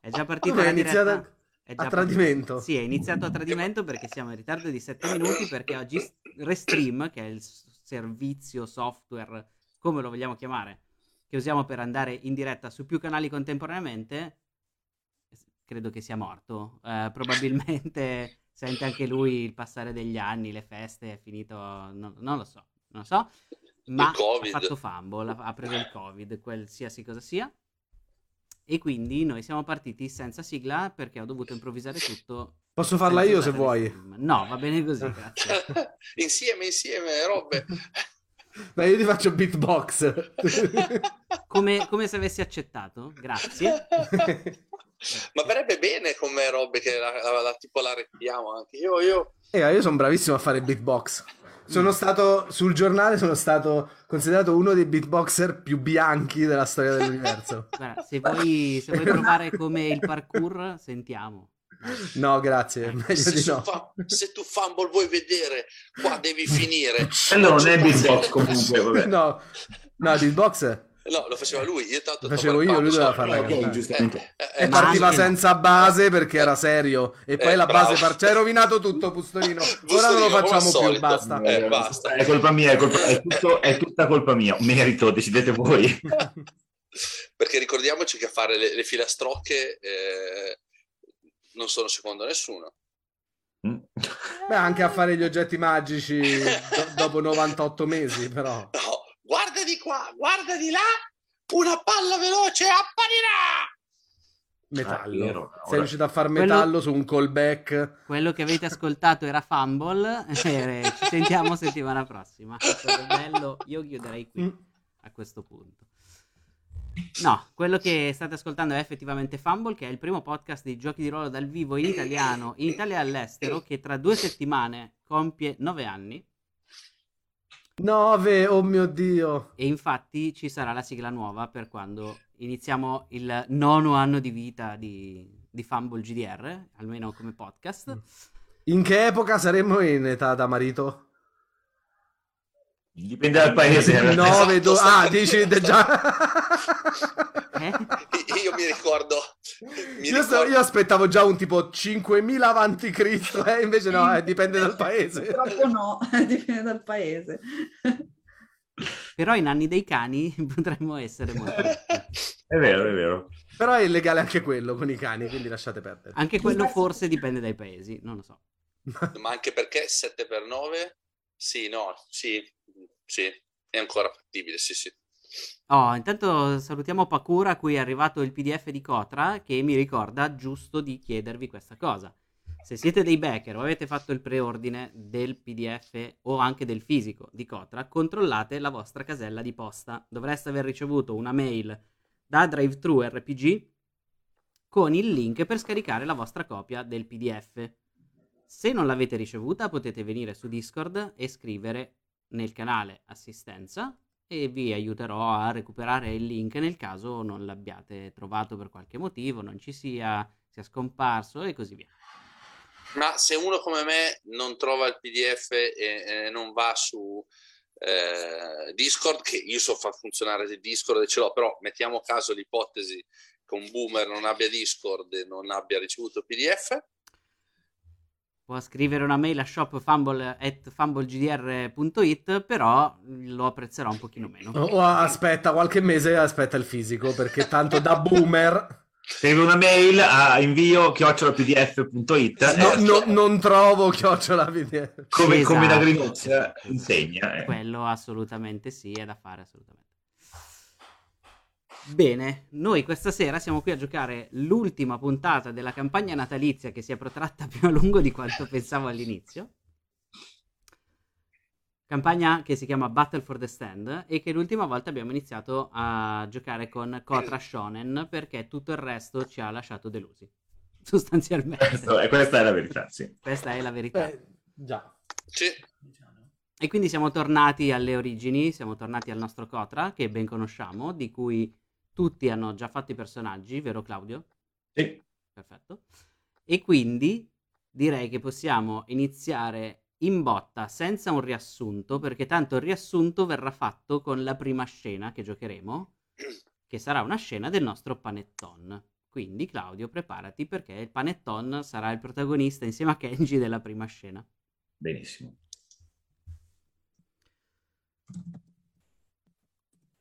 È già partita Come la diretta. È già a tradimento? Sì, è iniziato a tradimento perché siamo in ritardo di 7 minuti perché oggi Restream, che è il servizio software, come lo vogliamo chiamare, che usiamo per andare in diretta su più canali contemporaneamente, credo che sia morto. Eh, probabilmente sente anche lui il passare degli anni, le feste, è finito, non, non lo so, non lo so. Ma ha fatto fumble, ha- preso il covid, qualsiasi cosa sia. E quindi noi siamo partiti senza sigla perché ho dovuto improvvisare tutto. Posso farla io se vuoi? No, va bene così, grazie. insieme, insieme, robe. Dai, io ti faccio beatbox. Come, come se avessi accettato, grazie. Ma verrebbe bene come robe che la, la- la- tipo la rettiamo anche. Io, io... Eh, io sono bravissimo a fare beatbox. Sono stato sul giornale, sono stato considerato uno dei beatboxer più bianchi della storia dell'universo. Guarda, se vuoi, se vuoi provare come il parkour, sentiamo. No, grazie, meglio Se, su no. fa- se tu fumble vuoi vedere, qua devi finire. Quello non è beatbox comunque, vabbè. No, no, beatbox No, lo faceva lui. Io tanto Lo facevo io, lui doveva farla Ok, cantare. giustamente. Eh, e eh, partiva anche senza base perché era serio. E poi Eh, la base par- ci hai rovinato tutto, Pustolino. Ora non lo facciamo più, basta. Eh, basta. È colpa mia, è, colpa- è tutto- è tutta colpa mia. Merito, decidete voi. Perché ricordiamoci che a fare le, le filastrocche eh, non sono secondo nessuno. Mm. Beh, anche a fare gli oggetti magici do- dopo 98 mesi, però. No, guarda di qua, guarda di là, una palla veloce apparirà. Metallo. Ah, vero. Sei Ora- riuscito a far Quello- metallo su un callback. Quello che avete ascoltato era Fumble. ci sentiamo settimana prossima. È stato bello. Io chiuderei qui Mm. a questo punto. No, quello che state ascoltando è effettivamente Fumble, che è il primo podcast di giochi di ruolo dal vivo in italiano, in Italia e all'estero, che tra due settimane compie nove anni. 9, oh mio dio. E infatti ci sarà la sigla nuova per quando iniziamo il nono anno di vita di, di Fumble GDR, almeno come podcast. In che epoca saremmo in età da marito? Dipende dal paese. 9, Esatto, ah, stavo dici già. Eh? Io mi ricordo. Mi Io, sto- ricordo- io aspettavo già un tipo 5000 avanti Cristo, eh, invece no, eh, dipende dal paese. Purtroppo no, dipende dal paese. Però in anni dei cani potremmo essere molto... È vero, è vero. Però è illegale anche quello con i cani, quindi lasciate perdere. Anche quello forse dipende dai paesi, non lo so. Ma anche perché 7 per 9? Sì, no, sì, sì, è ancora fattibile, sì, sì. Oh, intanto salutiamo Pakura a cui è arrivato il PDF di Cotra che mi ricorda giusto di chiedervi questa cosa. Se siete dei backer o avete fatto il preordine del PDF o anche del fisico di Cotra, controllate la vostra casella di posta. Dovreste aver ricevuto una mail da DriveThru RPG con il link per scaricare la vostra copia del PDF. Se non l'avete ricevuta, potete venire su Discord e scrivere nel canale assistenza e vi aiuterò a recuperare il link nel caso non l'abbiate trovato per qualche motivo, non ci sia, sia scomparso e così via. Ma se uno come me non trova il PDF e, e non va su eh, Discord, che io so far funzionare il Discord e ce l'ho, però mettiamo caso l'ipotesi che un boomer non abbia Discord e non abbia ricevuto il PDF, Può scrivere una mail a shop.fumblegdr.it, però lo apprezzerò un pochino meno. O aspetta qualche mese e aspetta il fisico, perché tanto da boomer... Scrive una mail a invio chiocciolapdf.it No, eh, no, non trovo chiocciola PDF. come, Esatto. come da Grinozia insegna. eh. Quello assolutamente sì, è da fare assolutamente. Bene, noi questa sera siamo qui a giocare l'ultima puntata della campagna natalizia che si è protratta più a lungo di quanto pensavo all'inizio. Campagna che si chiama Battle for the Stand e che l'ultima volta abbiamo iniziato a giocare con Kotra Shonen perché tutto il resto ci ha lasciato delusi. Sostanzialmente. Questo- questa è la verità, sì. Questa è la verità. Beh, già. sì, E quindi siamo tornati alle origini, siamo tornati al nostro Kotra, che ben conosciamo, di cui tutti hanno già fatto i personaggi, vero Claudio? Sì. Perfetto. E quindi direi che possiamo iniziare in botta senza un riassunto, perché tanto il riassunto verrà fatto con la prima scena che giocheremo, che sarà una scena del nostro Panetton. Quindi Claudio, preparati perché il Panetton sarà il protagonista insieme a Kenji della prima scena. Benissimo.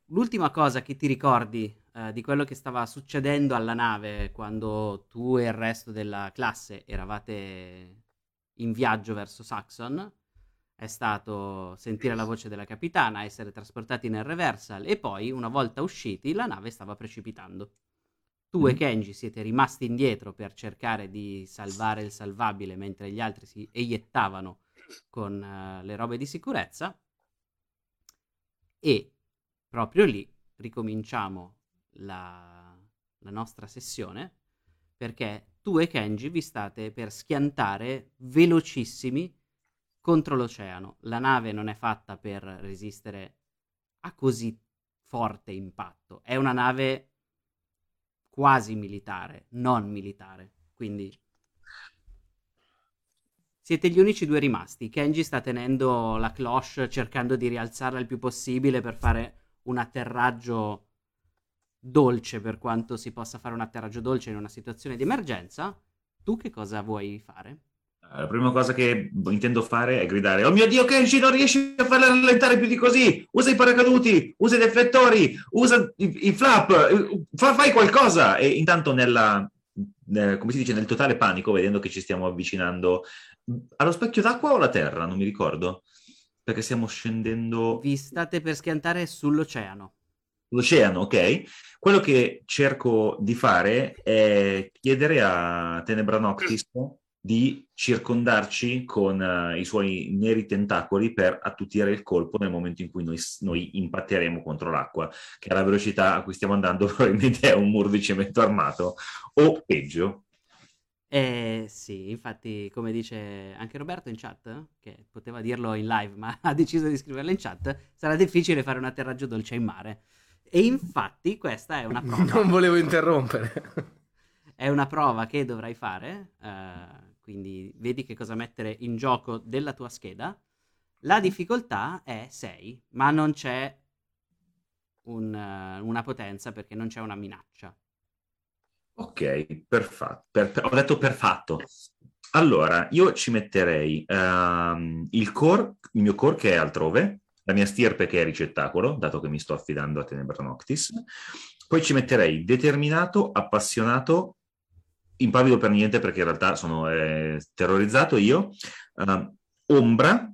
L'ultima cosa che ti ricordi eh, di quello che stava succedendo alla nave quando tu e il resto della classe eravate in viaggio verso Saxon è stato sentire la voce della capitana, essere trasportati nel reversal e poi, una volta usciti, la nave stava precipitando. Tu e Mm. Kenji siete rimasti indietro per cercare di salvare il salvabile mentre gli altri si eiettavano con eh, le robe di sicurezza e proprio lì ricominciamo la, la nostra sessione perché tu e Kenji vi state per schiantare velocissimi contro l'oceano. La nave non è fatta per resistere a così forte impatto. È una nave quasi militare, non militare. Quindi siete gli unici due rimasti. Kenji sta tenendo la cloche cercando di rialzarla il più possibile per fare un atterraggio dolce per quanto si possa fare un atterraggio dolce in una situazione di emergenza. Tu che cosa vuoi fare? La prima cosa che intendo fare è gridare: Oh mio Dio, Kenji, non riesci a farla rallentare più di così! Usa i paracaduti, usa i deflettori, usa i, i flap, eh, fa- fai qualcosa! E intanto, nella, nel- come si dice, nel totale panico, vedendo che ci stiamo avvicinando allo specchio d'acqua o alla terra, non mi ricordo, perché stiamo scendendo Vi state per schiantare sull'oceano. L'oceano, ok? Quello che cerco di fare è chiedere a Tenebra Noctis di circondarci con eh, i suoi neri tentacoli per attutire il colpo nel momento in cui noi, noi impatteremo contro l'acqua, che alla velocità a cui stiamo andando probabilmente è un muro di cemento armato, o peggio. Eh sì, infatti, come dice anche Roberto in chat, che poteva dirlo in live, ma ha deciso di scriverlo in chat, sarà difficile fare un atterraggio dolce in mare. E infatti questa è una prova. Non volevo interrompere. È una prova che dovrai fare, eh, quindi vedi che cosa mettere in gioco della tua scheda. La difficoltà è 6, ma non c'è un, eh, una potenza perché non c'è una minaccia. Ok, perfetto. Per- per- ho detto perfetto. Allora, io ci metterei ehm, il core, il mio core che è altrove, la mia stirpe che è ricettacolo, dato che mi sto affidando a Tenebra Noctis. Poi ci metterei determinato, appassionato, impavido per niente perché in realtà sono eh, terrorizzato io, ehm, ombra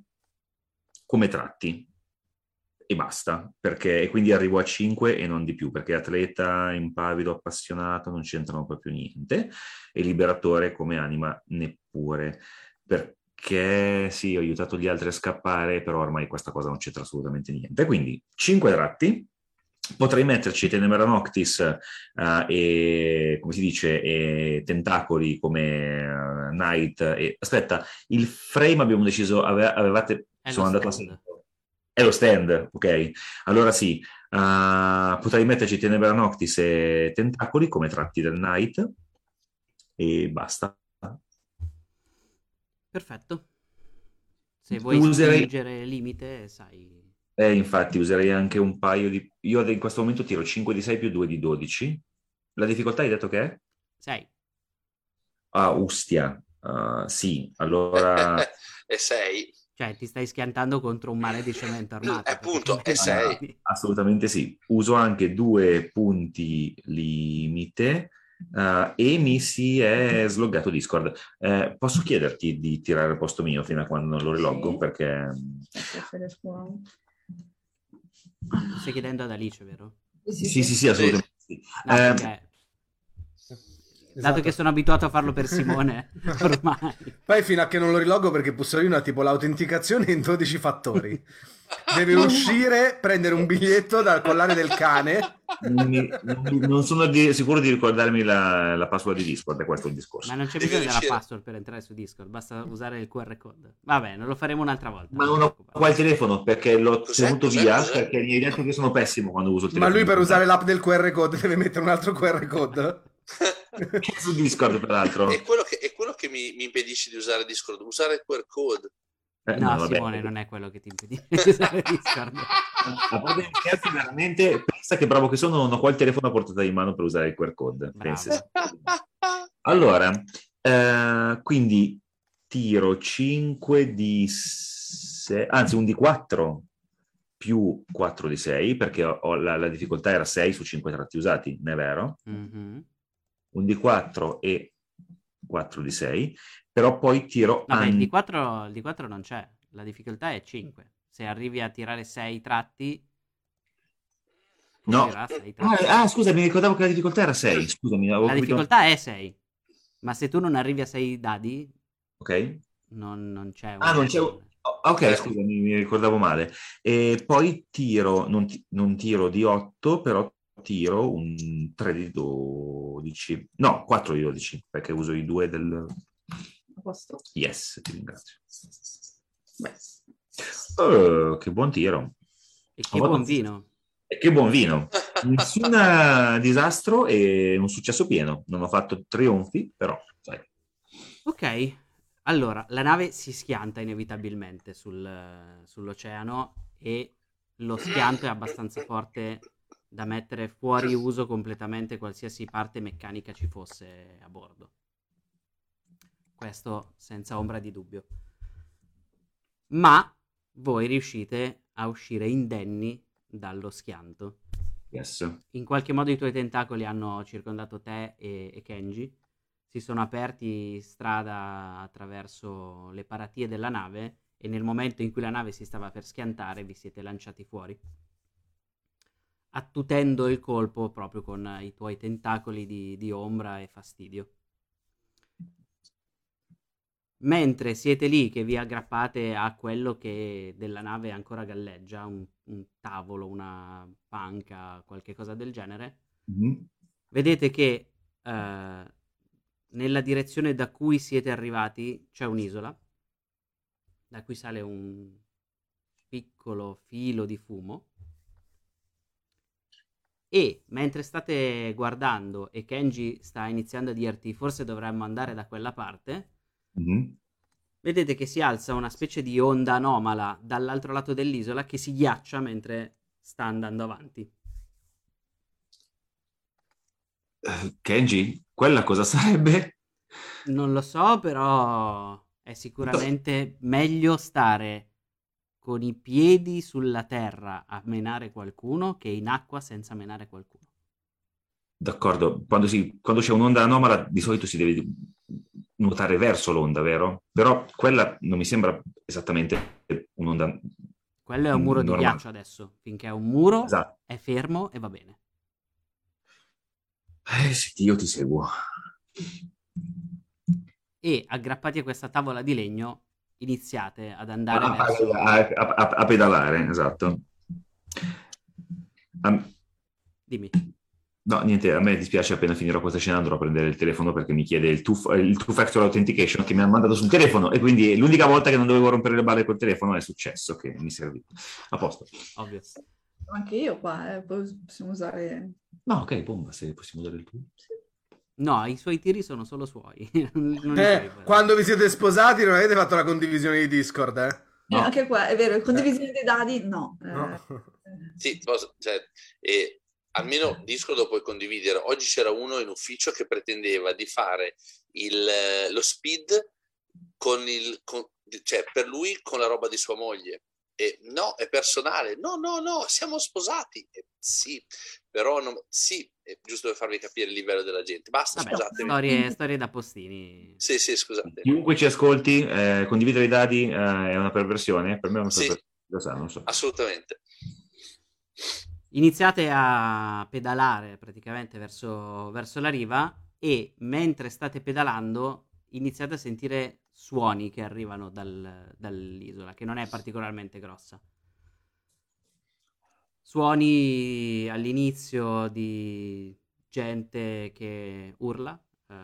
come tratti. e basta, perché e quindi arrivo a 5 e non di più, perché atleta, impavido, appassionato non c'entrano proprio niente, e liberatore come anima neppure, perché sì, ho aiutato gli altri a scappare, però ormai questa cosa non c'entra assolutamente niente. Quindi 5 tratti, Potrei metterci Tenebra Noctis uh, e, come si dice, e tentacoli come uh, Knight. E... Aspetta, il frame abbiamo deciso, ave- avevate... È sono andato stand. a... È lo stand, ok. Allora sì, uh, potrei metterci Tenebra Noctis e tentacoli come tratti del Knight e basta. Perfetto. Se vuoi Userei- spingere limite, sai... Eh, infatti userei anche un paio di... Io in questo momento tiro 5 di 6 più 2 di 12. La difficoltà hai detto che è? 6. Ah, Ustia. Ah, sì, allora... e 6. Cioè, ti stai schiantando contro un mare di cemento armato. Eh, appunto, e praticamente. sei. Assolutamente sì. Uso anche due punti limite eh, e mi si è sloggato Discord. Eh, posso chiederti di tirare al posto mio fino a quando non lo riloggo? Sì. Perché stai chiedendo ad Alice, vero? sì, sì, sì, assolutamente sì. No, Eh, perché- Dato Esatto. che sono abituato a farlo per Simone, ormai. Poi fino a che non lo riloggo perché Pussolino ha tipo l'autenticazione in 12 fattori. Deve uscire, prendere un biglietto dal collare del cane. non, mi- sono di- sicuro di ricordarmi la, la password di Discord, è questo il discorso. Ma non c'è bisogno della password per entrare su Discord, basta usare il QR code. Vabbè, non lo faremo un'altra volta. Ma non ho qua il telefono perché l'ho tenuto via Cos'è? perché mi hai detto che sono pessimo quando uso il Ma telefono. lui per usare l'app del QR code deve mettere un altro QR code? Su Discord peraltro. è quello che, è quello che mi, mi impedisce di usare Discord, usare il QR code. Eh, No, vabbè. Simone, non è quello che ti impedisce di usare Discord. A parte gli scherzi, veramente, pensa che bravo che sono, non ho qua il telefono a portata di mano per usare il QR code. Allora, eh, quindi tiro 5 di 6, anzi un di 4 più 4 di 6, perché ho- ho la, la difficoltà era 6 su 5 tratti usati, non è vero? Mhm. Un di 4 e 4 di 6, però poi tiro Vabbè, il an- D4, il D4 non c'è, la difficoltà è 5. Se arrivi a tirare 6 tratti, No. tratti. Ah, ah, scusa, mi ricordavo che la difficoltà era 6, scusami. La capito- difficoltà è 6, ma se tu non arrivi a 6 dadi, Ok. non, non c'è Ah, non c'è... Oh, Ok, scusa, mi, mi ricordavo male. E poi tiro, non, non tiro di 8, però tiro un 3 di 12. No, 4 di 12, perché uso i due del... A posto. Yes, ti ringrazio. Beh, Oh, che buon tiro. E che buon vino. E che buon vino. Nessun disastro e un successo pieno. Non ho fatto trionfi, però, sai. Ok, allora la nave si schianta inevitabilmente sul- sull'oceano e lo schianto è abbastanza forte da mettere fuori uso completamente qualsiasi parte meccanica ci fosse a bordo. Questo senza ombra di dubbio. Ma voi riuscite a uscire indenni dallo schianto. Yes. In qualche modo i tuoi tentacoli hanno circondato te e, e Kenji. Si sono aperti strada attraverso le paratie della nave e nel momento in cui la nave si stava per schiantare vi siete lanciati fuori. Attutendo il colpo proprio con i tuoi tentacoli di, di ombra e fastidio. Mentre siete lì che vi aggrappate a quello che della nave ancora galleggia, un, un tavolo, una panca, qualche cosa del genere, Mhm. vedete che eh, nella direzione da cui siete arrivati c'è un'isola, da cui sale un piccolo filo di fumo. E mentre state guardando e Kenji sta iniziando a dirti forse dovremmo andare da quella parte, Mhm. vedete che si alza una specie di onda anomala dall'altro lato dell'isola che si ghiaccia mentre sta andando avanti. Eh, Kenji, quella cosa sarebbe? Non lo so, però è sicuramente meglio stare con i piedi sulla terra a menare qualcuno che in acqua senza menare qualcuno. D'accordo, quando, si- quando c'è un'onda anomala di solito si deve nuotare verso l'onda, vero? Però quella non mi sembra esattamente un'onda... Quello è un muro di Normale. ghiaccio adesso. Finché è un muro, Esatto. è fermo e va bene. Eh, sì, io ti seguo. E aggrappati a questa tavola di legno, iniziate ad andare A, verso... a- a- a- pedalare, esatto. Dimmi. no, niente, a me dispiace appena finirò questa scena andrò a prendere il telefono perché mi chiede il two, il two factor authentication che mi ha mandato sul telefono e quindi l'unica volta che non dovevo rompere le balle col telefono è successo che mi serviva. A posto. Ovvio. Anche io qua, eh, possiamo usare... No, ok, bomba, se possiamo usare il tuo. No, i suoi tiri sono solo suoi. Eh, quando vi siete sposati non avete fatto la condivisione di Discord, eh? No. Eh, anche qua, è vero, condivisione dei dadi, no. eh, No. eh, Sì, posso- cioè, e almeno Discord lo puoi condividere. Oggi c'era uno in ufficio che pretendeva di fare il, eh, lo speed con il, con- cioè, per lui con la roba di sua moglie. E no, è personale. No, no, no, siamo sposati. E sì, però non- sì, è giusto per farvi capire il livello della gente. Basta, Vabbè, scusatemi. storie, storie da postini. Sì, sì, scusate. Chiunque ci ascolti, eh, condividere i dadi eh, è una perversione? Per me è una Sì. perversione. Lo sa, non so. Assolutamente. Iniziate a pedalare praticamente verso, verso la riva e mentre state pedalando iniziate a sentire suoni che arrivano dal- dall'isola, che non è particolarmente grossa. Suoni all'inizio di gente che urla, eh,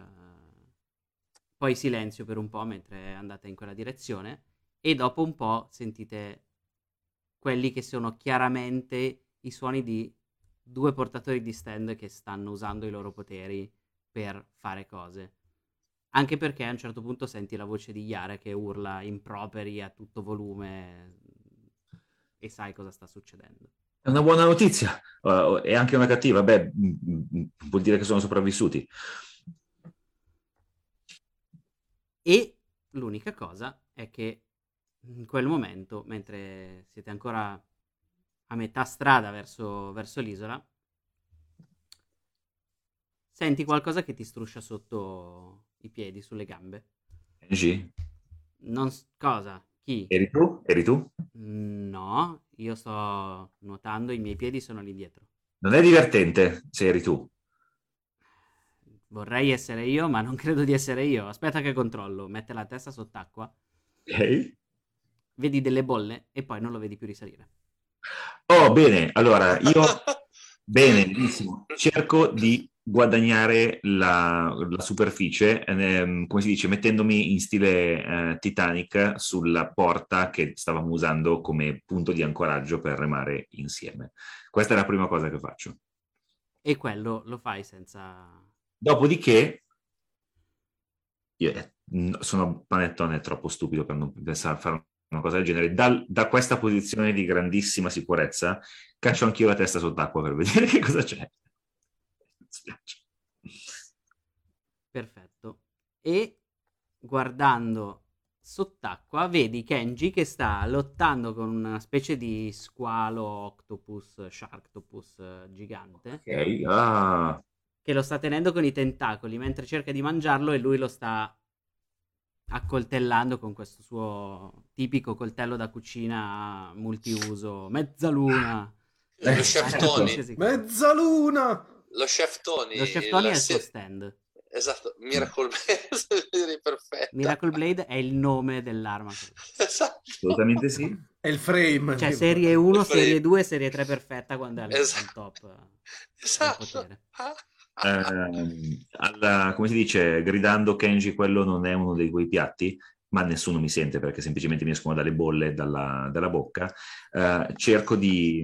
poi silenzio per un po' mentre andate in quella direzione e dopo un po' sentite quelli che sono chiaramente i suoni di due portatori di stand che stanno usando i loro poteri per fare cose. Anche perché a un certo punto senti la voce di Yara che urla improperi a tutto volume e sai cosa sta succedendo. È una buona notizia, uh, è anche una cattiva. Beh, mm, mm, vuol dire che sono sopravvissuti. E l'unica cosa è che in quel momento, mentre siete ancora a metà strada verso, verso l'isola, senti qualcosa che ti struscia sotto i piedi, sulle gambe. Angie, Non s- cosa? Chi? eri tu? Eri tu? No, io sto nuotando, i miei piedi sono lì dietro. Non è divertente se eri tu. Vorrei essere io, ma non credo di essere io. Aspetta che controllo. Mette la testa sott'acqua, Ok. vedi delle bolle e poi non lo vedi più risalire. Oh, bene, allora io Bene, benissimo. Cerco di guadagnare la, la superficie, ehm, come si dice, mettendomi in stile eh, Titanic sulla porta che stavamo usando come punto di ancoraggio per remare insieme. Questa è la prima cosa che faccio. E quello lo fai senza... Dopodiché, io n- sono panettone troppo stupido per non pensare a fare una cosa del genere. Dal- da questa posizione di grandissima sicurezza, caccio anch'io la testa sott'acqua per vedere che cosa c'è. Spiace. Perfetto. E guardando sott'acqua vedi Kenji che sta lottando con una specie di squalo octopus, sharktopus eh, gigante, Ok, ah, che lo sta tenendo con i tentacoli mentre cerca di mangiarlo e lui lo sta accoltellando con questo suo tipico coltello da cucina multiuso, mezzaluna. Lo Eh, Certo, qualsiasi cosa. Mezzaluna! Lo chef Tony, Lo chef Tony è il suo stand. esatto, Miracle Man, direi perfetta. Miracle Blade è il nome dell'arma. Esatto. assolutamente sì. È il frame. Cioè serie 1, Il frame. serie 2, serie 3 perfetta quando è al Esatto. al top eh, Esatto. Ehm, alla- come si dice, gridando Kenji, quello non è uno dei quei piatti, ma nessuno mi sente perché semplicemente mi escono dalle bolle dalla, dalla bocca. Eh, cerco di...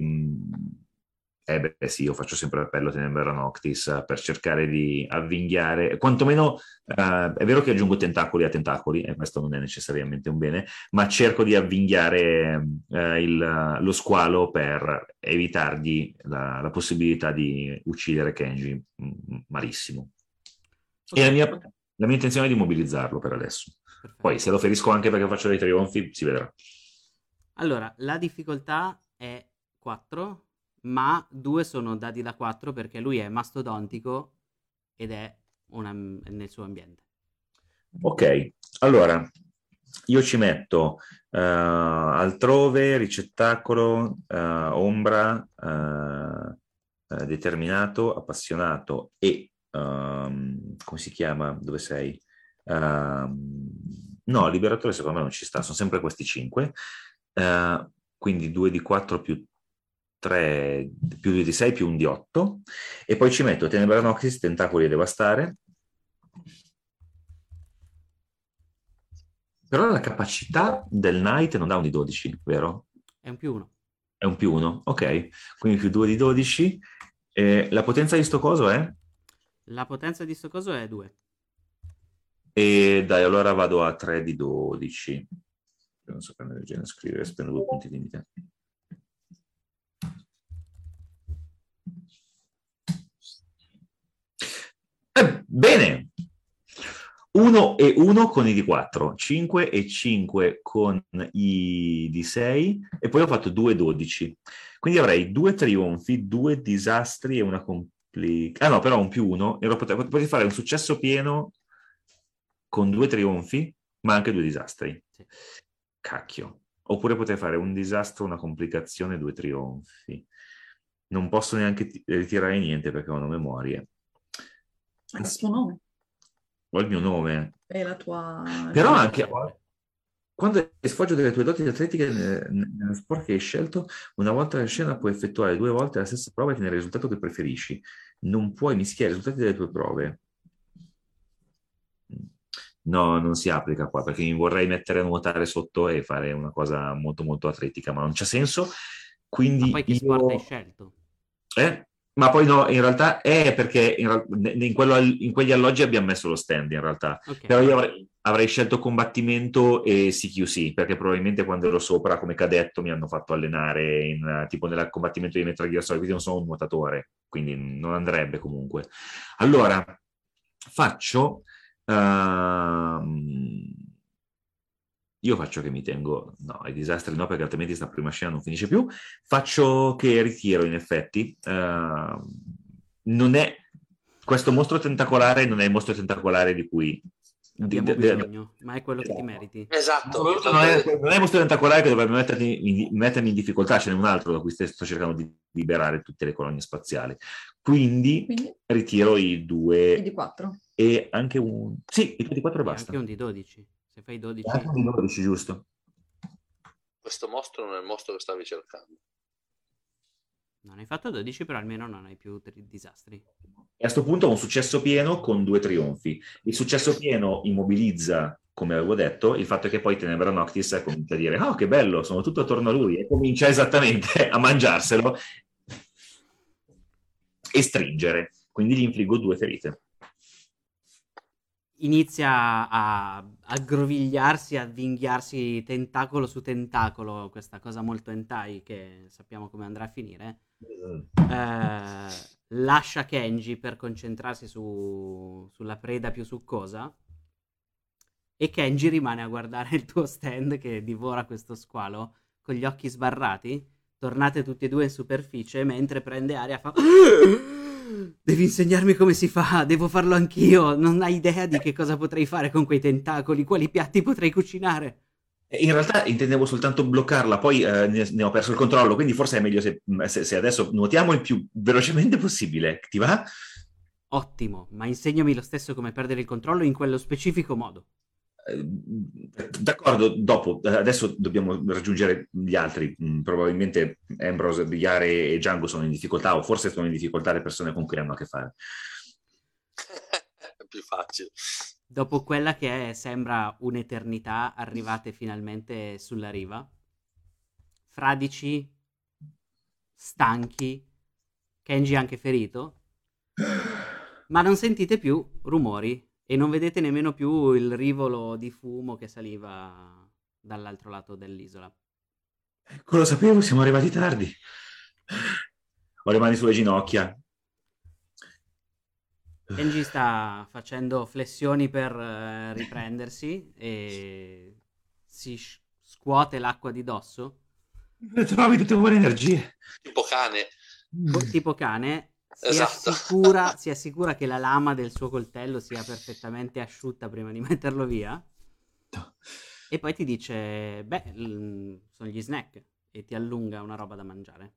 Eh beh sì, io faccio sempre appello a Tenebra Noctis eh, per cercare di avvinghiare, quantomeno eh, è vero che aggiungo tentacoli a tentacoli, e questo non è necessariamente un bene, ma cerco di avvinghiare eh, il- lo squalo per evitargli la, la possibilità di uccidere Kenji malissimo. E la mia, la mia intenzione è di mobilizzarlo per adesso. Perfetto. Poi se lo ferisco anche perché faccio dei trionfi, si vedrà. Allora, la difficoltà è 4, ma 2 sono dati da 4 perché lui è mastodontico ed è una- nel suo ambiente. Ok, allora io ci metto eh, altrove, ricettacolo, eh, ombra, eh, determinato, appassionato e ehm, come si chiama? Dove sei? Ehm, no, liberatore secondo me non ci sta, sono sempre questi cinque. Eh, quindi 2 di 4 più 3 più 2 di 6 più 1 di 8 e poi ci metto Tenebra Noxis, Tentacoli e Devastare però la capacità del Knight non dà un di 12, vero? È un più uno. È un più 1, ok, quindi più 2 di 12 Eh, la potenza di sto coso è? La potenza di sto coso è 2. E dai, allora vado a 3 di 12 non so il genere scrivere, spendo due punti limite. Eh, bene, 1 e 1 con i di 4, 5 e 5 con i di 6 e poi ho fatto 2 e 12. Quindi avrei due trionfi, due disastri e una complica... Ah no, però un più 1, potrei fare un successo pieno con due trionfi, ma anche due disastri. Cacchio. Oppure potrei fare un disastro, una complicazione, due trionfi. Non posso neanche ti- ritirare niente perché ho una memoria. È il suo nome. Ho il mio nome. È la tua... Però anche quando è sfoggio delle tue doti atletiche nel- nello sport che hai scelto, una volta la scena puoi effettuare due volte la stessa prova e ottenere il risultato che preferisci. Non puoi mischiare i risultati delle tue prove. No, non si applica qua perché mi vorrei mettere a nuotare sotto e fare una cosa molto molto atletica, ma non c'è senso. Quindi Ma poi che io... sport hai scelto? Eh? Ma poi no, in realtà è perché in, in quello- in quegli alloggi abbiamo messo lo stand in realtà. Ok. Però io avrei, avrei scelto combattimento e CQC, perché probabilmente quando ero sopra come cadetto mi hanno fatto allenare in, tipo nel combattimento di Metal Gear Solid, quindi non sono un nuotatore, quindi non andrebbe comunque. Allora, faccio... ehm, io faccio che mi tengo, no, ai disastri no, perché altrimenti sta prima scena non finisce più. Faccio che ritiro, in effetti. Ehm, non è questo mostro tentacolare, non è il mostro tentacolare di cui Abbiamo di- di- bisogno, ma è quello che ti Esatto. meriti. Esatto. non è, non è il mostro tentacolare che dovrebbe mettermi in, mettermi in difficoltà, ce n'è un altro da cui sto cercando di liberare tutte le colonie spaziali. Quindi Quindi ritiro i due di 4. e anche un... Sì, i due di quattro e E basta. anche un di 12. Se fai 12, Anche un di 12, giusto. Questo mostro non è il mostro che stavi cercando. non hai fatto 12, però almeno non hai più tri- disastri. E a questo punto ho un successo pieno con due trionfi. Il successo pieno immobilizza, come avevo detto, il fatto è che poi Tenebra Noctis comincia a dire oh che bello, sono tutto attorno a lui e comincia esattamente a mangiarselo e stringere. Quindi gli infliggo due ferite. Inizia a, a grovigliarsi, a vinghiarsi tentacolo su tentacolo, questa cosa molto hentai che sappiamo come andrà a finire. Eh, lascia Kenji per concentrarsi su- sulla preda più succosa e Kenji rimane a guardare il tuo stand che divora questo squalo con gli occhi sbarrati. Tornate tutti e due in superficie mentre prende aria fa Devi insegnarmi come si fa, devo farlo anch'io. Non hai idea di che cosa potrei fare con quei tentacoli, quali piatti potrei cucinare. In realtà intendevo soltanto bloccarla, poi eh, ne, ho perso il controllo, quindi forse è meglio se, se- se adesso nuotiamo il più velocemente possibile. Ti va? Ottimo, ma insegnami lo stesso come perdere il controllo in quello specifico modo. Eh, D'accordo, dopo, adesso dobbiamo raggiungere gli altri. Mm, Probabilmente Ambrose, Yare e Django sono in difficoltà, o forse sono in difficoltà le persone con cui hanno a che fare. è più facile. Dopo quella che è- sembra un'eternità, arrivate finalmente sulla riva. Fradici, stanchi, Kenji anche ferito, ma non sentite più rumori e non vedete nemmeno più il rivolo di fumo che saliva dall'altro lato dell'isola. Ecco, lo sapevo, siamo arrivati tardi. Ho le mani sulle ginocchia. Kenji sta facendo flessioni per eh, riprendersi e si sc- scuote l'acqua di dosso. Trovi tutte buone energie. Tipo cane. Tipo cane, si, Esatto. assicura, si assicura che la lama del suo coltello sia perfettamente asciutta prima di metterlo via. E poi ti dice, beh, l- sono gli snack e ti allunga una roba da mangiare.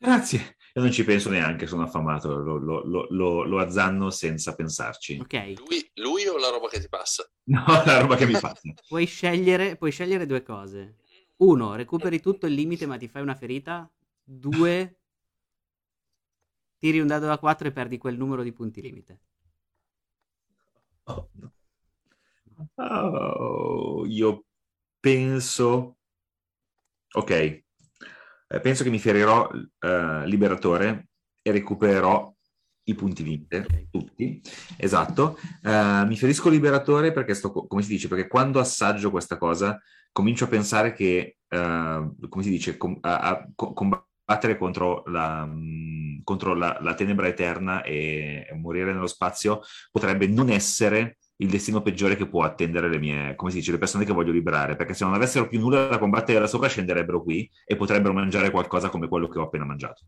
Grazie. Io non ci penso neanche, sono affamato, lo, lo- lo- lo- lo azzanno senza pensarci. Ok, Lui, lui o la roba che ti passa? No, la roba che mi fa. puoi scegliere, puoi scegliere due cose. Uno, recuperi tutto il limite ma ti fai una ferita. Due, tiri un dado da 4 e perdi quel numero di punti limite. Oh, no. Oh, io penso... Ok, Eh, penso che mi ferirò eh, liberatore e recupererò i punti limite, Ok. tutti. Esatto. Eh, mi ferisco liberatore perché sto, co- come si dice, perché quando assaggio questa cosa comincio a pensare che, eh, come si dice, com- a, a co- combattere contro la, contro la, la tenebra eterna e, e morire nello spazio potrebbe non essere il destino peggiore che può attendere le mie, come si dice, le persone che voglio liberare, perché se non avessero più nulla da combattere da sopra scenderebbero qui e potrebbero mangiare qualcosa come quello che ho appena mangiato.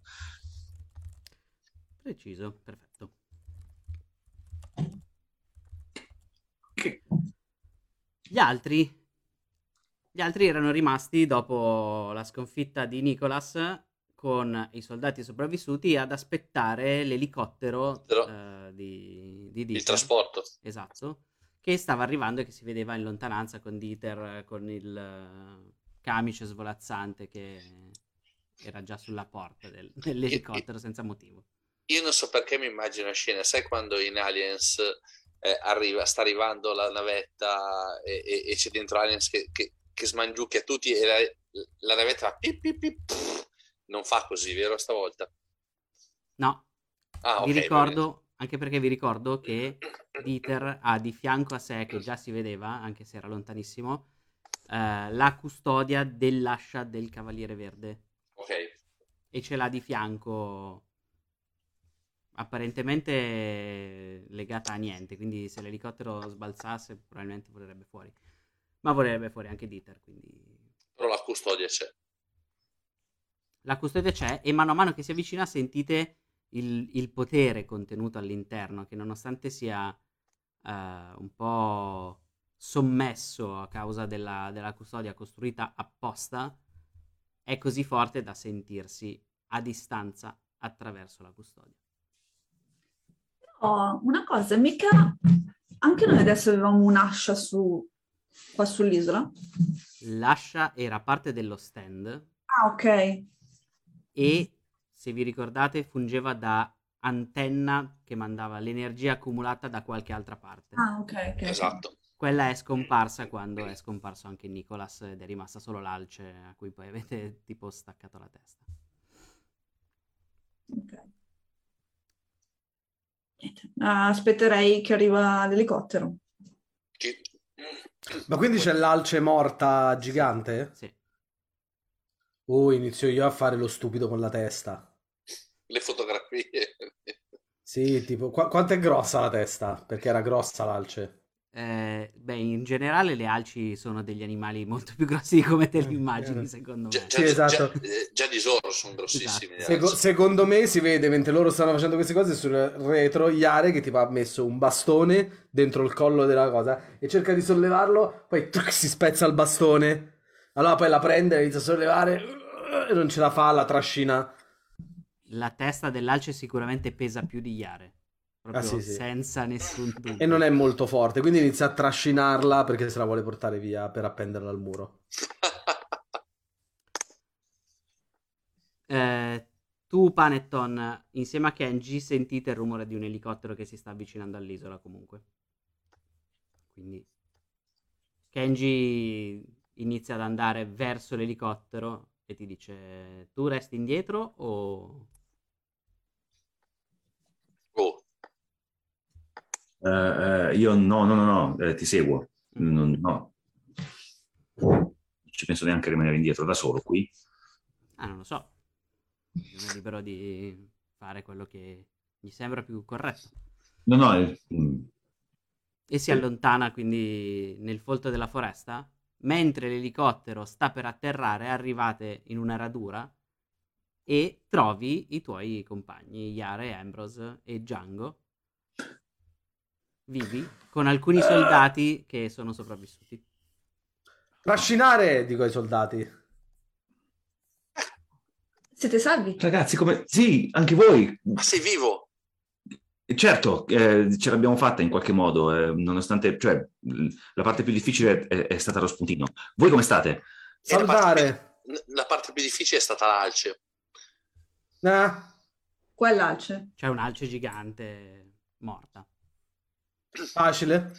Preciso, perfetto. Che- Gli altri? Gli altri erano rimasti dopo la sconfitta di Nicholas con i soldati sopravvissuti ad aspettare l'elicottero eh, di, di Il Dieter. trasporto. Esatto, che stava arrivando e che si vedeva in lontananza con Dieter, eh, con il eh, camice svolazzante che era già sulla porta del- dell'elicottero senza motivo. Io non so perché mi immagino la scena, sai quando in Aliens eh, arriva, sta arrivando la navetta e, e- e c'è dentro Aliens che, che, che smangiucchia tutti e la, la navetta fa pip, pip, pip. Non fa così, vero stavolta? No, Ah, vi ok, va ricordo, anche perché vi ricordo che Dieter ha di fianco a sé, che già si vedeva, anche se era lontanissimo, eh, la custodia dell'ascia del Cavaliere Verde. Ok, E ce l'ha di fianco apparentemente legata a niente, quindi se l'elicottero sbalzasse probabilmente volerebbe fuori. Ma volerebbe fuori anche Dieter, quindi però la custodia c'è. La custodia c'è e mano a mano che si avvicina sentite il, il potere contenuto all'interno che nonostante sia eh, un po' sommesso a causa della, della custodia costruita apposta, è così forte da sentirsi a distanza attraverso la custodia. Oh, una cosa, mica anche noi adesso avevamo un'ascia su, qua sull'isola. L'ascia era parte dello stand Ah, ok. E se vi ricordate fungeva da antenna che mandava l'energia accumulata da qualche altra parte. Ah, ok, ok. Esatto. Quella è scomparsa quando è scomparso anche Nicolas ed è rimasta solo l'alce a cui poi avete tipo staccato la testa. Ok. Aspetterei che arriva l'elicottero. Ma quindi c'è l'alce morta gigante? Sì. Oh, inizio io a fare lo stupido con la testa. Le fotografie. Sì, tipo, qua- quanto è grossa la testa? Perché era grossa l'alce. Eh, beh, in generale le alci sono degli animali molto più grossi di come te li immagini, Eh. secondo Già, me. già, Sì, esatto. già- eh, già di Zorro sono grossissimi. Esatto. Seco- secondo me si vede mentre loro stanno facendo queste cose sul retro Iare che tipo ha messo un bastone dentro il collo della cosa e cerca di sollevarlo, poi truc, si spezza il bastone. Allora poi la prende, inizia a sollevare e non ce la fa, la trascina. La testa dell'alce sicuramente pesa più di Iare, proprio Ah, sì, sì. senza nessun dubbio. E non è molto forte, quindi inizia a trascinarla perché se la vuole portare via per appenderla al muro. Eh, tu, Panetton, insieme a Kenji, sentite il rumore di un elicottero che si sta avvicinando all'isola comunque. Quindi Kenji inizia ad andare verso l'elicottero e ti dice: Tu resti indietro o. Oh, eh, io no, no, no, no, eh, ti seguo. Non- no. Non ci penso neanche a rimanere indietro da solo qui. Ah, non lo so. Non è libero di fare quello che gli sembra più corretto. No, no, eh, mm, E si allontana quindi nel folto della foresta. Mentre l'elicottero sta per atterrare, arrivate in una radura e trovi i tuoi compagni, Yare, Ambrose e Django, vivi, con alcuni soldati che sono sopravvissuti. Trascinare, dico ai soldati. Siete salvi? Ragazzi, come... Sì, anche voi. Ma sei vivo? Certo, eh, ce l'abbiamo fatta in qualche modo, eh, nonostante, cioè, la parte più difficile è, è stata lo spuntino. Voi come state? E la parte, Salutare. più, la parte più difficile è stata l'alce. Ah, Qua è l'alce. C'è un'alce gigante morta. facile.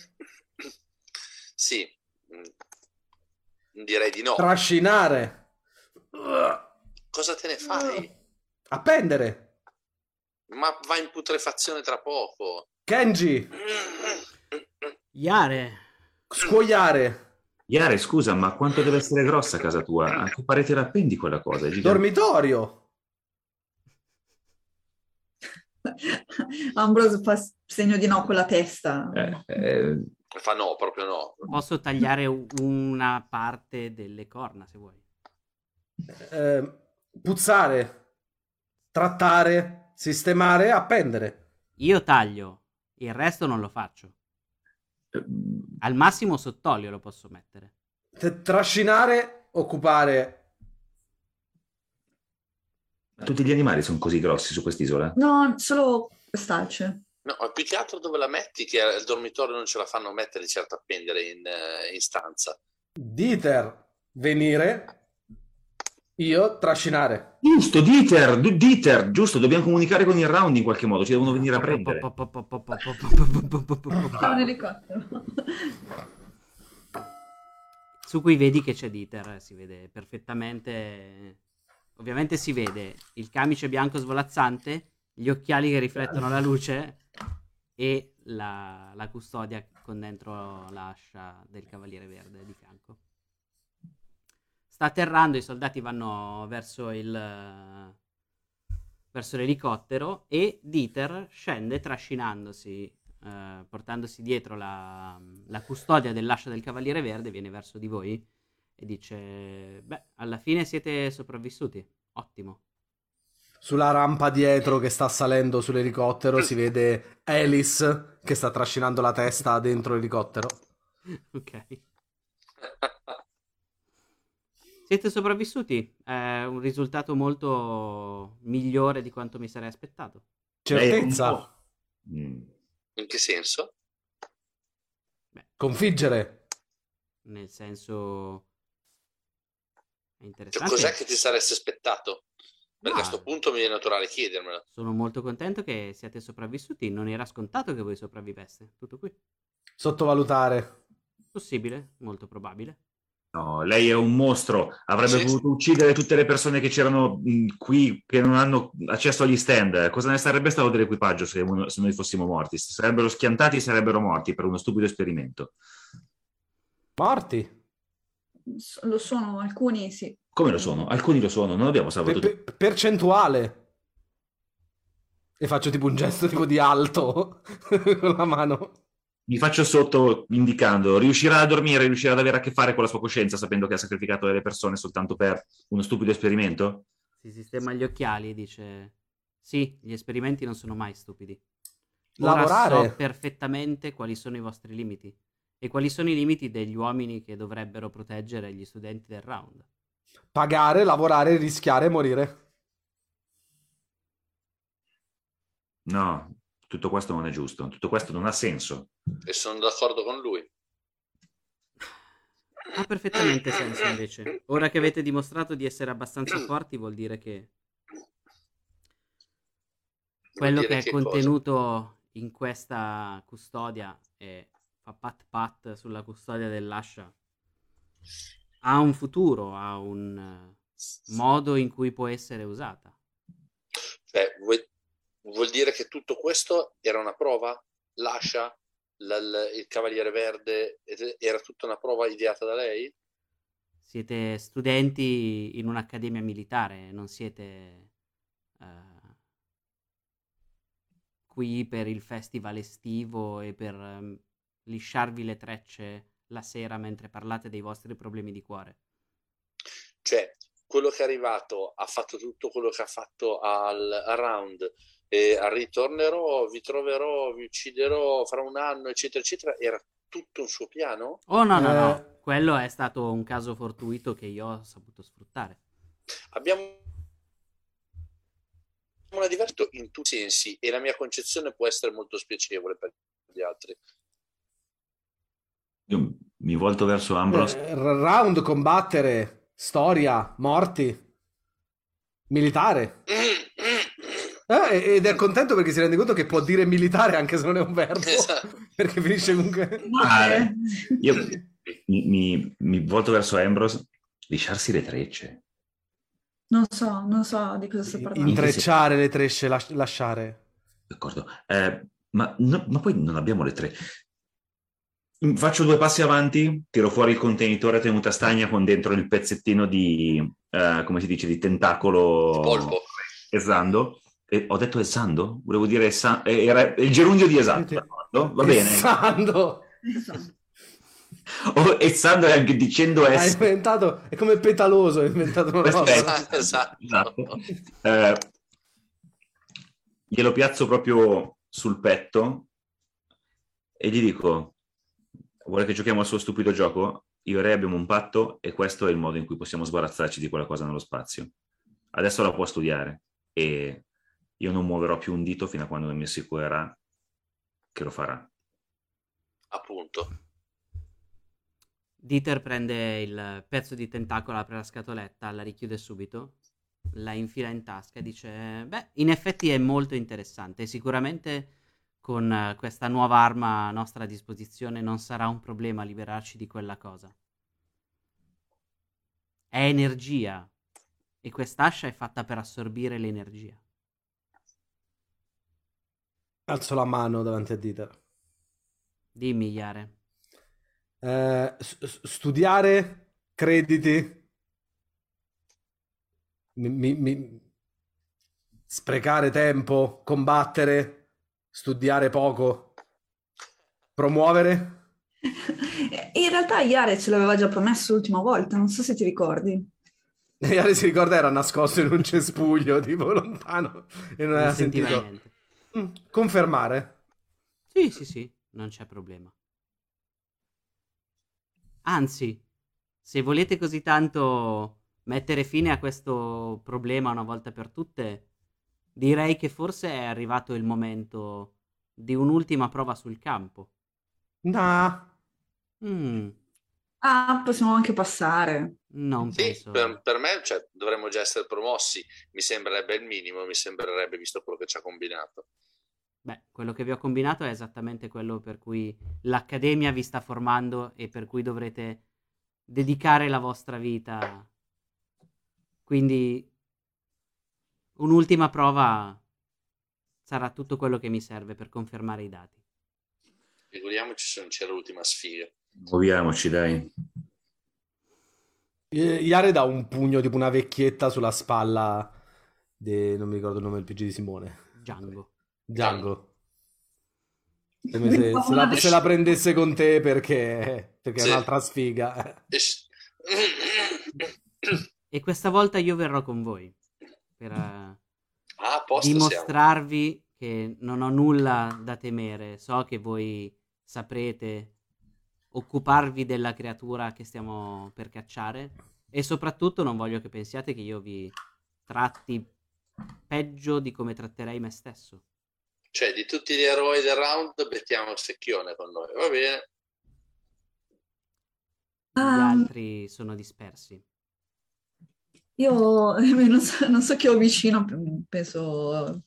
Sì, Mm, direi di no. Trascinare. Cosa te ne fai? Appendere. Ma va in putrefazione tra poco. Kenji. Iare, Scuoiare. Iare, scusa, ma quanto deve essere grossa casa tua? A che parete la appendi quella cosa? Dormitorio. Ambrose fa segno di no con la testa. Eh, eh, Fa no, proprio no. posso tagliare una parte delle corna se vuoi. Eh, puzzare. Trattare. Sistemare. Appendere. Io taglio, il resto non lo faccio. eh, Al massimo sott'olio lo posso mettere. T- Trascinare. Occupare. tutti gli animali sono così grossi su quest'isola? No, solo quest'alce. No, più che altro dove la metti, che al dormitorio non ce la fanno mettere di certo appendere in, eh, in stanza. Dieter. Venire. Io. Trascinare. Giusto, Dieter, Dieter, giusto, dobbiamo comunicare con il round in qualche modo, ci devono venire a prendere. Su cui vedi che c'è Dieter, si vede perfettamente. Ovviamente si vede il camice bianco svolazzante, gli occhiali che riflettono la luce e la, la custodia con dentro l'ascia del cavaliere verde di fianco. Sta atterrando, i soldati vanno verso il verso l'elicottero e Dieter scende trascinandosi, eh, portandosi dietro la, la custodia dell'ascia del cavaliere verde, viene verso di voi e dice: Beh, alla fine siete sopravvissuti. Ottimo. Sulla rampa dietro che sta salendo sull'elicottero si vede Alice che sta trascinando la testa dentro l'elicottero. Ok. Siete sopravvissuti. È un risultato molto migliore di quanto mi sarei aspettato. Certezza. Mm. In che senso? Configgere. Nel senso. È Cioè, interessante. cos'è che ti saresti aspettato? Perché a Ah. questo punto mi viene naturale chiedermelo. Sono molto contento che siate sopravvissuti. Non era scontato che voi sopravviveste. Tutto qui. Sottovalutare. Possibile, molto probabile. No, lei è un mostro, avrebbe Sì. voluto uccidere tutte le persone che c'erano mh, qui, che non hanno accesso agli stand. Cosa ne sarebbe stato dell'equipaggio se, uno- se noi fossimo morti? Se sarebbero schiantati e sarebbero morti per uno stupido esperimento. Morti. Lo sono alcuni, sì. Come lo sono? Alcuni lo sono, non abbiamo salvato tutti. pe- percentuale. E faccio tipo un gesto tipo di alto con la mano. Mi faccio sotto indicando, riuscirà a dormire, riuscirà ad avere a che fare con la sua coscienza sapendo che ha sacrificato delle persone soltanto per uno stupido esperimento? Si sistema gli occhiali e dice: Sì, gli esperimenti non sono mai stupidi. Ora Lavorare. so perfettamente quali sono i vostri limiti e quali sono i limiti degli uomini che dovrebbero proteggere gli studenti del round. Pagare, lavorare, rischiare e morire. No, tutto questo non è giusto, tutto questo non ha senso. E sono d'accordo con lui. Ha perfettamente senso invece. Ora che avete dimostrato di essere abbastanza forti, vuol dire che quello Vuol che dire è cosa? contenuto in questa custodia e fa pat pat sulla custodia dell'ascia ha un futuro, ha un modo in cui può essere usata. Cioè, vuoi- vuol dire che tutto questo era una prova? Lascia la- la- il Cavaliere Verde era tutta una prova ideata da lei? Siete studenti in un'accademia militare, non siete eh, qui per il festival estivo e per ehm, lisciarvi le trecce la sera mentre parlate dei vostri problemi di cuore. Cioè, quello che è arrivato ha fatto tutto quello che ha fatto al, al round e ritornerò, vi troverò, vi ucciderò fra un anno, eccetera, eccetera, era tutto un suo piano? Oh no, no, Eh. no, quello è stato un caso fortuito che io ho saputo sfruttare. Abbiamo una diverso in tutti i sensi e la mia concezione può essere molto spiacevole per gli altri. Io mi volto verso Ambrose. Eh, round, combattere, storia, morti, militare. Eh, ed è contento perché si rende conto che può dire militare anche se non è un verbo. Esatto. Perché finisce comunque... Ah, Eh, Io mi, mi- mi volto verso Ambrose. Lisciarsi le trecce. Non so, non so di cosa sto parlando. Intrecciare le trecce, las- lasciare. D'accordo. Eh, ma, no- ma poi non abbiamo le tre. Mm, Faccio due passi avanti, tiro fuori il contenitore a tenuta stagna con dentro il pezzettino di, eh, come si dice, di tentacolo Polpo. esando. E ho detto esando? Volevo dire essa- eh, era il gerundio di esando. d'accordo? Va bene. Essando. Esatto. O essando e anche dicendo Ha es. inventato, è come petaloso, ha inventato una cosa. Aspetta. Esatto. Esatto. Eh, glielo piazzo proprio sul petto e gli dico: Vuole che giochiamo al suo stupido gioco? Io e lei abbiamo un patto e questo è il modo in cui possiamo sbarazzarci di quella cosa nello spazio. Adesso la può studiare e io non muoverò più un dito fino a quando non mi assicurerà che lo farà. Appunto. Dieter prende il pezzo di tentacolo, apre la scatoletta, la richiude subito, la infila in tasca e dice: Beh, in effetti è molto interessante. Sicuramente con eh, questa nuova arma a nostra disposizione non sarà un problema liberarci di quella cosa. È energia e quest'ascia è fatta per assorbire l'energia. Alzo la mano davanti a Dieter. Dimmi, Iare. Eh, s- studiare, crediti, Mi- mi- mi- sprecare tempo, combattere, studiare poco, promuovere. In realtà Iare ce l'aveva già promesso l'ultima volta, non so se ti ricordi. E Ale si ricorda era nascosto in un cespuglio, tipo lontano, e non Non aveva sentito. niente. Mm, confermare. Sì, sì, sì, non c'è problema. Anzi, se volete così tanto mettere fine a questo problema una volta per tutte, direi che forse è arrivato il momento di un'ultima prova sul campo. Nah. Mm, Ah, possiamo anche passare. Non Sì, penso. per, per me cioè, dovremmo già essere promossi, mi sembrerebbe il minimo, mi sembrerebbe visto quello che ci ha combinato. Beh, quello che vi ho combinato è esattamente quello per cui l'Accademia vi sta formando e per cui dovrete dedicare la vostra vita. Quindi un'ultima prova sarà tutto quello che mi serve per confermare i dati. Figuriamoci se non c'era l'ultima sfiga. Muoviamoci, dai. Iare dà un pugno tipo una vecchietta sulla spalla di... non mi ricordo il nome del PG di Simone. Django. Django. Come se, se la, se la prendesse con te perché, perché è Sì. un'altra sfiga. E questa volta io verrò con voi per eh, Ah, posto siamo. dimostrarvi che non ho nulla da temere. So che voi saprete occuparvi della creatura che stiamo per cacciare e soprattutto non voglio che pensiate che io vi tratti peggio di come tratterei me stesso. Cioè, di tutti gli eroi del round, mettiamo il secchione con noi, va bene? Gli Ah, altri sono dispersi. io non so, non so chi ho vicino, penso...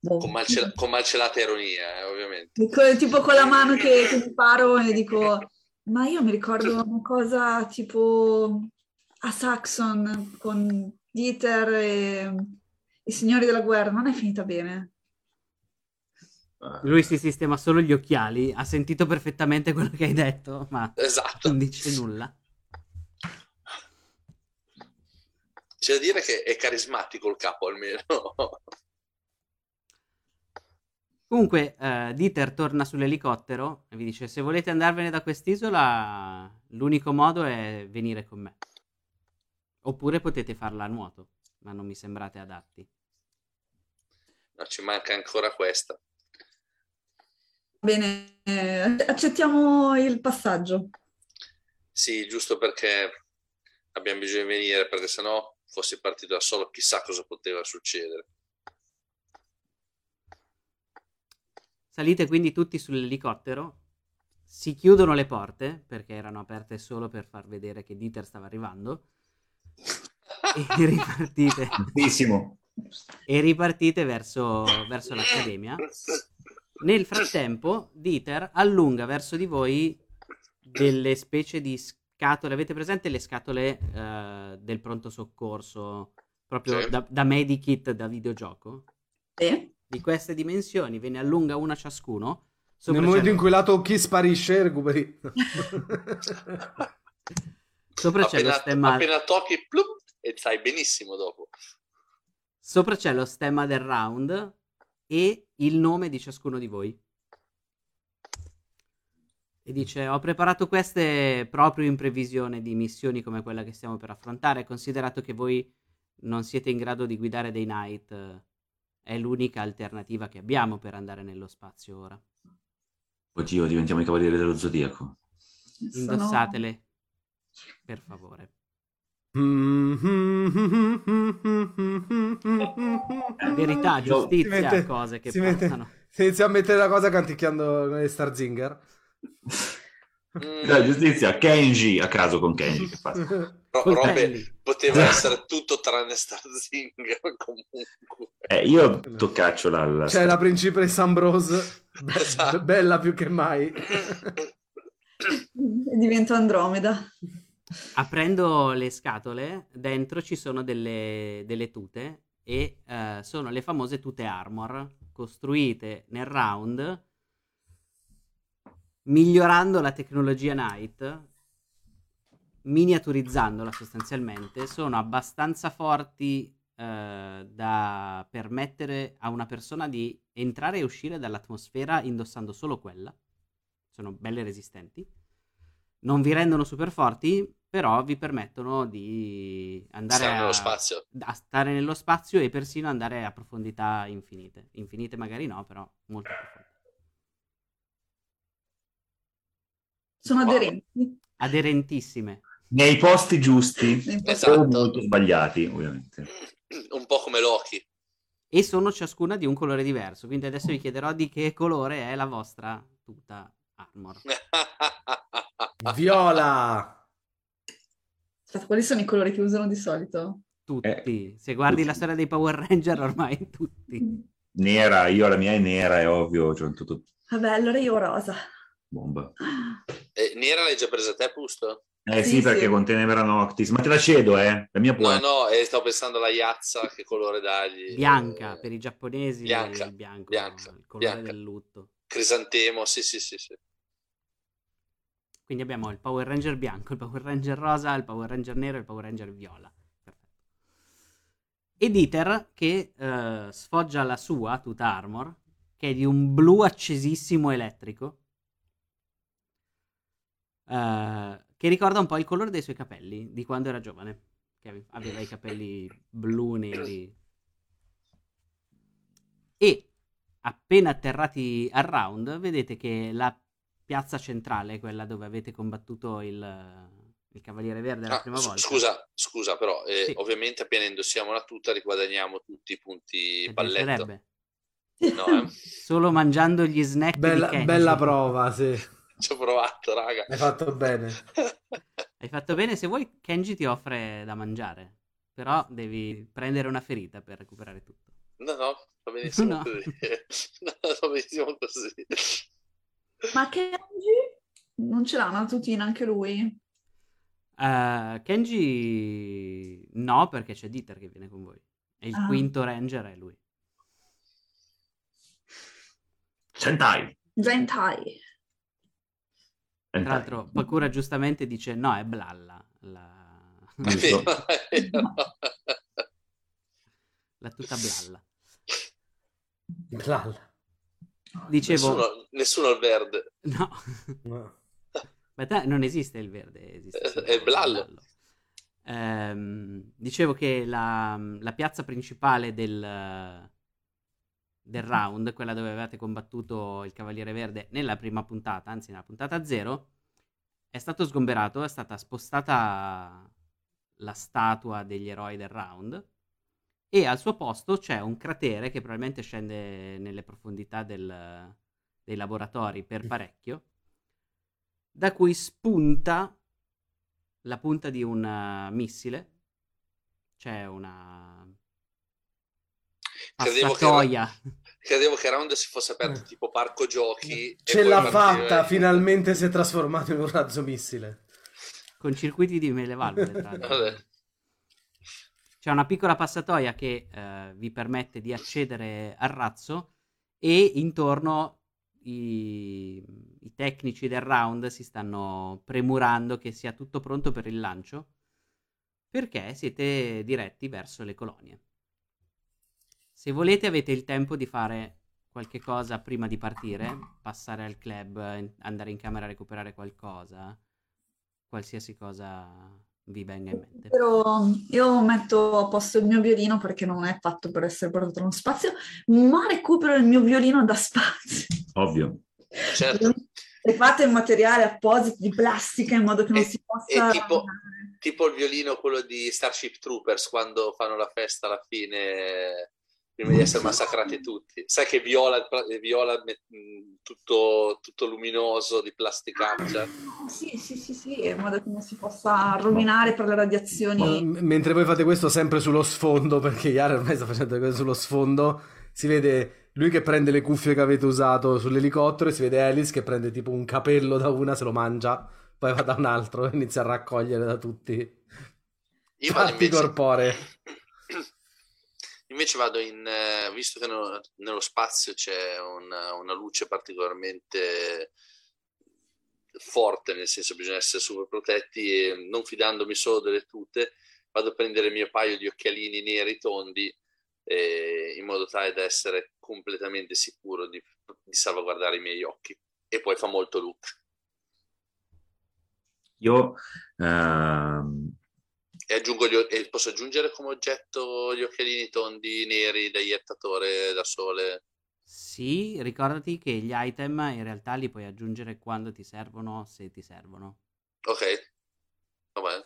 boh. Con, malcela- con malcelata ironia, eh, ovviamente. Dico- tipo con la mano che, che mi paro e dico, ma io mi ricordo una cosa tipo a Saxon con Dieter e i signori della guerra, non è finita bene. Lui si sistema solo gli occhiali, ha sentito perfettamente quello che hai detto, ma Esatto. non dice nulla. C'è da dire che è carismatico il capo almeno. Comunque, eh, Dieter torna sull'elicottero e vi dice: Se volete andarvene da quest'isola, l'unico modo è venire con me. Oppure potete farla a nuoto, ma non mi sembrate adatti. No, ci manca ancora questa. bene, eh, accettiamo il passaggio. Sì, giusto perché abbiamo bisogno di venire, perché sennò fossi partito da solo chissà cosa poteva succedere. Salite quindi tutti sull'elicottero. Si chiudono le porte perché erano aperte solo per far vedere che Dieter stava arrivando. E ripartite, Benissimo. e ripartite verso, verso l'accademia. Nel frattempo, Dieter allunga verso di voi delle specie di scatole. Avete presente le scatole eh, del pronto soccorso? Proprio Sì. da, da medikit da videogioco? Sì. Di queste dimensioni, ve ne allunga una ciascuno. Nel momento in cui lato chi sparisce, recuperi. Sopra c'è lo stemma, appena tocchi, plup, e stai benissimo dopo. sopra c'è lo stemma del round e il nome di ciascuno di voi. E dice: Ho preparato queste proprio in previsione di missioni come quella che stiamo per affrontare. Considerato che voi non siete in grado di guidare dei Knight, eh, è l'unica alternativa che abbiamo per andare nello spazio ora. Oddio, diventiamo i cavalieri dello zodiaco. Sono- Indossatele, per favore. Verità, giustizia, mette- cose che si mette-. Si inizia a mettere la cosa canticchiando nelle Starzinger. Dai, giustizia, Kenji, a caso con Kenji, che Coltelli. robe poteva essere tutto tranne Starzinger comunque. Eh, io toccaccio la... la- C'è la principessa Ambrose, be- Esatto. bella più che mai. Divento Andromeda. Aprendo le scatole, dentro ci sono delle, delle tute e eh, sono le famose tute armor costruite nel round migliorando la tecnologia Knight, miniaturizzandola sostanzialmente, sono abbastanza forti eh, da permettere a una persona di entrare e uscire dall'atmosfera indossando solo quella. Sono belle resistenti. Non vi rendono super forti, però vi permettono di andare Stare a, nello spazio. a stare nello spazio e persino andare a profondità infinite. Infinite magari no, però molto profonde. Sono Wow. aderenti. Aderentissime. Nei posti giusti, Esatto. sbagliati, ovviamente. Un po' come Loki. E sono ciascuna di un colore diverso. Quindi adesso vi chiederò di che colore è la vostra tuta armor. Viola! Aspetta, quali sono i colori che usano di solito? Tutti. Se guardi la storia dei Power Ranger, ormai tutti. Nera, io la mia è nera, è ovvio, c'ho tutto Vabbè, allora io rosa. Bomba. Eh, Nera l'hai già presa te, Pusto? Eh sì, Sì, perché sì. con Tenebra Noctis, ma te la cedo, eh? La mia può No, no, e sto pensando alla Iazza, che colore dargli. Bianca, Eh, per i giapponesi bianca, il bianco, bianca, il colore bianca. del lutto. Crisantemo, sì, sì, sì, sì. Quindi abbiamo il Power Ranger bianco, il Power Ranger rosa, il Power Ranger nero e il Power Ranger viola. Perfetto. E Dieter che eh, sfoggia la sua tuta armor, che è di un blu accesissimo elettrico, eh, che ricorda un po' il colore dei suoi capelli di quando era giovane, che ave- aveva i capelli blu neri. E appena atterrati al round, vedete che la piazza centrale, quella dove avete combattuto il, il Cavaliere Verde la Ah, prima s- volta. Scusa, scusa, però eh, Sì. ovviamente appena indossiamo la tuta riguadagniamo tutti i punti balletto. piacerebbe. No, eh? Solo mangiando gli snack Bella, bella prova, sì. Ci ho provato, raga. Hai fatto bene. Hai fatto bene, se vuoi Kenji ti offre da mangiare, però devi prendere una ferita per recuperare tutto. No, no, va benissimo No. così. No, va benissimo così. Ma Kenji? Non ce l'ha una tutina anche lui? Eh, Kenji no, perché c'è Dieter che viene con voi. E il Ah. quinto ranger è lui. Sentai. Zentai. Tra l'altro, Pakura giustamente dice no, è Blalla. La, Giusto. la tuta Blalla. Blalla. Dicevo, Nessuno, nessuno al verde. no. No. Ma te- non esiste il verde, esiste Eh, solo è Blallo. Ehm, dicevo che la, la piazza principale del, del round, quella dove avevate combattuto il Cavaliere Verde nella prima puntata, anzi nella puntata zero, è stato sgomberato, è stata spostata la statua degli eroi del round e al suo posto c'è un cratere che probabilmente scende nelle profondità del, dei laboratori per parecchio, da cui spunta la punta di un uh, missile, c'è una Credevo che, passatoia. credevo che Round si fosse aperto tipo parco giochi. Ce l'ha fatta, finalmente si è trasformato in un razzo missile. con circuiti di mele valvole. C'è una piccola passatoia che eh, vi permette di accedere al razzo e intorno i, i tecnici del round si stanno premurando che sia tutto pronto per il lancio perché siete diretti verso le colonie. Se volete avete il tempo di fare qualche cosa prima di partire, passare al club, in- andare in camera a recuperare qualcosa, qualsiasi cosa vi venga in mente. Però io metto a posto il mio violino perché non è fatto per essere portato nello spazio, ma recupero il mio violino da spazio. Ovvio. Certo. È fatto in materiale apposito di plastica in modo che non E- si possa... e tipo- Tipo il violino, quello di Starship Troopers, quando fanno la festa alla fine, prima di essere massacrati tutti. Sai che viola, viola mh, tutto, tutto luminoso di plasticaccia. Sì, sì, sì, sì, in modo che non si possa rovinare per le radiazioni. M- Mentre voi fate questo sempre sullo sfondo, perché Yara ormai sta facendo questo sullo sfondo, si vede lui che prende le cuffie che avete usato sull'elicottero e si vede Alice che prende tipo un capello da una, se lo mangia, poi va da un altro e inizia a raccogliere da tutti Io vado parti invece, corporee. Invece vado in, eh, visto che nello, spazio c'è una, una luce particolarmente forte, nel senso che bisogna essere super protetti e non fidandomi solo delle tute, vado a prendere il mio paio di occhialini neri tondi eh, in modo tale da essere completamente sicuro di, di salvaguardare i miei occhi. E poi fa molto look. Io ehm, E, e posso aggiungere come oggetto gli occhialini tondi neri da iettatore da sole. Sì, ricordati che gli item in realtà li puoi aggiungere quando ti servono, se ti servono. Ok, va bene.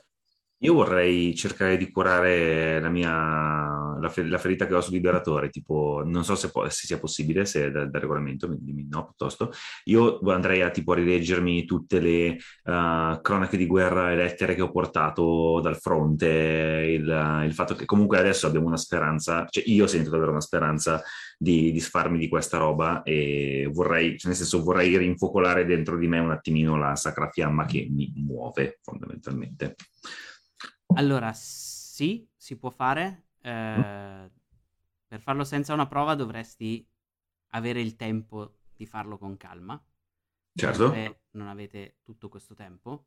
Io vorrei cercare di curare la mia la, fe- la ferita che ho sul liberatore, tipo, non so se, può- se sia possibile, se dal, dal regolamento, mi- dimmi no piuttosto. Io andrei a tipo rileggermi tutte le eh, cronache di guerra e lettere che ho portato dal fronte, il, il fatto che comunque adesso abbiamo una speranza, cioè io sento davvero una speranza di, di sfarmi di questa roba e vorrei, cioè nel senso vorrei rinfocolare dentro di me un attimino la sacra fiamma che mi muove fondamentalmente. Allora, sì, si può fare. eh, per farlo senza una prova dovresti avere il tempo di farlo con calma. Certo. perché non avete tutto questo tempo.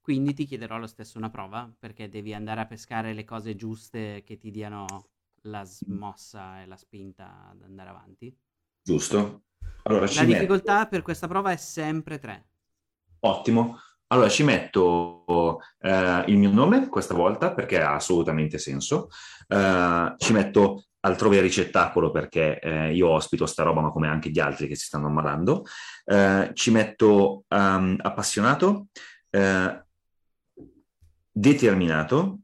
Quindi ti chiederò lo stesso una prova perché devi andare a pescare le cose giuste che ti diano la smossa e la spinta ad andare avanti. Giusto. Allora La metto- difficoltà per questa prova è sempre 3. Ottimo. Allora ci metto eh, il mio nome questa volta perché ha assolutamente senso. Eh, ci metto altrove ricettacolo perché eh, io ospito sta roba, ma come anche gli altri che si stanno ammalando. Eh, ci metto ehm, appassionato, eh, determinato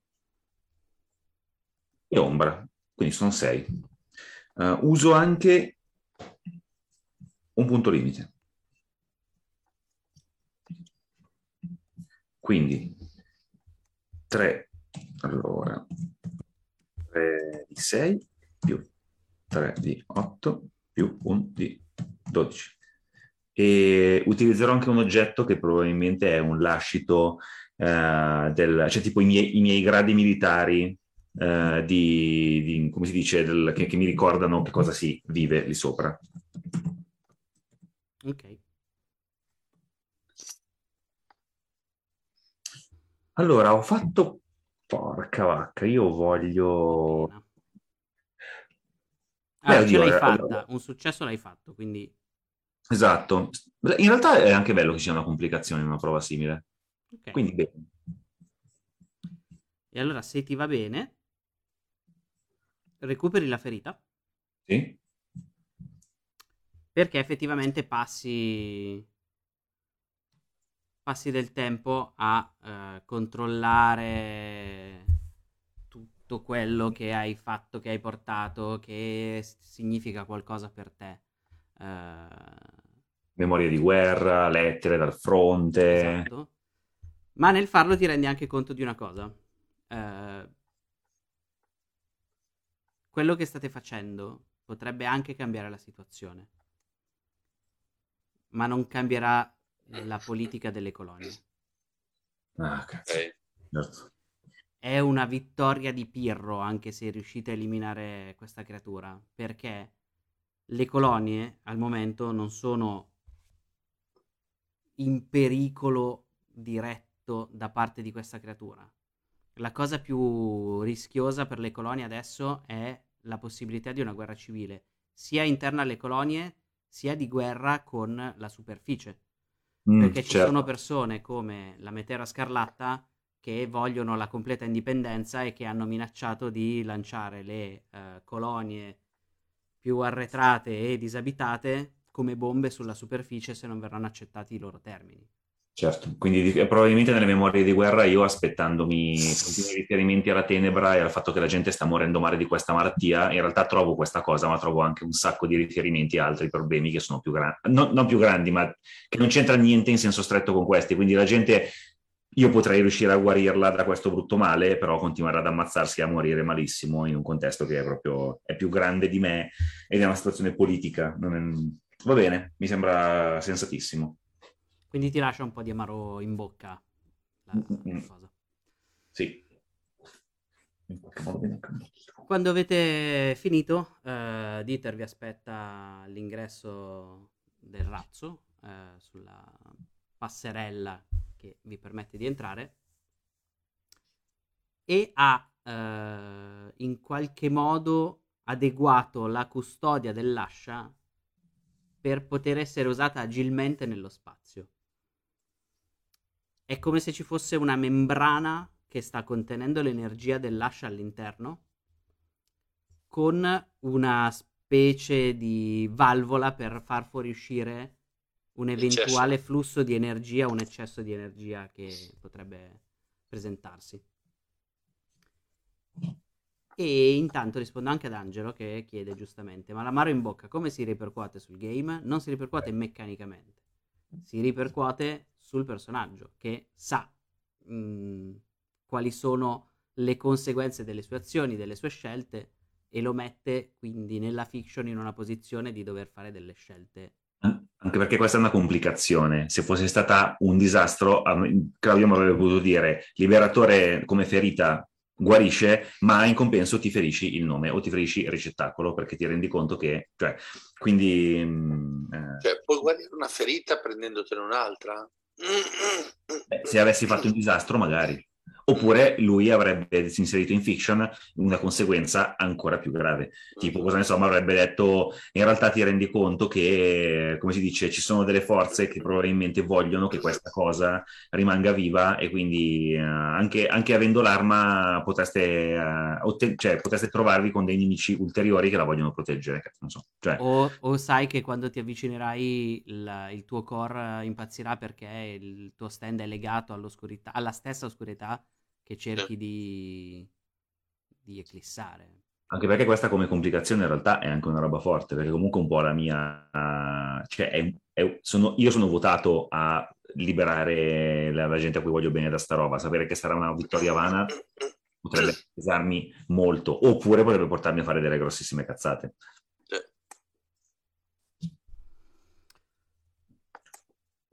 e ombra. Quindi sono sei. Eh, uso anche un punto limite. Quindi 3, allora 3 di 6 più 3 di 8 più 1 di 12. E utilizzerò anche un oggetto che probabilmente è un lascito, eh, del, cioè tipo i miei, i miei gradi militari eh, di, di- come si dice, del- che, che mi ricordano che cosa si vive lì sopra. Ok. Allora, ho fatto... Porca vacca, io voglio... Beh, Ah, ce oddio, l'hai eh, fatta, allora- un successo l'hai fatto, quindi Esatto. In realtà è anche bello che ci sia una complicazione in una prova simile. Quindi bene. E allora se ti va bene, recuperi la ferita Sì? perché effettivamente passi passi del tempo a eh, controllare tutto quello che hai fatto, che hai portato, che significa qualcosa per te. Uh... Memorie di guerra, lettere dal fronte. Esatto. Ma nel farlo ti rendi anche conto di una cosa. Uh... Quello che state facendo potrebbe anche cambiare la situazione, ma non cambierà la politica delle colonie. Ah, cazzo. Okay. Certo. È una vittoria di Pirro anche se riuscite a eliminare questa creatura, perché le colonie al momento non sono in pericolo diretto da parte di questa creatura. La cosa più rischiosa per le colonie adesso è la possibilità di una guerra civile, sia interna alle colonie, sia di guerra con la superficie. Mm, perché ci certo. sono persone come la Metera Scarlatta che vogliono la completa indipendenza e che hanno minacciato di lanciare le uh, colonie più arretrate e disabitate come bombe sulla superficie se non verranno accettati i loro termini. Certo, quindi probabilmente nelle memorie di guerra io aspettandomi continui riferimenti alla tenebra e al fatto che la gente sta morendo male di questa malattia, in realtà trovo questa cosa, ma trovo anche un sacco di riferimenti a altri problemi che sono più grandi, no, non più grandi, ma che non c'entra niente in senso stretto con questi. Quindi la gente, io potrei riuscire a guarirla da questo brutto male, però continuare ad ammazzarsi e a morire malissimo in un contesto che è proprio è più grande di me ed è una situazione politica. È... Va bene, mi sembra sensatissimo. Quindi ti lascia un po' di amaro in bocca la, la cosa. Sì. Quando avete finito, uh, Dieter vi aspetta all'ingresso del razzo uh, sulla passerella che vi permette di entrare e ha uh, in qualche modo adeguato la custodia dell'ascia per poter essere usata agilmente nello spazio è come se ci fosse una membrana che sta contenendo l'energia dell'ascia all'interno con una specie di valvola per far fuoriuscire un eventuale eccesso. flusso di energia, un eccesso di energia che potrebbe presentarsi. E intanto rispondo anche ad Angelo che chiede giustamente: ma l'amaro in bocca come si ripercuote sul game? Non si ripercuote meccanicamente, si ripercuote sul personaggio che sa mh, mm, quali sono le conseguenze delle sue azioni, delle sue scelte e lo mette quindi nella fiction in una posizione di dover fare delle scelte. Anche perché questa è una complicazione. Se fosse stata un disastro, Claudio mi avrebbe potuto dire liberatore come ferita guarisce, ma in compenso ti ferisci il nome o ti ferisci il ricettacolo perché ti rendi conto che, cioè, quindi... Mm, eh... Cioè, puoi guarire una ferita prendendotene un'altra? Beh, se avessi fatto un disastro, magari. Oppure lui avrebbe inserito in fiction una conseguenza ancora più grave. Tipo, cosa ne so, ma avrebbe detto: in realtà ti rendi conto che, come si dice, ci sono delle forze che probabilmente vogliono che questa cosa rimanga viva e quindi uh, anche, anche, avendo l'arma potreste, uh, otten- cioè, potreste trovarvi con dei nemici ulteriori che la vogliono proteggere. So. Cioè... O, o, sai che quando ti avvicinerai il, il tuo core impazzirà perché il tuo stand è legato alla stessa oscurità che cerchi di, di eclissare. Anche perché questa come complicazione in realtà è anche una roba forte, perché comunque un po' la mia... Cioè, è, è, sono, io sono votato a liberare la, la, gente a cui voglio bene da sta roba. Sapere che sarà una vittoria vana potrebbe pesarmi molto, oppure potrebbe portarmi a fare delle grossissime cazzate.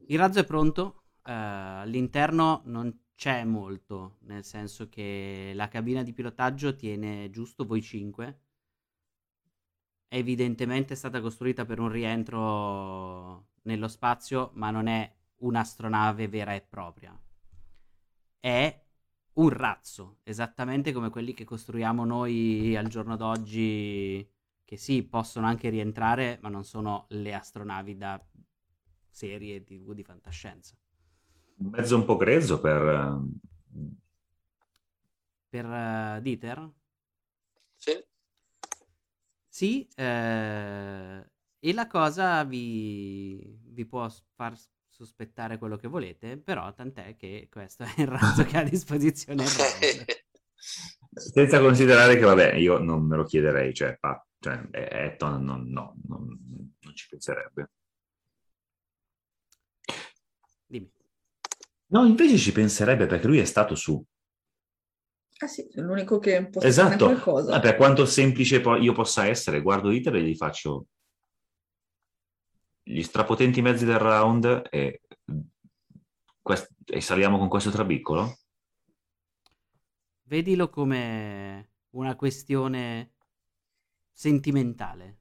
Il razzo è pronto, uh, all'interno non c'è molto, nel senso che la cabina di pilotaggio tiene giusto voi 5. Evidentemente è stata costruita per un rientro nello spazio, ma non è un'astronave vera e propria. È un razzo, esattamente come quelli che costruiamo noi al giorno d'oggi, che sì, possono anche rientrare, ma non sono le astronavi da serie TV di fantascienza un mezzo un po' grezzo per... Per uh, Dieter? Sì. Sì, eh, E la cosa vi, vi può far sospettare quello che volete, però tant'è che questo è il razzo che ha a disposizione. Senza considerare che, vabbè, io non me lo chiederei, cioè, pa- cioè Etton non, no, non, non ci penserebbe. Dimmi. No, invece ci penserebbe perché lui è stato su. Ah sì, è l'unico che può Esatto, qualcosa. Ah, per quanto semplice po- io possa essere, guardo Iter e gli faccio gli strapotenti mezzi del round e, quest- e saliamo con questo trabiccolo? Vedilo come una questione sentimentale.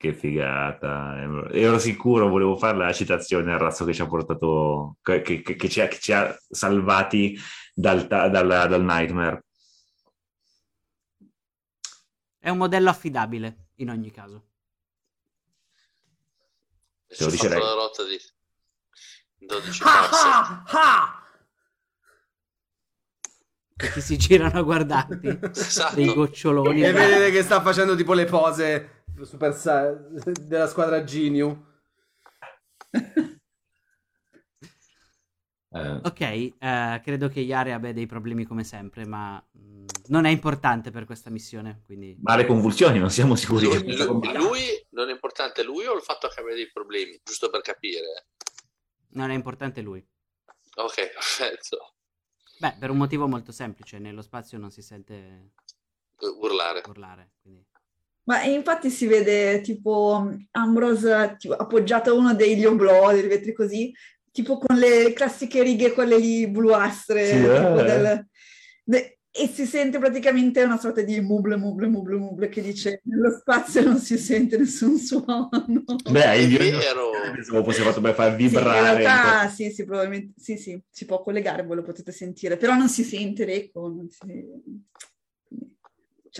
Che figata, ero sicuro, volevo fare la citazione al razzo che ci ha portato, che, che- che ci, ha, che ci ha salvati dal, dal- dal nightmare. È un modello affidabile, in ogni caso. Ci ho dice lei. la rotta di 12 Ah, passi. ah, ah! Che si girano a guardarti. Esatto. Dei goccioloni. E vedete che sta facendo tipo le pose super sa- della squadra Geniu. Eh, Ok, eh, credo che Yare abbia dei problemi come sempre, ma mh, non è importante per questa missione, quindi... ma le convulsioni non siamo sicuri che Lui, possa lui- lui non è importante lui o il fatto che abbia dei problemi, giusto per capire. Non è importante lui. Ok, perfetto. Beh, per un motivo molto semplice, nello spazio non si sente Urlare. urlare, quindi... Ma infatti si vede tipo Ambrose tipo, appoggiato a uno degli oblò, dei vetri così, tipo con le classiche righe, quelle lì bluastre, Sì, tipo eh. del- de- e si sente praticamente una sorta di muble, muble, muble, muble che dice nello spazio non si sente nessun suono. Beh, È vero. pensavo fosse fatto per far Sì, in vibrare. realtà sì, sì, probabilmente sì, sì, si può collegare, voi lo potete sentire, però non si sente l'eco, non si...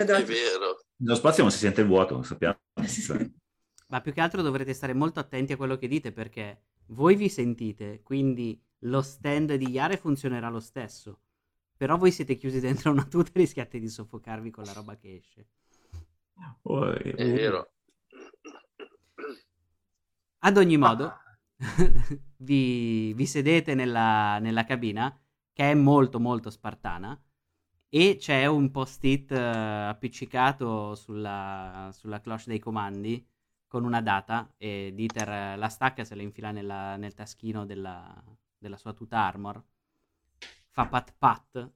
Della... È vero. Nello spazio non si sente il vuoto, lo sappiamo. Ma più che altro dovrete stare molto attenti a quello che dite perché voi vi sentite, quindi lo stand di Yare funzionerà lo stesso. Però voi siete chiusi dentro una tuta e rischiate di soffocarvi con la roba che esce. oh, È vero. Ad ogni modo, vi, vi sedete nella, nella cabina, che è molto molto spartana, e c'è un post-it eh, appiccicato sulla, sulla cloche dei comandi con una data, e Dieter eh, la stacca se la infila nella- nel taschino della, della sua tuta armor, fa pat pat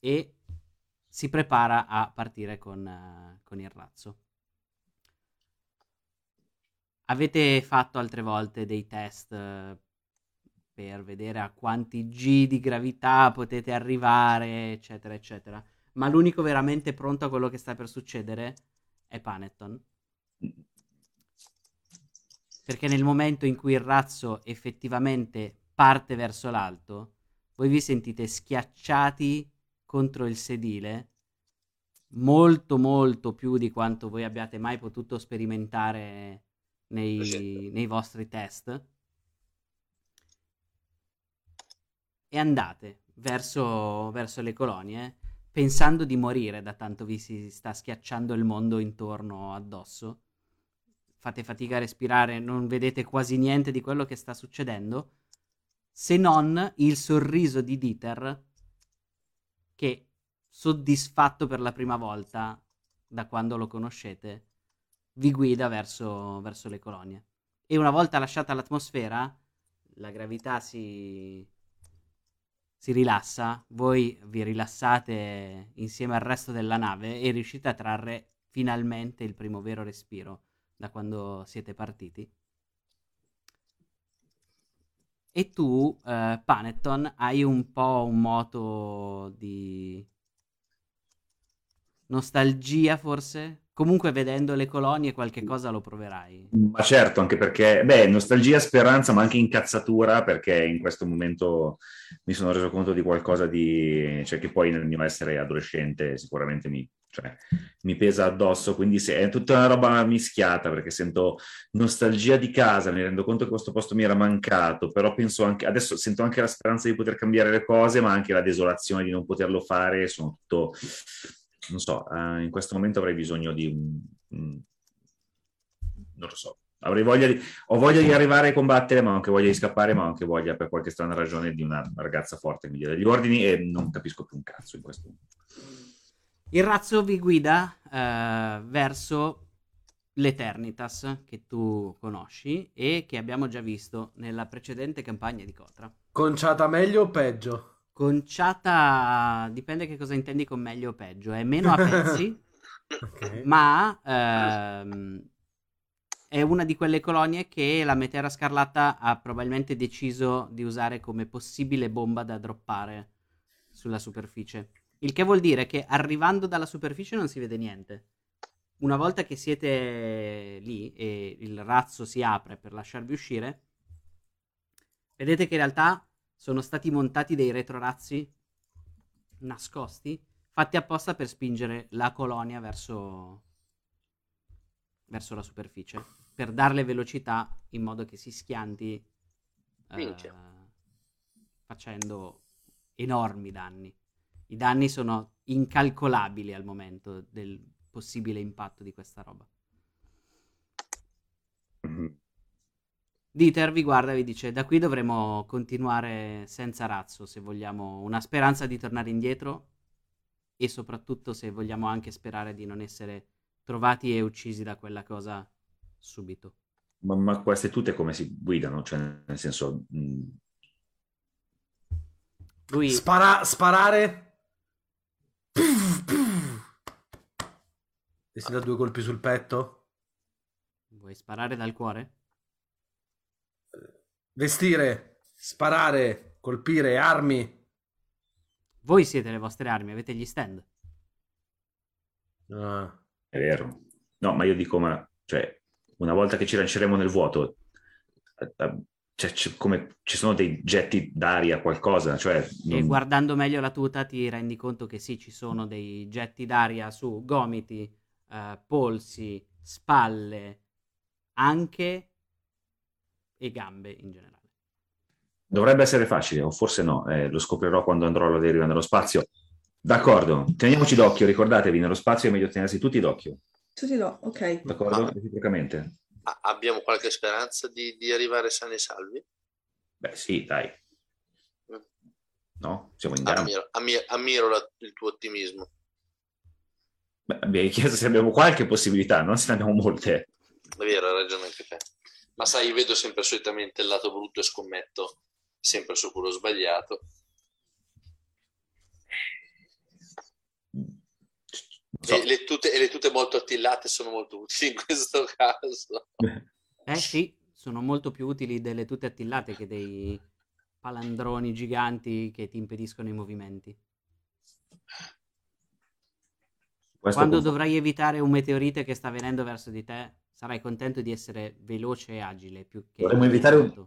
e si prepara a partire con, eh, con il razzo. Avete fatto altre volte dei test per vedere a quanti G di gravità potete arrivare, eccetera, eccetera. Ma l'unico veramente pronto a quello che sta per succedere è Panetton. Perché nel momento in cui il razzo effettivamente parte verso l'alto, voi vi sentite schiacciati contro il sedile molto molto più di quanto voi abbiate mai potuto sperimentare nei, nei vostri test e andate verso, verso le colonie pensando di morire da tanto vi si sta schiacciando il mondo intorno addosso. Fate fatica a respirare non vedete quasi niente di quello che sta succedendo se non il sorriso di Dieter che soddisfatto per la prima volta da quando lo conoscete vi guida verso, verso le colonie. E una volta lasciata l'atmosfera la gravità si, si rilassa voi vi rilassate insieme al resto della nave e riuscite a trarre finalmente il primo vero respiro da quando siete partiti e tu, eh, Panetton, hai un po' un moto di nostalgia, forse? Comunque, vedendo le colonie, qualche cosa lo proverai. Ma certo, anche perché, beh, nostalgia, speranza, ma anche incazzatura, perché in questo momento mi sono reso conto di qualcosa di... cioè che poi nel mio essere adolescente sicuramente mi, cioè, mi pesa addosso, quindi se- è tutta una roba mischiata, perché sento nostalgia di casa, mi rendo conto che questo posto mi era mancato, però penso anche, adesso sento anche la speranza di poter cambiare le cose, ma anche la desolazione di non poterlo fare, sono tutto, non so, eh, in questo momento avrei bisogno di un, un- non lo so. Avrei voglia di, ho voglia di arrivare a combattere, ma ho anche voglia di scappare, ma ho anche voglia per qualche strana ragione di una ragazza forte che mi dia degli ordini e non capisco più un cazzo in questo momento. Il razzo vi guida eh, verso l'Eternitas che tu conosci e che abbiamo già visto nella precedente campagna di Cotra. Conciata meglio o peggio? Conciata dipende che cosa intendi con meglio o peggio, è meno a pezzi, Ok. ma ehm, è una di quelle colonie che la Metera Scarlatta ha probabilmente deciso di usare come possibile bomba da droppare sulla superficie. Il che vuol dire che arrivando dalla superficie non si vede niente. Una volta che siete lì e il razzo si apre per lasciarvi uscire, vedete che in realtà sono stati montati dei retrorazzi nascosti, fatti apposta per spingere la colonia verso, verso la superficie, per darle velocità in modo che si schianti eh, facendo enormi danni. I danni sono incalcolabili al momento del possibile impatto di questa roba. Dieter vi guarda e vi dice: Da qui dovremo continuare senza razzo se vogliamo una speranza di tornare indietro e soprattutto se vogliamo anche sperare di non essere trovati e uccisi da quella cosa subito. Ma, ma queste tutte come si guidano? Cioè, nel senso, mh, Lui Spara- sparare. E si dà due colpi sul petto. vuoi sparare dal cuore? Vestire, sparare, colpire, armi. Voi siete le vostre armi, avete gli stand. Ah. è vero. No, ma io dico, ma cioè, una volta che ci lanceremo nel vuoto, eh, eh, cioè, ci- come ci sono dei getti d'aria, qualcosa, cioè, E non- guardando meglio la tuta ti rendi conto che sì, ci sono dei getti d'aria su gomiti, eh, polsi, spalle, anche e gambe in generale. dovrebbe essere facile, o forse no, eh, lo scoprirò quando andrò alla deriva nello spazio. D'accordo, teniamoci d'occhio, ricordatevi, nello spazio è meglio tenersi tutti d'occhio, Tutti do, ok. d'accordo? Reciprocamente. A- abbiamo qualche speranza di, di arrivare sani e salvi? Beh, sì, dai. No? Siamo in Ah, gamba. Ammiro, ammiro- ammiro la- il tuo ottimismo. Beh, abbiamo chiesto se abbiamo qualche possibilità, non se ne abbiamo molte. È vero, hai ragione anche te. Ma sai, io vedo sempre solitamente il lato brutto e scommetto sempre su quello sbagliato. So. E, le tute, e le tute molto attillate sono molto utili in questo caso. Eh sì, sono molto più utili delle tute attillate che dei palandroni giganti che ti impediscono i movimenti. Questo Quando con- dovrai evitare un meteorite che sta venendo verso di te, sarai contento di essere veloce e agile più che Dovremmo evitare un-.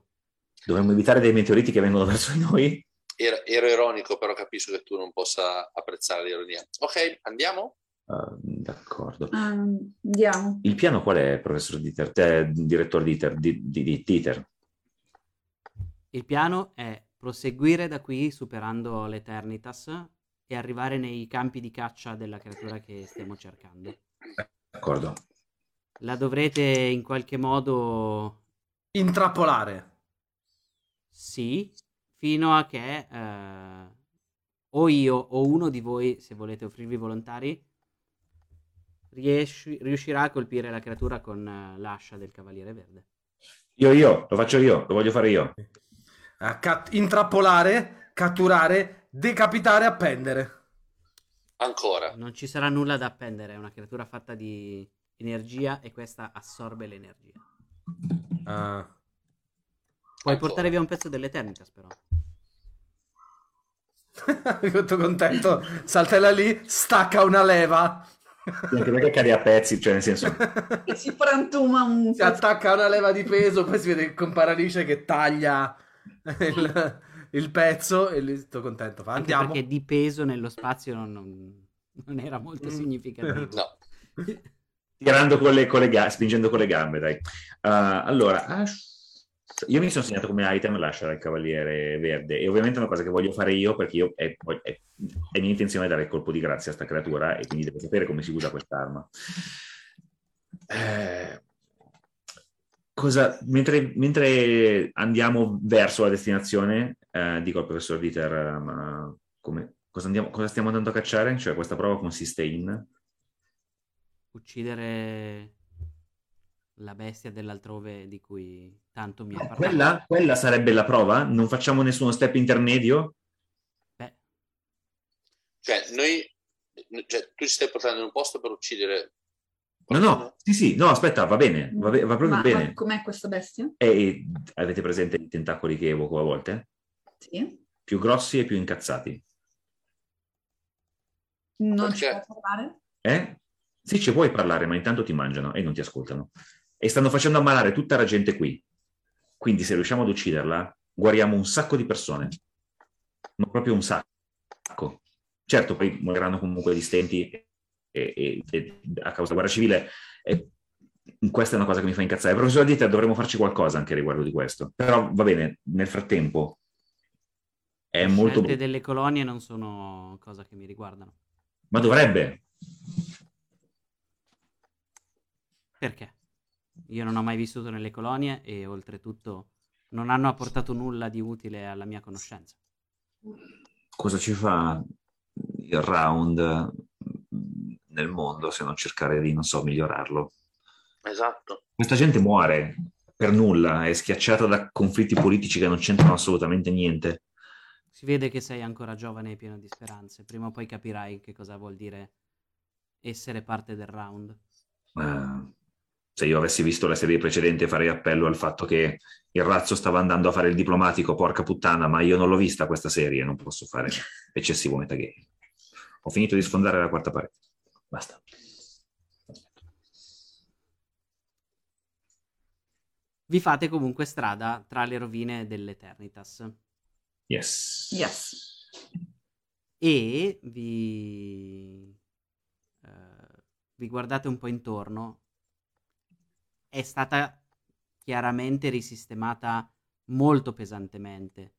Dovremmo evitare dei meteoriti che vengono verso di noi? Ero, ero ironico, però capisco che tu non possa apprezzare l'ironia. Ok, andiamo? Ah, d'accordo. Ah, andiamo. Il piano qual è, professor Dieter? Eh, direttore Dieter? Di, di- di- Dieter? Il piano è proseguire da qui superando l'Eternitas e arrivare nei campi di caccia della creatura che stiamo cercando. D'accordo. La dovrete in qualche modo Intrappolare. Sì, fino a che eh, o io o uno di voi, se volete offrirvi volontari, riesci- riuscirà a colpire la creatura con eh, l'ascia del Cavaliere Verde. Io, io, lo faccio io, lo voglio fare io. Ah, cat- intrappolare, catturare, decapitare, appendere. Ancora. Non ci sarà nulla da appendere, è una creatura fatta di energia e questa assorbe l'energia. Ah. Puoi Ancora. portare via un pezzo dell'Eternitas però. Tutto contento, saltella lì, stacca una leva. Anche perché cade a pezzi, cioè nel senso... E si frantuma un si attacca una leva di peso, poi si vede con Paralice che taglia il, il pezzo e lì sto contento. Fa, Anche andiamo. perché di peso nello spazio non, non- non era molto Mm. significativo. No. Tirando con le, con le ga- spingendo con le gambe, dai. Ah, allora, ah, io mi sono segnato come item lasciare il Cavaliere Verde e ovviamente è una cosa che voglio fare io perché io è, è- è mia intenzione dare il colpo di grazia a sta creatura e quindi devo sapere come si usa quest'arma. Eh, cosa, mentre, mentre andiamo verso la destinazione, eh, dico al professor Dieter, ma come, cosa, andiamo- cosa stiamo andando a cacciare? Cioè, questa prova consiste in... Uccidere la bestia dell'altrove di cui tanto mi ha Eh, parlato. Quella, quella sarebbe la prova? Non facciamo nessuno step intermedio? Beh, Cioè, noi, cioè, tu ci stai portando in un posto per uccidere. No, no, sì, sì, no, aspetta, va bene, va, be- va proprio Ma, bene. ma com'è questa bestia? E, e avete presente i tentacoli che evoco a volte? Sì. Più grossi e più incazzati. Non ci Perché? può parlare? Eh? Sì, ci puoi parlare, ma intanto ti mangiano e non ti ascoltano. E stanno facendo ammalare tutta la gente qui. Quindi se riusciamo ad ucciderla, guariamo un sacco di persone. Ma proprio un sacco. Certo, poi moriranno comunque gli stenti e, e- e a causa della guerra civile. E questa è una cosa che mi fa incazzare. Professor Dieter, dovremmo farci qualcosa anche riguardo di questo. Però va bene, nel frattempo è le molto... scelte delle colonie non sono cosa che mi riguardano. Ma dovrebbe. Perché? Io non ho mai vissuto nelle colonie e oltretutto non hanno apportato nulla di utile alla mia conoscenza. cosa ci fa il round mm, nel mondo se non cercare di, non so, migliorarlo? Esatto. Questa gente muore per nulla, è schiacciata da conflitti politici che non c'entrano assolutamente niente. Si vede che sei ancora giovane e pieno di speranze. Prima o poi capirai che cosa vuol dire essere parte del round. Eh, se io avessi visto la serie precedente farei appello al fatto che il razzo stava andando a fare il diplomatico, porca puttana, ma io non l'ho vista questa serie, non posso fare eccessivo metagame. Ho finito di sfondare la quarta parete. Basta. Vi fate comunque strada tra le rovine dell'Eternitas Yes. Yes. e vi, eh, vi guardate un po' intorno. È stata chiaramente risistemata molto pesantemente.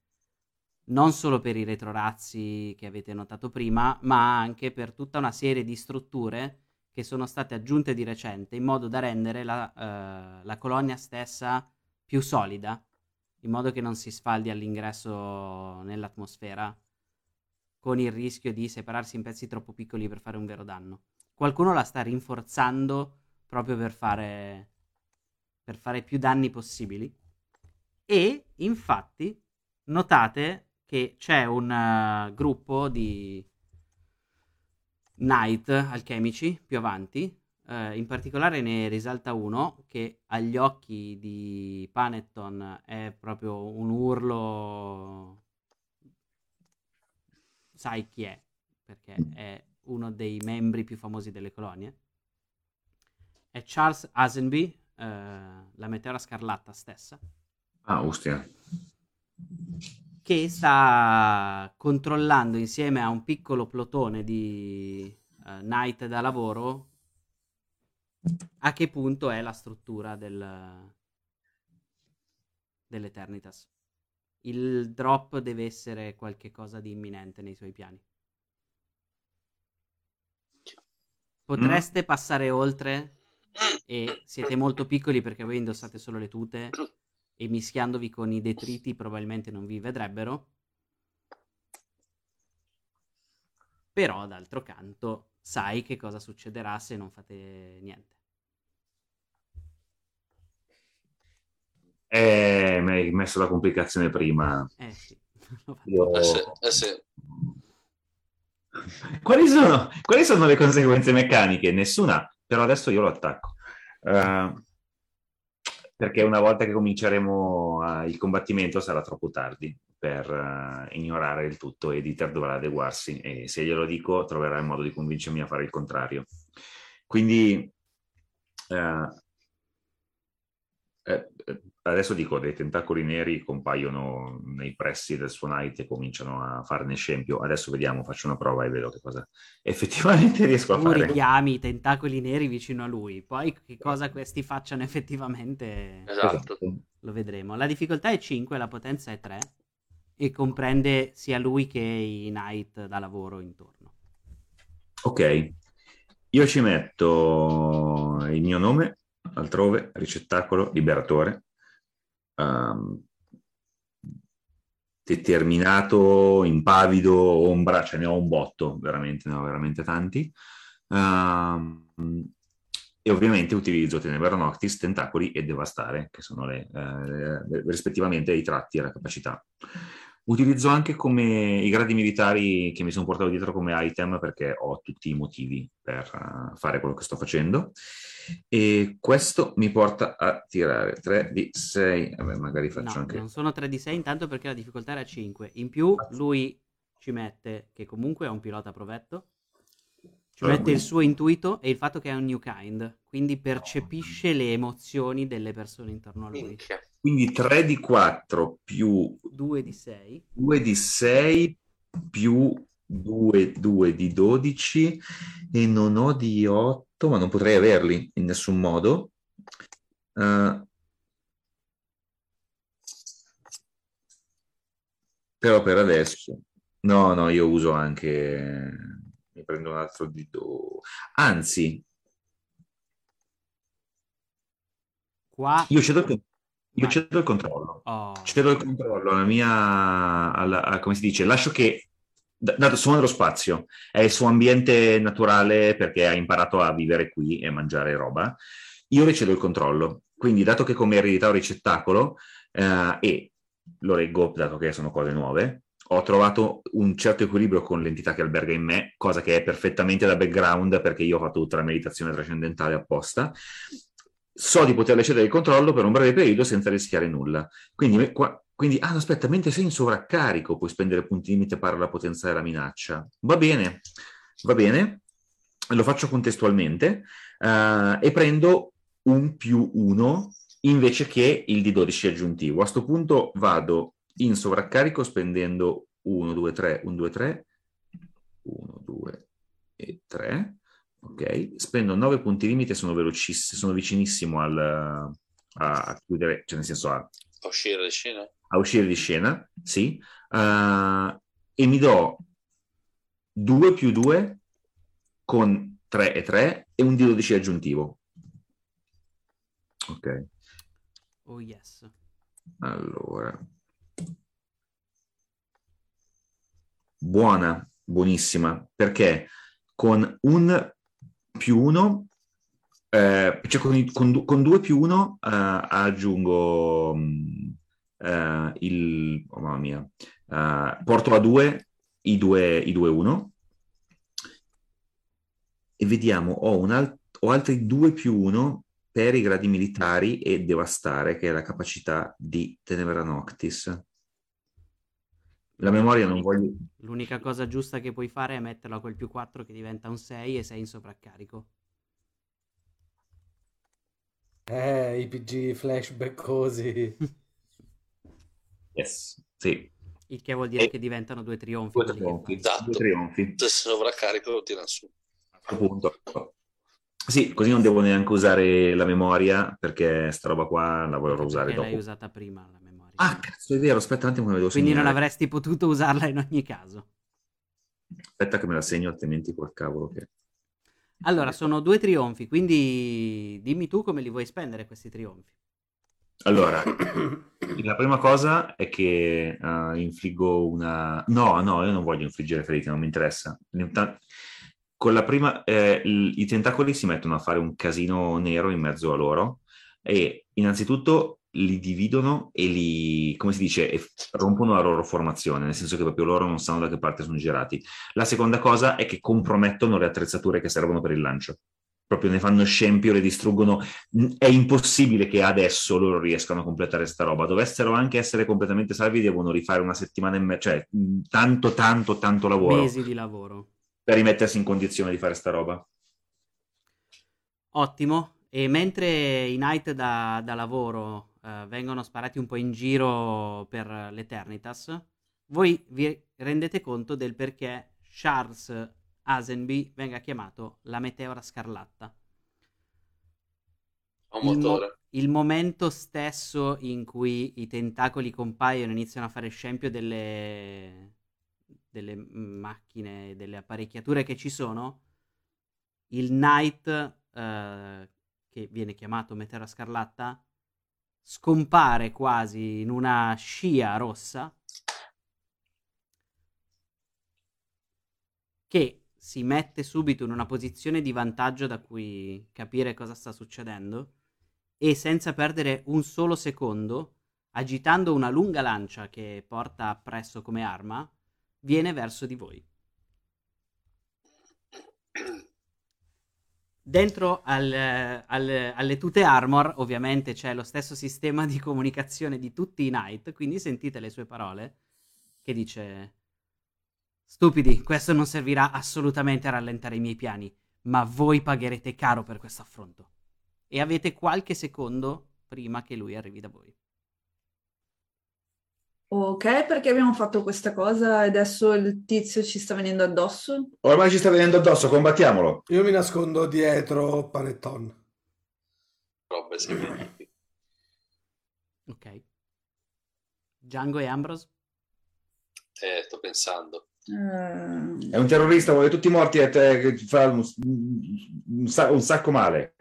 Non solo per i retrorazzi che avete notato prima, ma anche per tutta una serie di strutture che sono state aggiunte di recente in modo da rendere la, eh, la colonia stessa più solida, in modo che non si sfaldi all'ingresso nell'atmosfera, con il rischio di separarsi in pezzi troppo piccoli per fare un vero danno. Qualcuno la sta rinforzando proprio per fare, per fare più danni possibili. E infatti notate che c'è un eh, gruppo di Knight alchemici più avanti. eh, in particolare ne risalta uno che agli occhi di Panetton è proprio un urlo. Sai chi è? Perché è uno dei membri più famosi delle colonie. È Charles Asenby, eh, la meteora scarlatta stessa Ah, ostia. che sta controllando insieme a un piccolo plotone di eh, Knight da lavoro a che punto è la struttura del, dell'Eternitas. Il drop deve essere qualcosa di imminente nei suoi piani. Potreste passare oltre e siete molto piccoli perché voi indossate solo le tute e mischiandovi con i detriti probabilmente non vi vedrebbero. Però d'altro canto sai che cosa succederà se non fate niente. Eh, mi hai messo la complicazione prima. Eh sì. Io- Eh sì, eh sì. Quali sono, quali sono le conseguenze meccaniche? Nessuna, però adesso io lo attacco. Eh, perché una volta che cominceremo eh, il combattimento sarà troppo tardi per eh, ignorare il tutto e Dieter dovrà adeguarsi e se glielo dico troverà il modo di convincermi a fare il contrario. Quindi eh, eh, adesso dico, dei tentacoli neri compaiono nei pressi del suo Knight e cominciano a farne scempio. Adesso vediamo, faccio una prova e vedo che cosa effettivamente riesco a Tu fare. richiami i tentacoli neri vicino a lui. Poi che cosa questi facciano effettivamente Esatto. lo vedremo. La difficoltà è 5, la potenza è 3 e comprende sia lui che i knight da lavoro intorno. Ok, io ci metto il mio nome altrove, ricettacolo, liberatore. Um, determinato, impavido, ombra, ce ne ho un botto, veramente, ne ho veramente tanti. Um, e ovviamente utilizzo Tenebra Noctis, Tentacoli e Devastare, che sono le, eh, rispettivamente i tratti e la capacità. Utilizzo anche come i gradi militari che mi sono portato dietro come item perché ho tutti i motivi per uh, fare quello che sto facendo. E questo mi porta a tirare 3 di 6. Vabbè, magari faccio no, anche. Non sono 3 di 6 intanto perché la difficoltà era 5. In più, lui ci mette che comunque è un pilota provetto. Ci Allora, mette il quindi- suo intuito e il fatto che è un new kind. Quindi percepisce le emozioni delle persone intorno a lui. Minchia. Quindi 3 di 4 più 2 di 6. 2 di 6 più 2, 2 di 12 e non ho di 8, ma non potrei averli in nessun modo. Eh, però per adesso, no, no, io uso anche, mi prendo un altro di 2. Anzi, Qua... io cedo il, io cedo il controllo. Oh. cedo il controllo alla mia, alla- a- come si dice, lascio che, dato sono nello spazio, è il suo ambiente naturale perché ha imparato a vivere qui e mangiare roba, io le cedo il controllo. Quindi, dato che come eredità ho ricettacolo eh, e lo reggo, dato che sono cose nuove, ho trovato un certo equilibrio con l'entità che alberga in me, cosa che è perfettamente da background perché io ho fatto tutta la meditazione trascendentale apposta. So di poterle cedere il controllo per un breve periodo senza rischiare nulla. Quindi, qua- quindi, ah, aspetta, mentre sei in sovraccarico puoi spendere punti limite per la potenza della minaccia. Va bene, va bene, lo faccio contestualmente eh, e prendo un più uno invece che il di 12 aggiuntivo. A sto punto vado in sovraccarico spendendo 1, 2, 3, 1, 2, 3, 1, 2 e 3. Ok, spendo 9 punti limite, sono velocissimo, sono vicinissimo al, a, a chiudere, cioè nel senso a, A uscire di scena? a uscire di scena, sì, eh, e mi do 2 più 2 con 3 e 3 e un di 12 aggiuntivo. Ok, Oh yes. allora. Buona, buonissima, perché con un più 1, cioè con, i- con con 2 più 1 aggiungo mm, eh, il, oh mamma mia, eh, porto a 2 i 2 i 2 1 e vediamo, ho, un al- ho altri 2 più 1 per i gradi militari e devastare, che è la capacità di Tenebra Noctis. La memoria non voglio... L'unica cosa giusta che puoi fare è metterlo a quel più 4 che diventa un 6 e sei in sovraccarico. Eh, i PG flashback così. Yes, sì. Il che vuol dire E- che diventano due trionfi. Due trionfi. Esatto. Due trionfi. Se sovraccarico lo tira su. A questo punto. Sì, così non devo neanche usare la memoria, perché sta roba qua la vorrò usare Perché l'hai dopo. usata prima la memoria. Ah, cazzo, è vero, aspetta un attimo Quindi non segnare. avresti potuto usarla in ogni caso. Aspetta che me la segno, altrimenti quel cavolo che... Allora, sono due trionfi, quindi dimmi tu come li vuoi spendere questi trionfi. Allora, la prima cosa è che eh, infliggo una... No, no, io non voglio infliggere ferite, non mi interessa. Con la prima, eh, i tentacoli si mettono a fare un casino nero in mezzo a loro e innanzitutto li dividono e li, come si dice, rompono la loro formazione, nel senso che proprio loro non sanno da che parte sono girati. La seconda cosa è che compromettono le attrezzature che servono per il lancio. Proprio ne fanno scempio, le distruggono è impossibile che adesso loro riescano a completare sta roba. Dovessero anche essere completamente salvi, devono rifare una settimana e mezza, cioè tanto, tanto, tanto lavoro Mesi di lavoro. per rimettersi in condizione di fare sta roba. Ottimo. E mentre i Knight da, da lavoro eh, vengono sparati un po' in giro per l'Eternitas, voi vi rendete conto del perché Charles Asenby venga chiamato la Meteora Scarlatta. Il, mo- il momento stesso in cui i tentacoli compaiono e iniziano a fare scempio delle, delle macchine, delle apparecchiature che ci sono, il Knight eh, che viene chiamato Metera Scarlatta, scompare quasi in una scia rossa che si mette subito in una posizione di vantaggio da cui capire cosa sta succedendo e senza perdere un solo secondo, agitando una lunga lancia che porta appresso come arma, viene verso di voi. Dentro al, al, alle tute armor, ovviamente, c'è lo stesso sistema di comunicazione di tutti i knight, quindi sentite le sue parole che dice Stupidi, questo non servirà assolutamente a rallentare i miei piani, ma voi pagherete caro per questo affronto. E avete qualche secondo prima che lui arrivi da voi. Ok, perché abbiamo fatto questa cosa e adesso il tizio ci sta venendo addosso? Ormai ci sta venendo addosso, combattiamolo. Io mi nascondo dietro Panetton. Robe semplici. Ok. Django e Ambrose? Eh, sto pensando. Eh, È un terrorista, vuole tutti morti e te che fa un, un sacco male.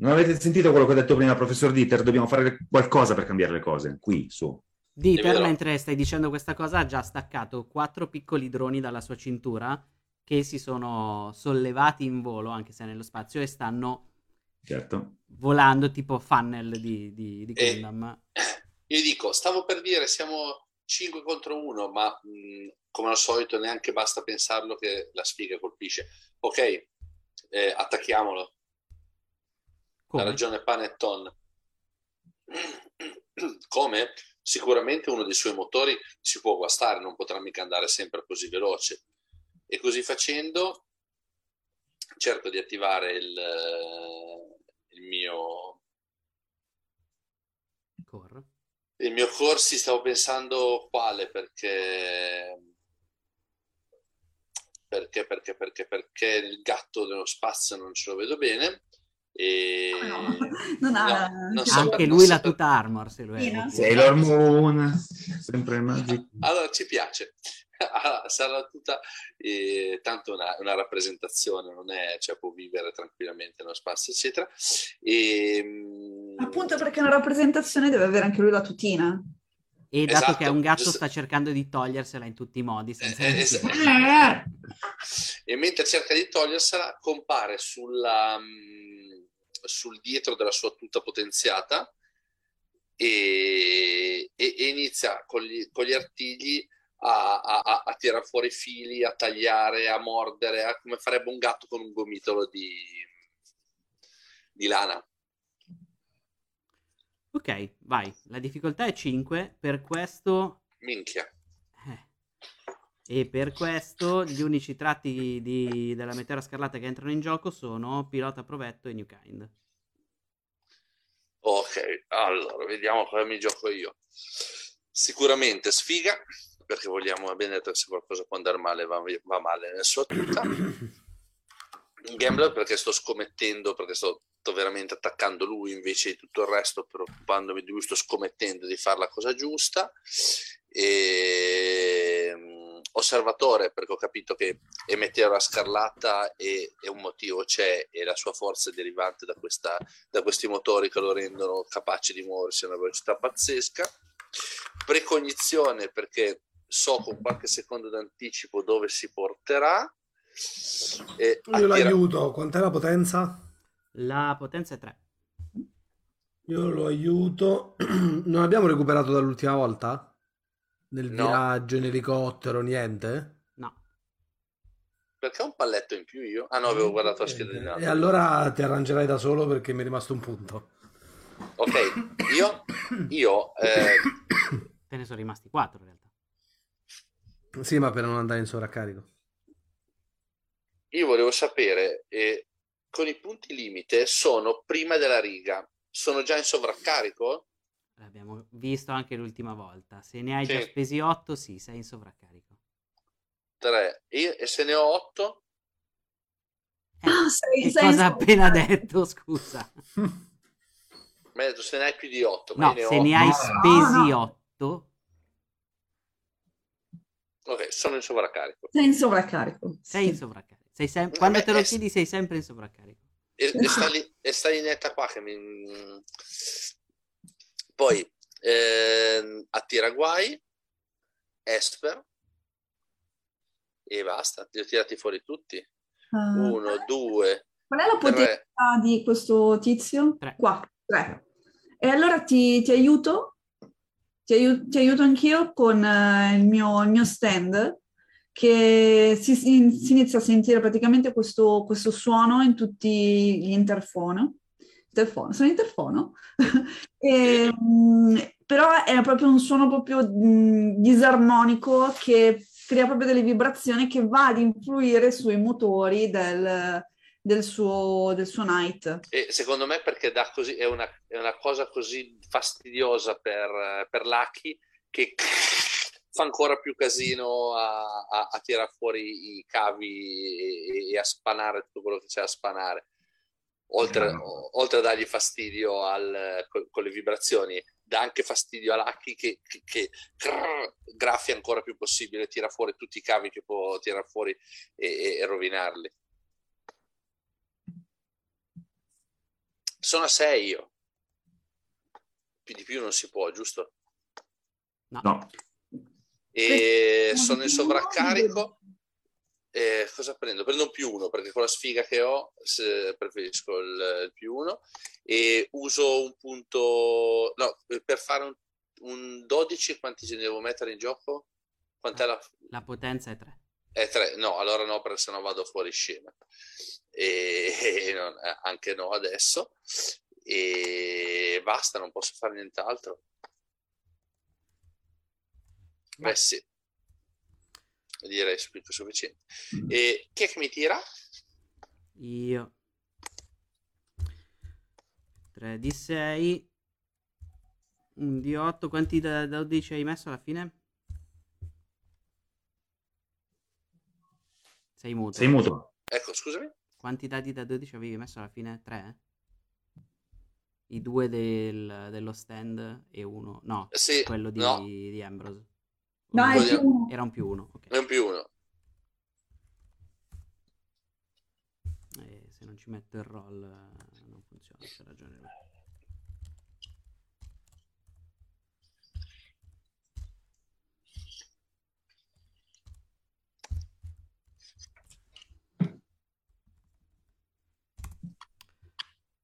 Non avete sentito quello che ho detto prima, professor Dieter? Dobbiamo fare qualcosa per cambiare le cose. Qui, su. Dieter, mentre stai dicendo questa cosa, ha già staccato quattro piccoli droni dalla sua cintura che si sono sollevati in volo, anche se nello spazio, e stanno Certo. volando tipo funnel di, di, di E- Gundam. Io dico, stavo per dire siamo 5 contro 1, ma mh, come al solito neanche basta pensarlo che la sfiga colpisce. Ok, eh, attacchiamolo. Ha Come? ragione Panetton. Come? Sicuramente uno dei suoi motori si può guastare, non potrà mica andare sempre così veloce. E così facendo cerco di attivare il, il mio Core. il mio corsi stavo pensando quale perché perché perché perché perché il gatto dello spazio non ce lo vedo bene e no, non ha... No, non so Anche lui non la so per- tuta armor, se lo è. Sì, no? Sailor Moon, sempre magico. allora ci piace Ah, sarà tutta eh, tanto una, una rappresentazione non è cioè può vivere tranquillamente nello spazio eccetera e mm, Appunto perché una rappresentazione deve avere anche lui la tutina. E dato Esatto, che è un gatto, giusto. sta cercando di togliersela in tutti i modi. Senza Eh. Eh, e mentre cerca di togliersela compare sulla, mm, sul dietro della sua tuta potenziata e, e- e inizia con gli, con gli artigli a, a, a- tirare fuori i fili, a tagliare, a mordere, a- come farebbe un gatto con un gomitolo di, di lana. Ok, vai. La difficoltà è 5. Per questo. Minchia. E per questo gli unici tratti di- della Meteora Scarlata che entrano in gioco sono Pilota Provetto e New Kind. Ok, allora vediamo come mi gioco io. Sicuramente sfiga, perché vogliamo, che se qualcosa può andare male va, va male nel suo tuta. Gambler perché sto scommettendo, perché sto, veramente attaccando lui invece di tutto il resto, preoccupandomi di lui, sto scommettendo di fare la cosa giusta. E, osservatore perché ho capito che emetteva scarlatta e, e un motivo c'è e la sua forza è derivante da, questa, da questi motori che lo rendono capace di muoversi a una velocità pazzesca. Precognizione perché so con qualche secondo d'anticipo dove si porterà. E Io attira- l'aiuto. Quant'è la potenza? La potenza è 3. Io lo aiuto. Non abbiamo recuperato dall'ultima volta? Nel No. viaggio, in elicottero, niente? No. Perché ho un palletto in più io? Ah no, avevo guardato la scheda di E allora ti arrangerai da solo perché mi è rimasto un punto. Ok, io, io eh, Te ne sono rimasti 4 in realtà. Sì, ma per non andare in sovraccarico. io volevo sapere, eh, con i punti limite sono prima della riga, sono già in sovraccarico? L'abbiamo visto anche l'ultima volta. Se ne hai Sì. già spesi 8, sì, sei in sovraccarico. 3. E, e se ne ho 8? Ah, sei, sei cosa appena detto, scusa? Mi hai detto se ne hai più di 8, ma No, ne se ho... ne hai spesi no. 8, Ok, sono in sovraccarico. sei in sovraccarico. sei in sovraccarico. Sei sem- Eh Quando beh, te lo eh, chiedi sei sempre in sovraccarico. e, e sta lì, e sta lì netta qua che mi... Poi eh, a Tiraguai, Esper e basta, li ho tirati fuori tutti. Ah, Uno, due, qual è la potenza tre. di questo tizio? Tre. Qua, tre. E allora ti, ti aiuto? Ti, aiu- ti aiuto anch'io con eh, il mio, il mio stand che si, si- si inizia a sentire praticamente questo, questo suono in tutti gli interfono. Interfono, sono interfono? E, mm, però è proprio un suono proprio disarmonico che crea proprio delle vibrazioni che va ad influire sui motori del, del suo, del suo night. E secondo me perché dà così, è, una, è una cosa così fastidiosa per, per Lucky che fa ancora più casino a, a, a tirare fuori i cavi e, e a spanare tutto quello che c'è a spanare. Oltre, No. oltre a dargli fastidio al- co- con le vibrazioni, dà anche fastidio a Lucky che, che, che crrr, graffia ancora più possibile, tira fuori tutti i cavi che può tirare fuori e, e- e rovinarli. Sono a 6 io. Più di più non si può, giusto? No, E sono in sovraccarico. E cosa prendo? Prendo un più uno perché con la sfiga che ho preferisco il, il più uno e uso un punto no, per fare un, un 12 quanti ce ne devo mettere in gioco? Quant'è la, La potenza è 3. è 3, no, allora no, perché sennò vado fuori scena. E, e non- eh, anche no adesso. E basta, non posso fare nient'altro. Beh, sì. Direi più che sufficiente. E chi è che mi tira? Io. 3 di 6. Un di 8. Quanti da, da 12 hai messo alla fine? Sei muto. sei muto. Ecco, scusami. Quanti dadi da 12 avevi messo alla fine? 3? I due del- dello stand e uno. No, Sì, quello di, no. di Ambrose. No, è Quello più uno. Era un più uno. Ok. è un più uno. Eh, se non ci metto il roll eh, non funziona, c'è ragione lui.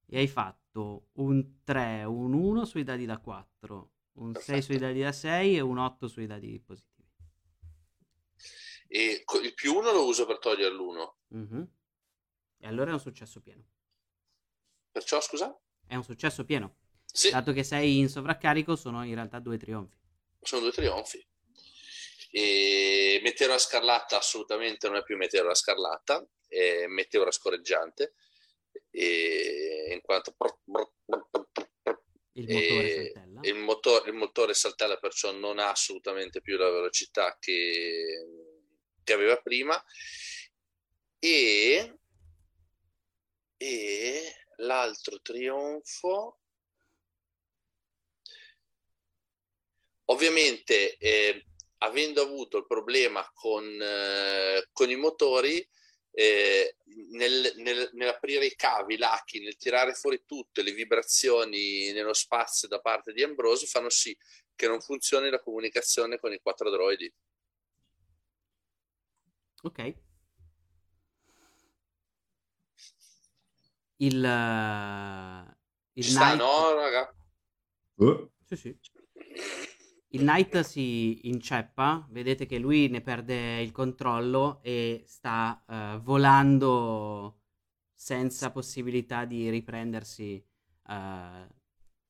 E hai fatto un 3, un 1 sui dadi da 4, un 6 Perfetto. sui dadi da 6 e un 8 sui dadi positivi. E il più uno lo uso per togliere l'uno. Mhm. E allora è un successo pieno. Perciò, scusa? È un successo pieno. Sì, Dato che sei in sovraccarico, sono in realtà due trionfi. sono due trionfi. E Meteora Scarlatta assolutamente non è più Meteora Scarlatta, è Meteora Scorreggiante. E in quanto Il motore E. il motore, il motore saltella perciò non ha assolutamente più la velocità che, che aveva prima. E, e l'altro trionfo ovviamente eh, avendo avuto il problema con, eh, con i motori eh, nel, nel- nell'aprire i cavi, lacchi, nel tirare fuori tutte le vibrazioni nello spazio da parte di Ambrosio fanno sì che non funzioni la comunicazione con i quattro droidi. Ok. Il, eh, il Ci sta, no, raga? Uh, Sì, sì. Il Knight si inceppa, vedete che lui ne perde il controllo e sta eh, volando senza possibilità di riprendersi eh,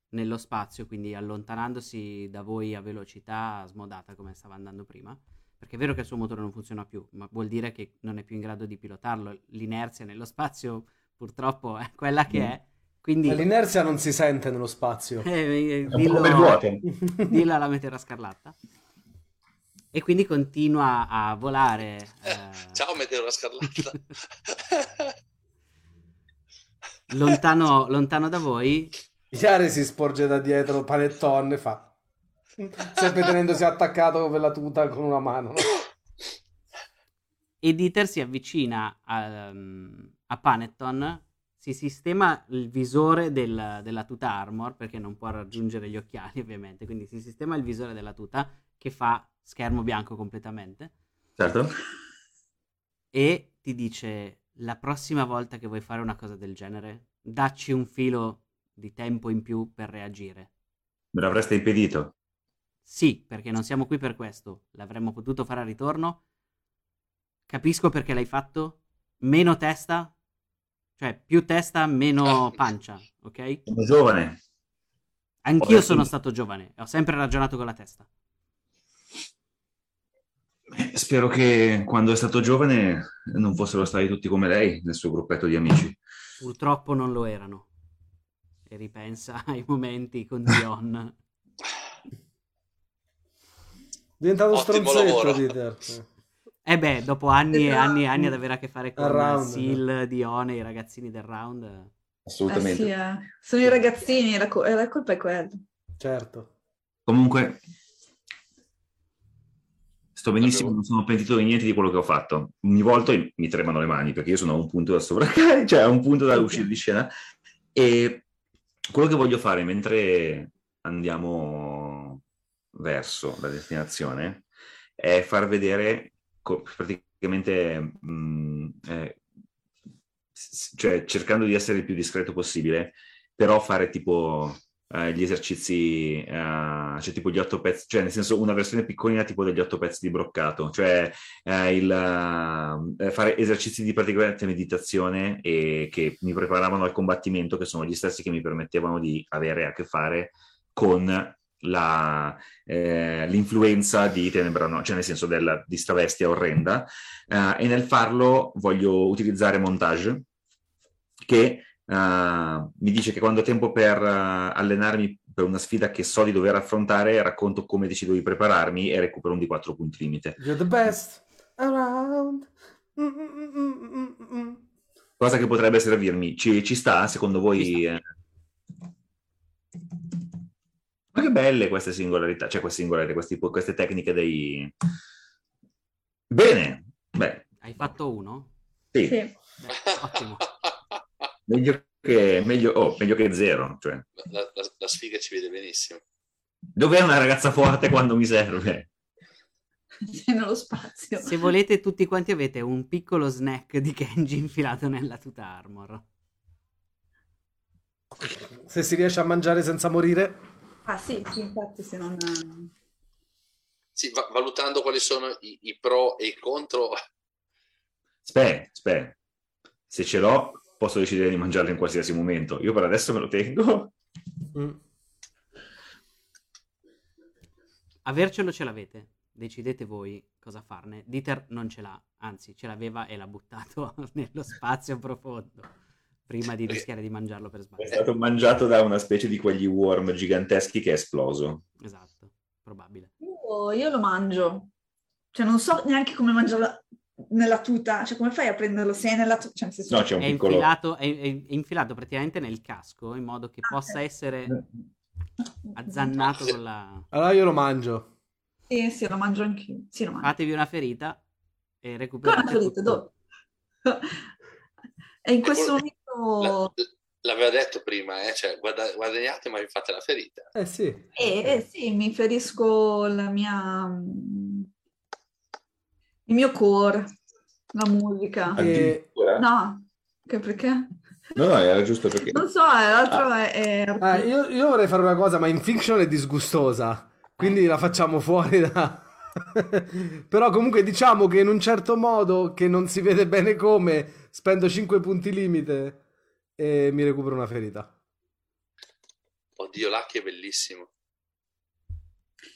nello spazio, quindi allontanandosi da voi a velocità smodata come stava andando prima. Perché è vero che il suo motore non funziona più, ma vuol dire che non è più in grado di pilotarlo. L'inerzia nello spazio purtroppo è quella che è. Quindi L'inerzia non si sente nello spazio. eh, eh, è un po' dillo- dillo alla meteora scarlatta. E quindi continua a volare. eh, Ciao Meteora Scarlatta. lontano, lontano da voi. Chiare si sporge da dietro panettone e fa. Sempre tenendosi attaccato per la tuta con una mano. no? E Dieter si avvicina a, a Panetton si sistema il visore del- della tuta armor, perché non può raggiungere gli occhiali ovviamente, quindi si sistema il visore della tuta che fa schermo bianco completamente Certo? e ti dice la prossima volta che vuoi fare una cosa del genere, dacci un filo di tempo in più per reagire. Me l'avreste impedito. Sì, perché non siamo qui per questo. L'avremmo potuto fare a ritorno. Capisco perché l'hai fatto. Meno testa. Cioè, più testa, meno pancia, ok? Sono giovane. Anch'io sono stato giovane. Ho sempre ragionato con la testa. Eh, Spero che quando è stato giovane non fossero stati tutti come lei nel suo gruppetto di amici. Purtroppo non lo erano. E ripensa ai momenti con Dion. Diventato Ottimo stronzetto, lavoro. Dieter. E beh, dopo anni e anni e anni ad avere a che fare con round. Sil, Dion e i ragazzini del round. Eh Assolutamente. sì, eh. Sono i ragazzini, la, co- eh, la colpa è quella. Certo. Comunque, sto benissimo, non sono pentito di niente di quello che ho fatto. Mi volto e mi tremano le mani perché io sono a un punto da sovraccarico, cioè a un punto da uscire di scena. E quello che voglio fare mentre andiamo verso la destinazione è far vedere praticamente, mh, eh, s- cioè cercando di essere il più discreto possibile, però fare tipo eh, gli esercizi, eh, cioè tipo gli otto pezzi, cioè nel senso una versione piccolina tipo degli otto pezzi di broccato, cioè eh, il, eh, fare esercizi di praticamente meditazione e che mi preparavano al combattimento, che sono gli stessi che mi permettevano di avere a che fare con la, eh, l'influenza di Tenebra, no? cioè nel senso del, di sta bestia orrenda, eh, e nel farlo voglio utilizzare montage che eh, mi dice che quando ho tempo per eh, allenarmi per una sfida che so di dover affrontare, racconto come decido di prepararmi e recupero un di 4 punti limite. You're the best around. Mm, mm, mm. Cosa che potrebbe servirmi. Ci, ci sta, secondo voi? eh? Ma che belle queste singolarità, cioè queste singolarità, questi- queste tecniche dei... Bene, beh, Hai fatto uno? sì, Sì. Beh, ottimo. meglio che, meglio, oh, meglio che zero. Cioè. La, la- la sfiga ci vede benissimo. Dov'è una ragazza forte quando mi serve? Nello spazio. Se volete, tutti quanti avete un piccolo snack di Kenji infilato nella tuta armor. Se si riesce a mangiare senza morire. Ah sì, sì, infatti se non... Sì, va- valutando quali sono i, i pro e i contro, Aspetta, aspetta. Se ce l'ho, posso decidere di mangiarlo in qualsiasi momento. Io per adesso me lo tengo. Mm. Avercelo ce l'avete. Decidete voi cosa farne. Dieter non ce l'ha, anzi ce l'aveva e l'ha buttato nello spazio profondo prima di rischiare di mangiarlo per È sbaglio. stato mangiato da una specie di quegli worm giganteschi che è esploso. Esatto, probabile. Io, io lo mangio. Cioè non so neanche come mangiarlo nella tuta. Cioè come fai a prenderlo se è nella tuta? Cioè nel senso... No, c'è un È piccolo... infilato, è, è- è infilato praticamente nel casco in modo che possa essere azzannato con la... Allora io lo mangio. Sì, sì, lo mangio anch'io. Sì, lo mangio. Fatevi una ferita e recuperate una ferita, dove? E in questo quello- la- momento... l'aveva detto prima, eh, cioè, guarda- guadagnate ma vi fate la ferita. Eh sì. Eh, eh, sì, mi ferisco la mia... il mio core, la musica. Eh, Addirittura? No, che perché? No, no, era giusto perché... Non so, eh, l'altro è... è- Ah, io, io vorrei fare una cosa, ma in fiction è disgustosa. Quindi la facciamo fuori da... Però comunque diciamo che in un certo modo, che non si vede bene come, spendo 5 punti limite e mi recupero una ferita. Oddio, Lucky è bellissimo.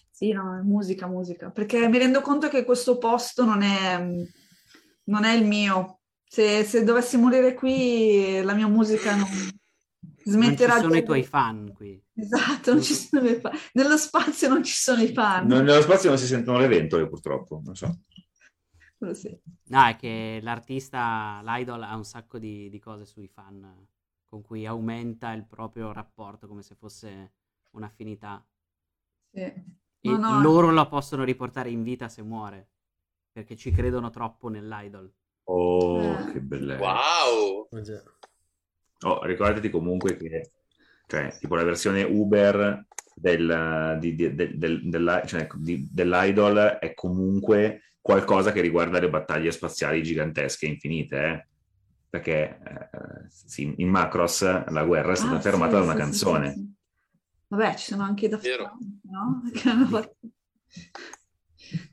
Sì, no, musica, musica. Perché mi rendo conto che questo posto non è, non è il mio. Se, se dovessi morire qui, la mia musica non Non ci smetterà sono di... i tuoi fan qui. Esatto, non ci sono i fan. Nello spazio non ci sono i fan. Non- nello spazio non si sentono le ventole, purtroppo. Non so. Sì. No, è che l'artista, l'idol, ha un sacco di, di cose sui fan con cui aumenta il proprio rapporto come se fosse un'affinità. Sì. E No, no. loro lo possono riportare in vita se muore, perché ci credono troppo nell'idol. Oh, Eh. che bellezza. Wow! Eh. Oh, ricordati comunque che, cioè, tipo la versione Uber del, di- di- del- del- della- cioè, di- dell'Idol è comunque qualcosa che riguarda le battaglie spaziali gigantesche infinite, eh? Perché eh, sì, in Macross la guerra è stata Ah, fermata sì, da una sì, canzone. sì, sì. Vabbè, ci sono anche da Vero. no? Che hanno fatto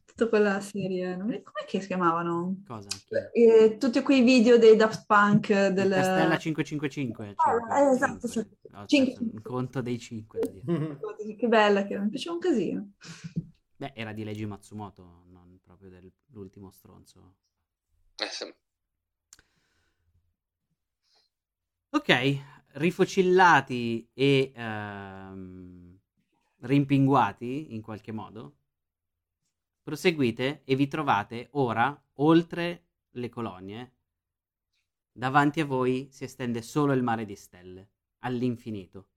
tutta quella serie. Non mi- Com'è che si chiamavano? Cosa? Eh, tutti quei video dei Daft Punk del... Stella 555. Ah, eh, esatto, sì. Ho Cinque. fatto un conto dei 5. Che bella che era, mi piaceva un casino. Beh, era di Leiji Matsumoto, non proprio dell'ultimo stronzo. Eh, sì. Ok, rifocillati e ehm, rimpinguati in qualche modo, proseguite e vi trovate ora oltre le colonie. Davanti a voi si estende solo il mare di stelle, all'infinito.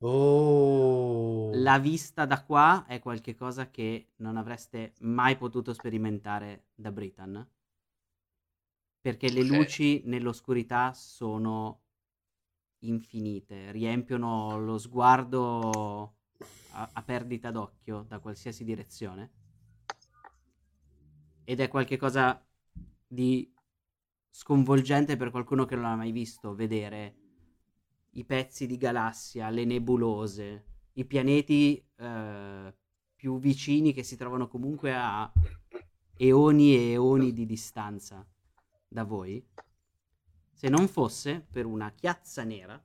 Oh. La vista da qua è qualcosa che non avreste mai potuto sperimentare da Britain. Perché le Ok. luci nell'oscurità sono infinite, riempiono lo sguardo a, a perdita d'occhio da qualsiasi direzione. Ed è qualcosa di sconvolgente per qualcuno che non l'ha mai visto vedere i pezzi di galassia, le nebulose, i pianeti eh, più vicini che si trovano comunque a eoni e eoni di distanza da voi, se non fosse per una chiazza nera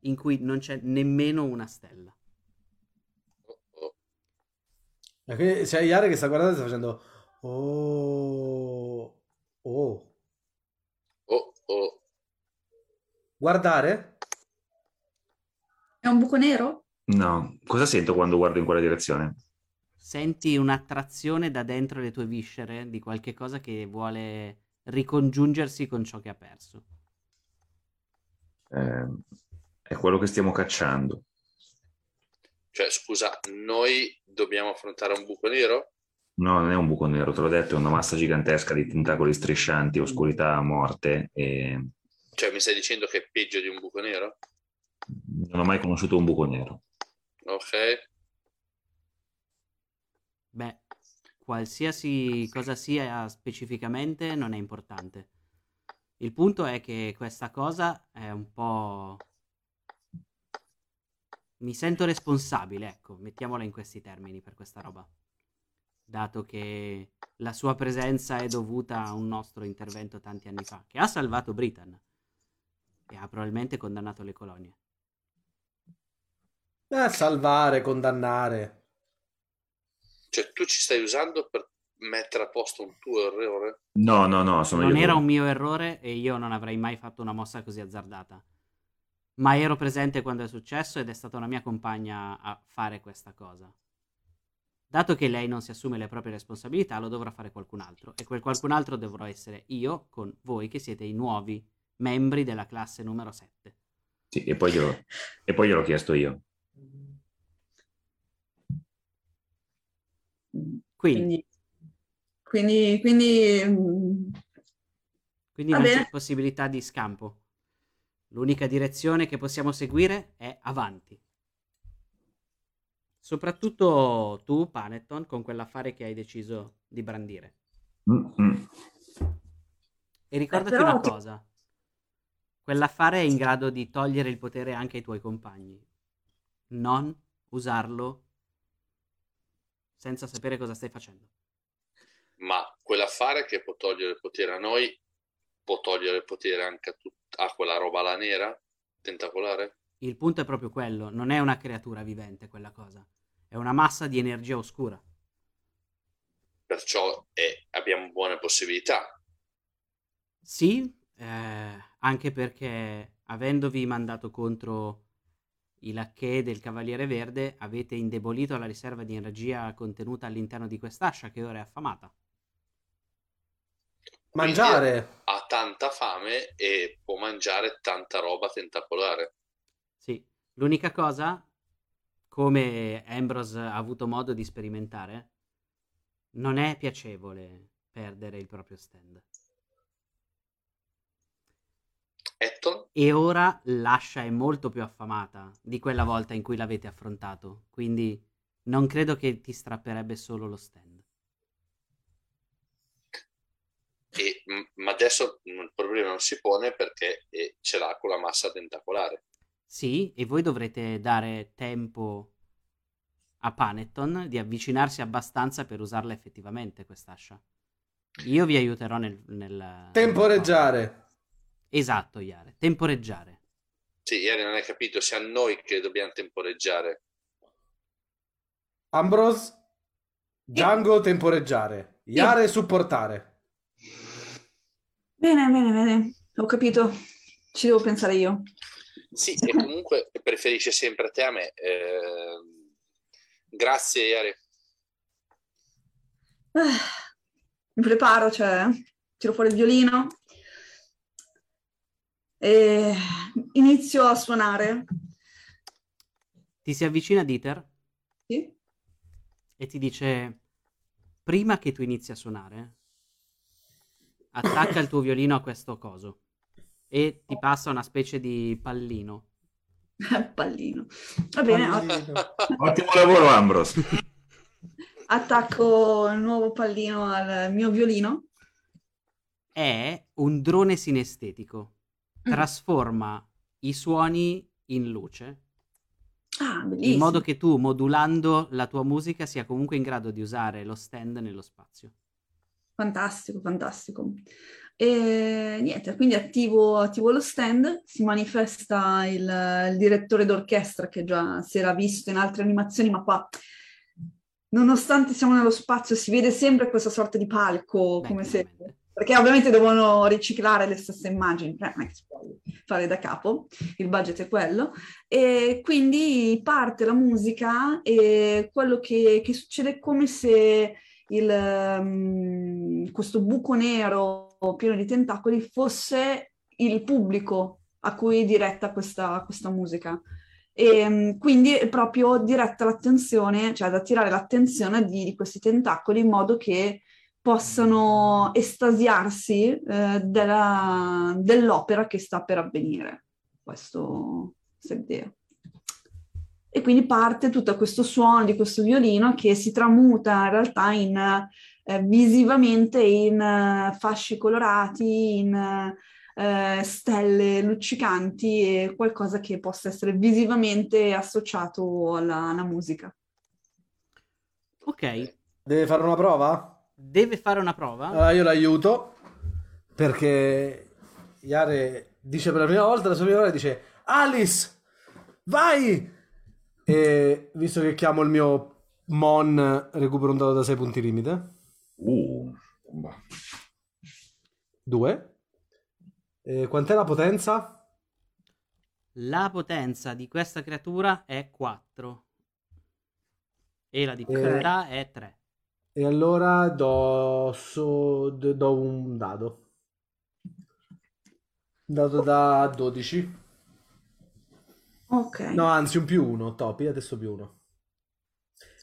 in cui non c'è nemmeno una stella. Oh, oh. E quindi c'è Iare che sta guardando e sta facendo Oh. Oh. Oh, oh. Guardare? È un buco nero? No, cosa sento quando guardo in quella direzione? Senti un'attrazione da dentro le tue viscere di qualche cosa che vuole ricongiungersi con ciò che ha perso. Eh, è quello che stiamo cacciando. Cioè, scusa, noi dobbiamo affrontare un buco nero? No, non è un buco nero, te l'ho detto, è una massa gigantesca di tentacoli striscianti, oscurità, morte e Cioè, mi stai dicendo che è peggio di un buco nero? non ho mai conosciuto un buco nero. Ok. Beh, qualsiasi cosa sia specificamente non è importante. Il punto è che questa cosa è un po'... Mi sento responsabile, ecco, mettiamola in questi termini per questa roba. Dato che la sua presenza è dovuta a un nostro intervento tanti anni fa, che ha salvato Britain e ha probabilmente condannato le colonie. Eh, salvare, condannare. Cioè, tu ci stai usando per mettere a posto un tuo errore? No, no, no, sono non io. era un mio errore e io non avrei mai fatto una mossa così azzardata. Ma ero presente quando è successo ed è stata una mia compagna a fare questa cosa. Dato che lei non si assume le proprie responsabilità, lo dovrà fare qualcun altro. E quel qualcun altro dovrò essere io con voi che siete i nuovi membri della classe numero 7. Sì, e poi glielo, e poi gliel'ho chiesto io. Quindi, Quindi, quindi, quindi, mm, non bene. c'è possibilità di scampo. L'unica direzione che possiamo seguire è avanti. Soprattutto tu, Panetton, con quell'affare che hai deciso di brandire. Mm, mm. E ricordati Eh, però una ti- cosa, quell'affare è in grado di togliere il potere anche ai tuoi compagni. Non usarlo senza sapere cosa stai facendo. Ma quell'affare che può togliere il potere a noi, può togliere il potere anche a, tut- a quella roba là nera, tentacolare? Il punto è proprio quello, non è una creatura vivente quella cosa, è una massa di energia oscura. Perciò eh, abbiamo buone possibilità. Sì, eh, anche perché avendovi mandato contro i lacchè del Cavaliere Verde, avete indebolito la riserva di energia contenuta all'interno di quest'ascia che ora è affamata. Mangiare. Ha tanta fame e può mangiare tanta roba tentacolare. Sì, l'unica cosa, come Ambrose ha avuto modo di sperimentare, non è piacevole perdere il proprio stand. Etton? E ora l'ascia è molto più affamata di quella volta in cui l'avete affrontato, quindi non credo che ti strapperebbe solo lo stand. E, m- ma adesso mm, il problema non si pone perché eh, ce l'ha con la massa tentacolare. Sì, e voi dovrete dare tempo a Panetton di avvicinarsi abbastanza per usarla effettivamente quest'ascia. Io vi aiuterò nel... nel Temporeggiare. Esatto, Iare, temporeggiare. Sì, ieri non hai capito, sia noi che dobbiamo temporeggiare. Ambrose, Django temporeggiare, Iare supportare. Bene, bene, bene, ho capito. Ci devo pensare io. Sì, e comunque preferisce sempre te a me. Eh, grazie, Iare. Ah, mi preparo, cioè, tiro fuori il violino e inizio a suonare. Ti si avvicina Dieter Sì? e ti dice: Prima che tu inizi a suonare, attacca il tuo violino a questo coso e ti passa una specie di pallino. Pallino. Va bene, Ottimo lavoro, Ambrose. attacco il nuovo pallino al mio violino. È un drone sinestetico. Trasforma i suoni in luce Ah, in modo che tu, modulando la tua musica, sia comunque in grado di usare lo stand nello spazio. Fantastico, fantastico. E niente, quindi attivo, attivo lo stand, si manifesta il, il direttore d'orchestra che già si era visto in altre animazioni, ma qua, nonostante siamo nello spazio, si vede sempre questa sorta di palco, Beh, come se... Perché ovviamente devono riciclare le stesse immagini, eh, non è che si può fare da capo, il budget è quello. E quindi parte la musica e quello che, che succede è come se il, um, questo buco nero pieno di tentacoli fosse il pubblico a cui è diretta questa, questa musica. E um, quindi è proprio diretta l'attenzione, cioè ad attirare l'attenzione di, di questi tentacoli in modo che possano estasiarsi eh, della, dell'opera che sta per avvenire. Questo, questa è l'idea. E quindi parte tutto questo suono di questo violino che si tramuta in realtà in, eh, visivamente in eh, fasci colorati, in eh, stelle luccicanti e qualcosa che possa essere visivamente associato alla, alla musica. Ok, Deve fare una prova? Deve fare una prova. Allora io l'aiuto perché Iare dice per la prima volta la sua prima volta dice Alice, vai! E visto che chiamo il mio Mon, recupero un dato da 6 punti limite. Uh, 2. E quant'è la potenza? La potenza di questa creatura è 4 e la difficoltà è 3. E allora do, so- do un dado. Un dado da 12. Ok. No, anzi un più 1, Topi, adesso più 1.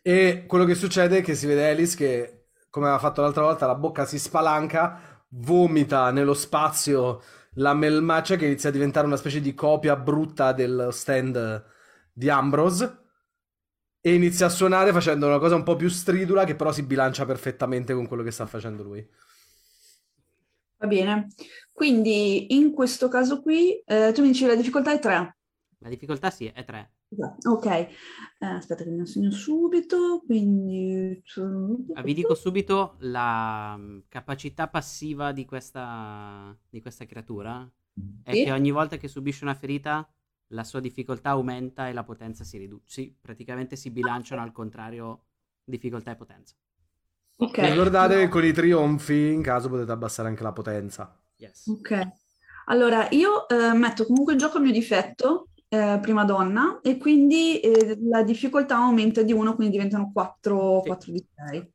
E quello che succede è che si vede Alice che, come aveva fatto l'altra volta, la bocca si spalanca, vomita nello spazio la melmaccia che inizia a diventare una specie di copia brutta del stand di Ambrose e inizia a suonare facendo una cosa un po' più stridula che però si bilancia perfettamente con quello che sta facendo lui. Va bene. Quindi in questo caso qui, eh, tu mi dici la difficoltà è 3. La difficoltà sì, è 3. Ok, Eh, aspetta che me lo segno subito, quindi... Ah, vi dico subito la mm, capacità passiva di questa, di questa creatura è Sì? che ogni volta che subisce una ferita la sua difficoltà aumenta e la potenza si riduce. Sì, praticamente si bilanciano al contrario difficoltà e potenza. Ok. Ricordate che con i trionfi in caso potete abbassare anche la potenza. Yes. Ok. Allora, io eh, metto comunque in gioco il mio difetto, eh, prima donna, e quindi eh, la difficoltà aumenta di 1, quindi diventano 4, Sì. 4 di 6.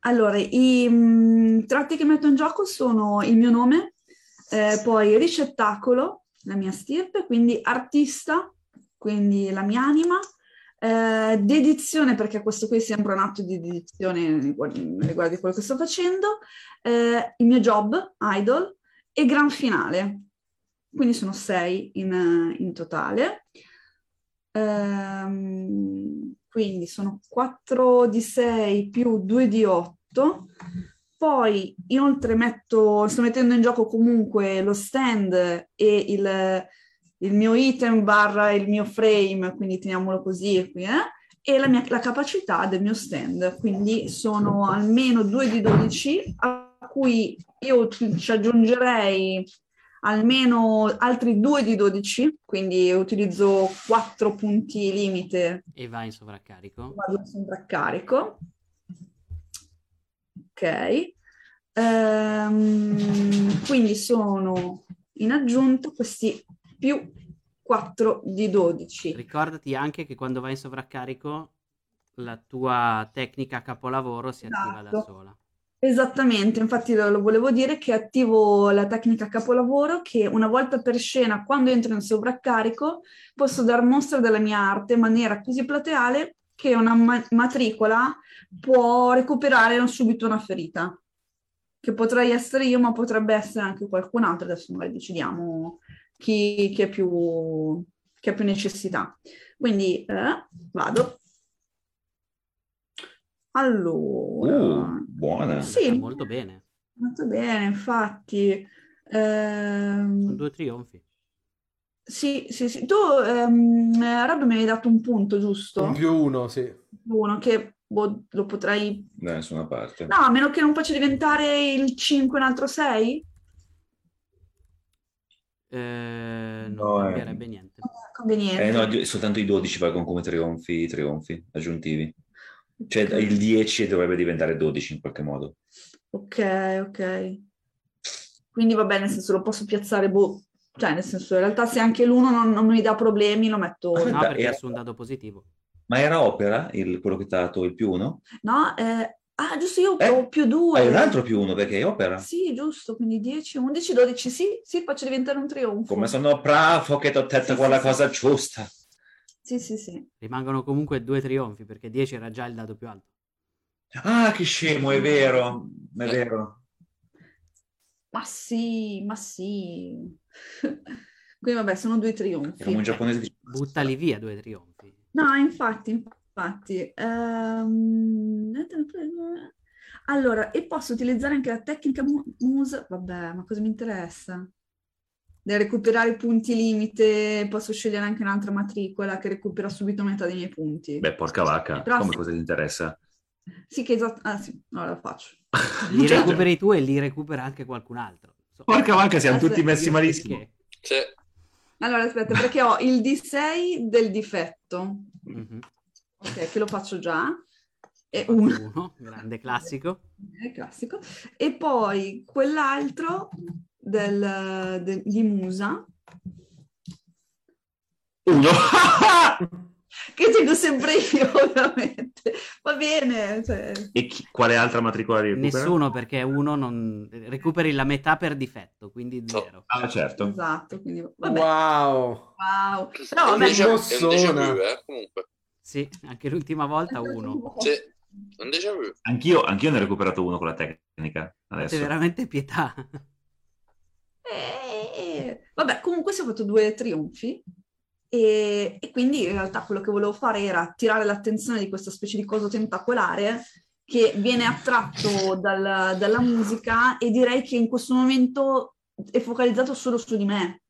Allora, i mm, tratti che metto in gioco sono il mio nome, eh, poi ricettacolo, la mia stirpe, quindi artista, quindi la mia anima, eh, dedizione, perché questo qui sembra un atto di dedizione riguardo di quello che sto facendo, eh, il mio job, idol, e gran finale. quindi sono 6 in, in totale. Ehm, quindi sono 4 di 6 più 2 di 8. Poi inoltre metto, sto mettendo in gioco comunque lo stand e il, il mio item barra il mio frame, quindi teniamolo così qui, eh? e la, mia, la capacità del mio stand. Quindi sono almeno 2 di 12 a cui io ci aggiungerei almeno altri 2 di 12, quindi utilizzo 4 punti limite. E vai in sovraccarico. Vado in sovraccarico. Ok. Ehm, quindi sono in aggiunta questi più 4 di 12. Ricordati anche che quando vai in sovraccarico la tua tecnica capolavoro si attiva da Esatto. sola. Esattamente, infatti lo volevo dire che attivo la tecnica capolavoro che una volta per scena, quando entro in sovraccarico, posso dar mostra della mia arte in maniera così plateale che una ma- matricola può recuperare subito una ferita, che potrei essere io, ma potrebbe essere anche qualcun altro, adesso magari decidiamo chi, chi è più, chi ha più necessità. Quindi eh, vado. Allora, Uh, buona. sì, molto bene. molto bene, infatti. Ehm, Sono due trionfi. Sì, sì, sì. Tu, ehm, Rob, mi hai dato un punto, giusto? Un più uno, sì. Uno che boh, lo potrei... Da nessuna parte. No, a meno che non faccia diventare il 5 un altro 6? Eh, non No, eh. cambierebbe niente. Conveniente. Eh no, soltanto i 12 valgono come trionfi, trionfi aggiuntivi. Cioè Ok. il 10 dovrebbe diventare 12 in qualche modo. Ok, ok. Quindi va bene, nel senso lo posso piazzare, boh, cioè nel senso in realtà se anche l'uno non, non mi dà problemi lo metto, No, perché era- è su un dado positivo. Ma era opera il- quello che ti ha dato il più uno? no? eh, ah, giusto, io Eh, ho più due. Hai un altro più uno perché è opera. Sì, giusto, quindi 10, 11, 12, sì, sì, faccio diventare un trionfo. Come sono bravo che ti ho detto Sì, quella sì, cosa giusta. Sì, sì, sì. Rimangono comunque due trionfi perché 10 era già il dado più alto. Ah, che scemo, è vero, è vero. Ma sì, ma sì. Quindi vabbè, sono due trionfi. Come un giapponese dice, Buttali via due trionfi. No, infatti, infatti. Ehm, Allora, e posso utilizzare anche la tecnica mu- Muse? Vabbè, ma cosa mi interessa? Del recuperare i punti limite, posso scegliere anche un'altra matricola che recupera subito metà dei miei punti. Beh, porca vacca, Però- come cosa ti interessa? Sì, che esatto. Ah, sì, no, la faccio. Li Cioè, recuperi tu e li recupera anche qualcun altro. Insomma, Porca vacca, siamo Aspetta, tutti messi malissimo. perché- Sì. Allora, aspetta, perché ho il D6 del difetto, Mhm. ok, che lo faccio già, e uno. uno, grande classico. è classico, e poi quell'altro del, del- di Musa, Uno. che tengo sempre io, ovviamente. Va bene, cioè, e chi- quale altra matricola di recupera? Nessuno perché uno non recuperi la metà per difetto, quindi No. zero. Ah, certo. esatto, quindi vabbè, Wow. wow. Un vabbè, è un déjà vu, eh, comunque. Sì, anche l'ultima volta uno. Sì, è un déjà vu. Anch'io, anch'io ne ho recuperato uno con la tecnica. Adesso. veramente pietà. Eh, vabbè, comunque si è fatto due trionfi e, e quindi in realtà quello che volevo fare era attirare l'attenzione di questa specie di coso tentacolare che viene attratto dal- dalla musica e direi che in questo momento è focalizzato solo su di me,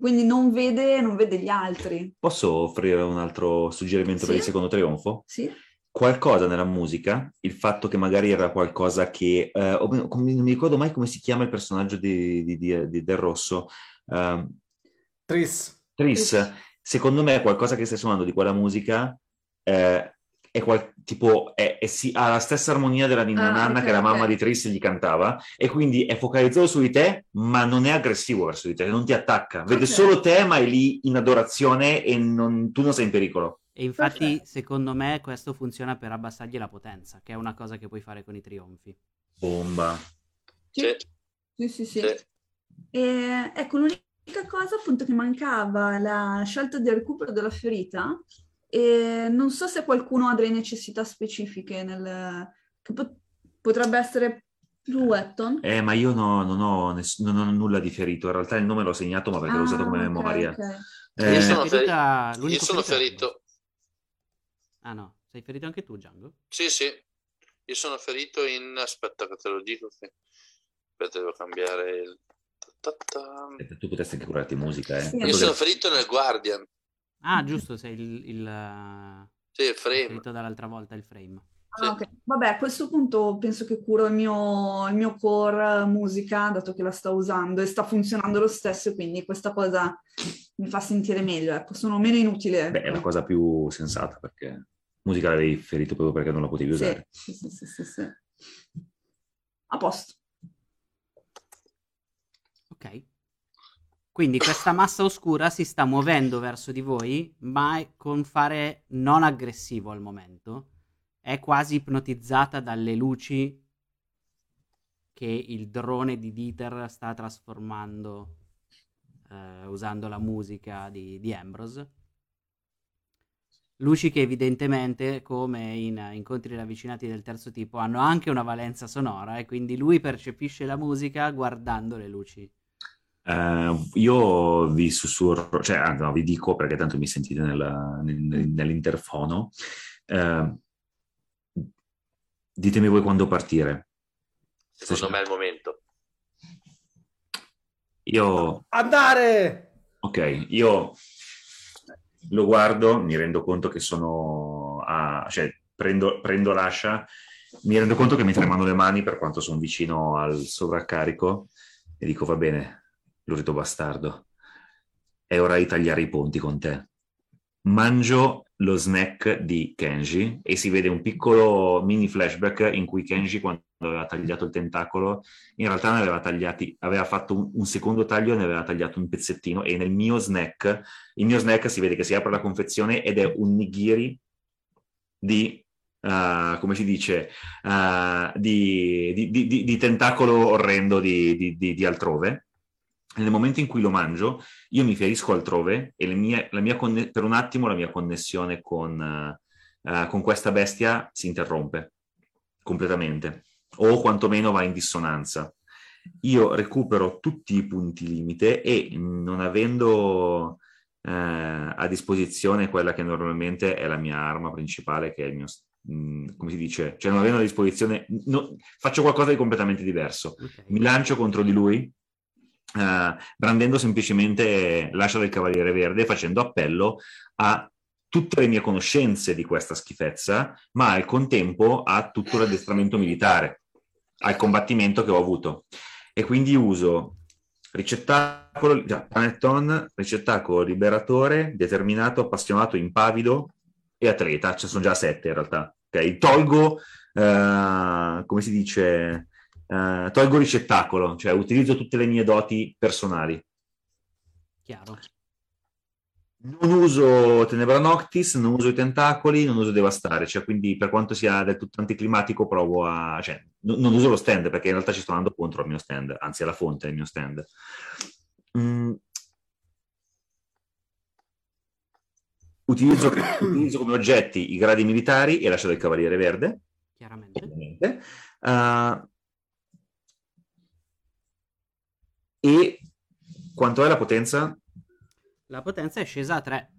quindi non vede, non vede gli altri. Posso offrire un altro suggerimento per Sì. il secondo trionfo? Sì? Qualcosa nella musica, il fatto che magari era qualcosa che... eh, non mi ricordo mai come si chiama il personaggio di, di- di- di- del rosso. Ehm, Tris. Tris, secondo me qualcosa che stai suonando di quella musica eh, è qual- tipo è- è sì- ha la stessa armonia della Ninna Ah, Nanna ok, che la mamma ok. di Tris gli cantava e quindi è focalizzato su di te ma non è aggressivo verso di te, non ti attacca, vede Ok. solo te ma è lì in adorazione e non- tu non sei in pericolo. E infatti, Perfetto. secondo me, questo funziona per abbassargli la potenza, che è una cosa che puoi fare con i trionfi. Bomba. Sì, Sì, sì, sì. sì. sì. E ecco, l'unica cosa appunto che mancava è la scelta del recupero della ferita e non so se qualcuno ha delle necessità specifiche nel... che pot- potrebbe essere Blue Wetton? Eh, ma io no- non, ho ness- non ho nulla di ferito. In realtà il nome l'ho segnato, ma perché l'ho usato come Ah, ok, memoria. ok. Eh, Io sono, Ferita- io sono ferito. Ah no, sei ferito anche tu, Django? Sì, sì. Io sono ferito in... Aspetta che te lo dico. Che... Aspetta, devo cambiare il... aspetta, tu potresti anche curarti musica, eh. Sì. Io sono ferito nel Guardian. Ah, giusto, sei il, il, eh, Sì, il frame. ferito dall'altra volta, il frame. Ah, ok. Vabbè, a questo punto penso che curo il mio, il mio core musica, dato che la sto usando e sta funzionando lo stesso, quindi questa cosa mi fa sentire meglio, ecco, sono meno inutile. Beh, è la cosa più sensata perché musica l'avevi ferito proprio perché non la potevi Sì, usare. sì, sì, sì, sì, sì. A posto. Ok. Quindi questa massa oscura si sta muovendo verso di voi, ma con fare non aggressivo al momento. È quasi ipnotizzata dalle luci che il drone di Dieter sta trasformando eh, usando la musica di, di Ambrose. Luci che evidentemente, come in incontri ravvicinati del terzo tipo, hanno anche una valenza sonora e quindi lui percepisce la musica guardando le luci. Eh, io vi sussurro, cioè, no, vi dico perché tanto mi sentite nella- nel- nell'interfono. eh, ditemi voi quando partire. Secondo me è il momento. Io, Andare! ok, io lo guardo, mi rendo conto che sono a, cioè, prendo, prendo l'ascia, mi rendo conto che mi tremano le mani per quanto sono vicino al sovraccarico e dico, va bene, lurido bastardo, è ora di tagliare i ponti con te. Mangio lo snack di Kenji e si vede un piccolo mini flashback in cui Kenji, quando aveva tagliato il tentacolo, in realtà ne aveva tagliati, aveva fatto un, un secondo taglio e ne aveva tagliato un pezzettino. E nel mio snack, il mio snack si vede che si apre la confezione ed è un nigiri di. eh, come si dice, eh, di, di- di- di- tentacolo orrendo di altrove. Nel momento in cui lo mangio, io mi ferisco altrove e mie- la mia conne- per un attimo la mia connessione con, eh, con questa bestia si interrompe completamente o quantomeno va in dissonanza. Io recupero tutti i punti limite e non avendo eh, a disposizione quella che normalmente è la mia arma principale, che è il mio, mh, come si dice, cioè non avendo a disposizione, no- faccio qualcosa di completamente diverso. Ok. Mi lancio contro di lui, eh, brandendo semplicemente l'ascia del Cavaliere Verde, facendo appello a tutte le mie conoscenze di questa schifezza, ma al contempo a tutto l'addestramento militare, al combattimento che ho avuto. E quindi uso ricettacolo, già, panettone, ricettacolo liberatore, determinato, appassionato, impavido e atleta. Ce ne sono già sette in realtà. Ok, Tolgo, eh, come si dice, eh, tolgo ricettacolo, cioè utilizzo tutte le mie doti personali. Chiaro. Non uso Tenebra Noctis, non uso i tentacoli, non uso Devastare, cioè quindi per quanto sia del tutto anticlimatico provo a... cioè n- non uso lo stand perché in realtà ci sto andando contro il mio stand, anzi alla fonte del mio stand. Mm. Utilizzo, utilizzo come oggetti i gradi militari e lascio del Cavaliere Verde, Chiaramente. ovviamente. Ah, e quanto è la potenza? La potenza è scesa a 3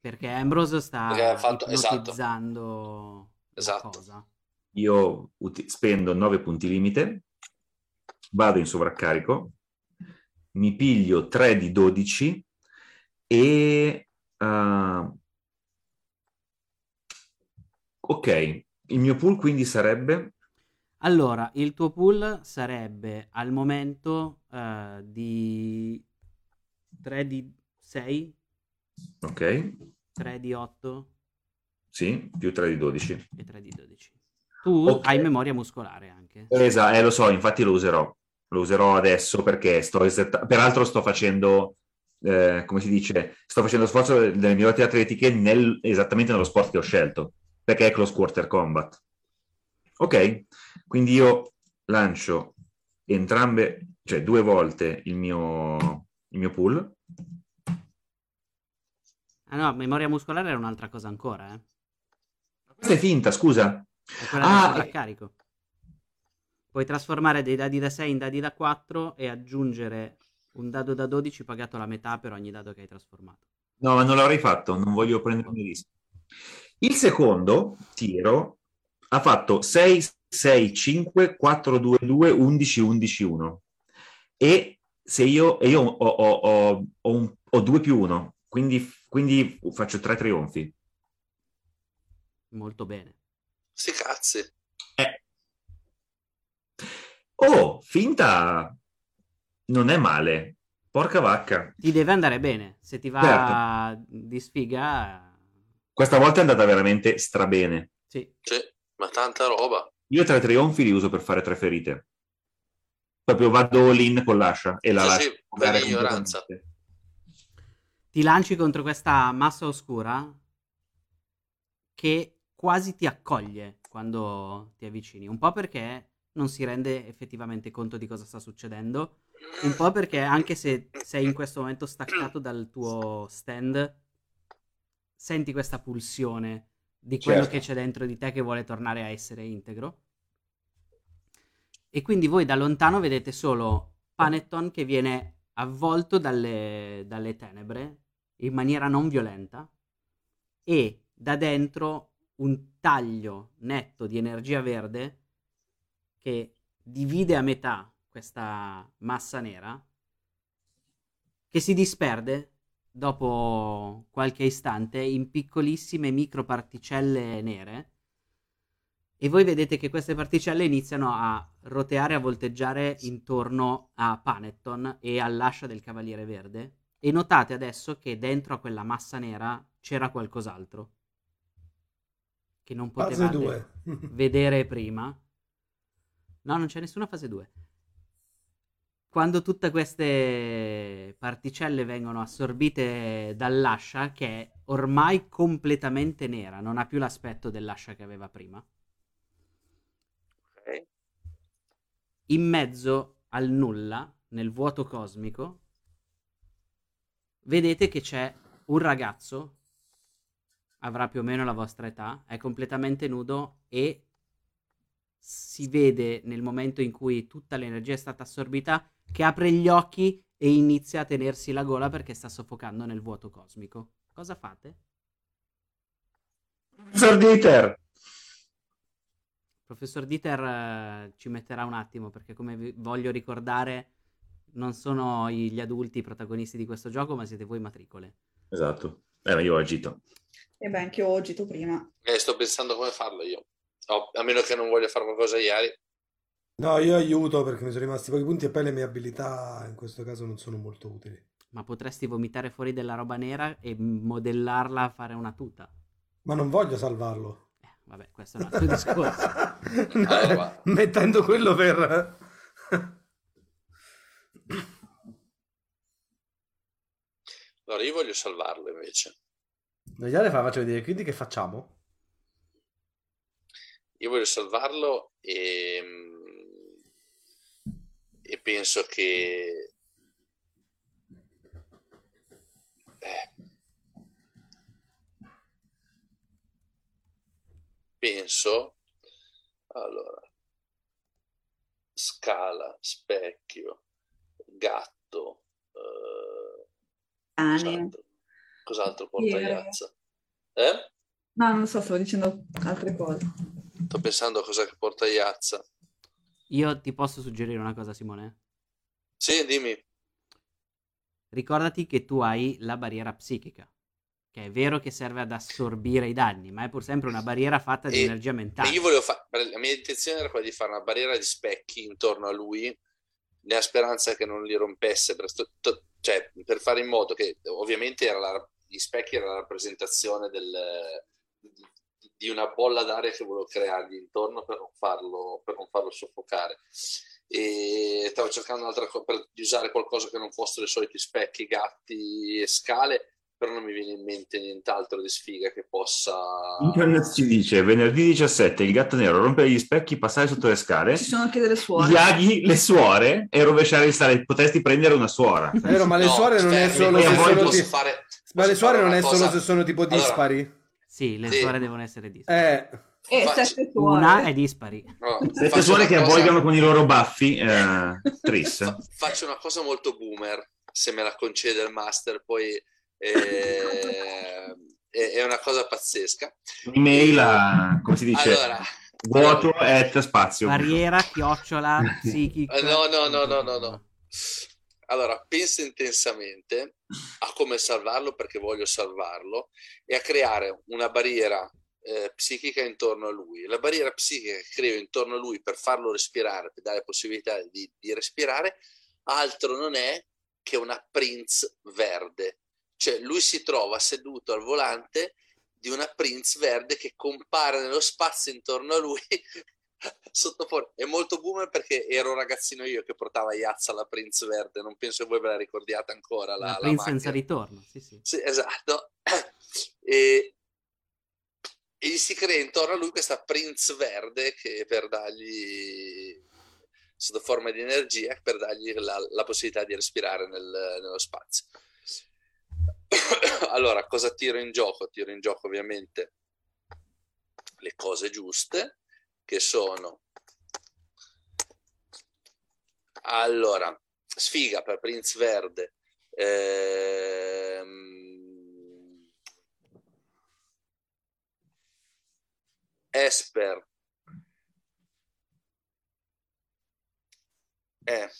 perché Ambrose sta Perché ha fatto- esatto. Esatto. cosa. io uti- spendo 9 punti limite, vado in sovraccarico, mi piglio 3 di 12 e... ah, ok, il mio pool quindi sarebbe... Allora, il tuo pool sarebbe al momento eh, di 3 di 6, Ok, 3 di 8 sì, più 3 di 12. e 3 di 12. Tu Ok. hai memoria muscolare anche. Esatto, eh, lo so, infatti lo userò. Lo userò adesso perché sto esetta- peraltro sto facendo, eh, come si dice, sto facendo sforzo delle mie doti atletiche nel- esattamente nello sport che ho scelto, perché è close quarter combat. Ok, quindi io lancio entrambe, cioè due volte il mio, il mio pool. Ah no, memoria muscolare è un'altra cosa ancora, eh. Questa è finta, scusa. È quella Ah, del eh. sovraccarico. Puoi trasformare dei dadi da 6 in dadi da 4 e aggiungere un dado da 12 pagato la metà per ogni dado che hai trasformato. No, ma non l'avrei fatto, non voglio prendermi rischi. Il secondo tiro ha fatto 6, 6, 5, 4, 2, 2, 11, 11, 1. E se io, e io ho, ho, ho, ho un- ho 2 più 1, quindi, quindi faccio 3 trionfi. Molto bene. Sti cazzi. Eh. Oh, finta non è male. Porca vacca. Ti deve andare bene. Se ti va di sfiga, Questa volta è andata veramente strabene. sì. Cioè, ma tanta roba. Io tre trionfi li uso per fare tre ferite. Proprio vado all in con l'ascia e la Sì, lascio sì, per ignoranza. Ti lanci contro questa massa oscura che quasi ti accoglie quando ti avvicini. Un po' perché non si rende effettivamente conto di cosa sta succedendo. Un po' perché anche se sei in questo momento staccato dal tuo stand, senti questa pulsione di quello Certo. che c'è dentro di te che vuole tornare a essere integro. E quindi voi da lontano vedete solo Panetton che viene avvolto dalle, dalle tenebre in maniera non violenta e da dentro un taglio netto di energia verde che divide a metà questa massa nera che si disperde dopo qualche istante in piccolissime microparticelle nere e voi vedete che queste particelle iniziano a roteare, a volteggiare intorno a Panetton e all'ascia del Cavaliere Verde e notate adesso che dentro a quella massa nera c'era qualcos'altro che non potevate 2. vedere prima. No, non c'è nessuna fase 2. Quando tutte queste particelle vengono assorbite dall'ascia, che è ormai completamente nera, non ha più l'aspetto dell'ascia che aveva prima, In mezzo al nulla, nel vuoto cosmico, vedete che c'è un ragazzo, avrà più o meno la vostra età, è completamente nudo e si vede nel momento in cui tutta l'energia è stata assorbita che apre gli occhi e inizia a tenersi la gola perché sta soffocando nel vuoto cosmico. Cosa fate? Dieter! Professor Dieter eh, ci metterà un attimo perché come vi voglio ricordare non sono gli adulti i protagonisti di questo gioco ma siete voi matricole. Esatto. Eh, io ho agito. E beh, anche io ho agito prima. Eh, sto pensando come farlo io. Oh, a meno che non voglia fare qualcosa ieri. No, io aiuto perché mi sono rimasti pochi punti e poi le mie abilità in questo caso non sono molto utili. Ma potresti vomitare fuori della roba nera e modellarla a fare una tuta. Ma non voglio salvarlo. Vabbè, questo è un altro discorso. No, mettendo quello per... Allora, io voglio salvarlo invece. Vediamo, fa- faccio vedere, quindi che facciamo? Io voglio salvarlo e, e penso che... eh, penso... Allora... Scala, specchio, gatto... eh, Cane. cos'altro, cos'altro porta. Iazza? Eh? No, non so, stavo dicendo altre cose. Sto pensando a cosa che porta Iazza. Io ti posso suggerire una cosa, Simone? Sì, dimmi. Ricordati che tu hai la barriera psichica, che è vero che serve ad assorbire i danni, ma è pur sempre una barriera fatta di E- energia mentale. io volevo fare, la mia intenzione era quella di fare una barriera di specchi intorno a lui, nella speranza che non li rompesse, per, sto- to- cioè, per fare in modo che ovviamente la- gli specchi era la rappresentazione del- di- una bolla d'aria che volevo creargli intorno per non farlo, per non farlo soffocare. E stavo cercando un'altra cosa per di usare qualcosa che non fossero i soliti specchi, gatti e scale, però non mi viene in mente nient'altro di sfiga che possa. Internet ci dice venerdì 17 il gatto nero rompere gli specchi, passare sotto le scale, Ci sono anche delle suore. gli aghi, le suore e rovesciare il sale. Potresti prendere una suora. È vero, ma le No, suore non è solo se sono posso ti- fare- Ma le suore non è solo cosa- se sono tipo Allora, dispari. Sì, le Sì. suore devono essere dispari. Eh, E Faccio- sette Una è dispari. No, Sette suore che cosa- avvolgono con i loro baffi, eh, Tris. fa- faccio una cosa molto boomer, se me la concede il master, poi eh, è, è una cosa pazzesca. Email a, come si dice, Allora, vuoto at spazio. Barriera, chiocciola, psichic. Eh, no, no, no, no, no, no. Allora, pensa intensamente a come salvarlo perché voglio salvarlo e a creare una barriera eh, psichica intorno a lui. La barriera psichica che creo intorno a lui per farlo respirare, per dare possibilità di, di respirare, altro non è che una Prince verde. Cioè lui si trova seduto al volante di una Prince verde che compare nello spazio intorno a lui sotto forma. È molto boomer perché ero ragazzino io che portava Iazza alla Prince verde, non penso che voi ve la ricordiate ancora. La, La la Prince macchina. senza ritorno. Sì, sì. Sì, esatto. E, e gli si crea intorno a lui questa Prince verde che per dargli sotto forma di energia per dargli la, la possibilità di respirare nel- nello spazio. Allora, cosa tiro in gioco? Tiro in gioco ovviamente le cose giuste, che sono allora, sfiga per Prince Verde, ehm, Esper, eh,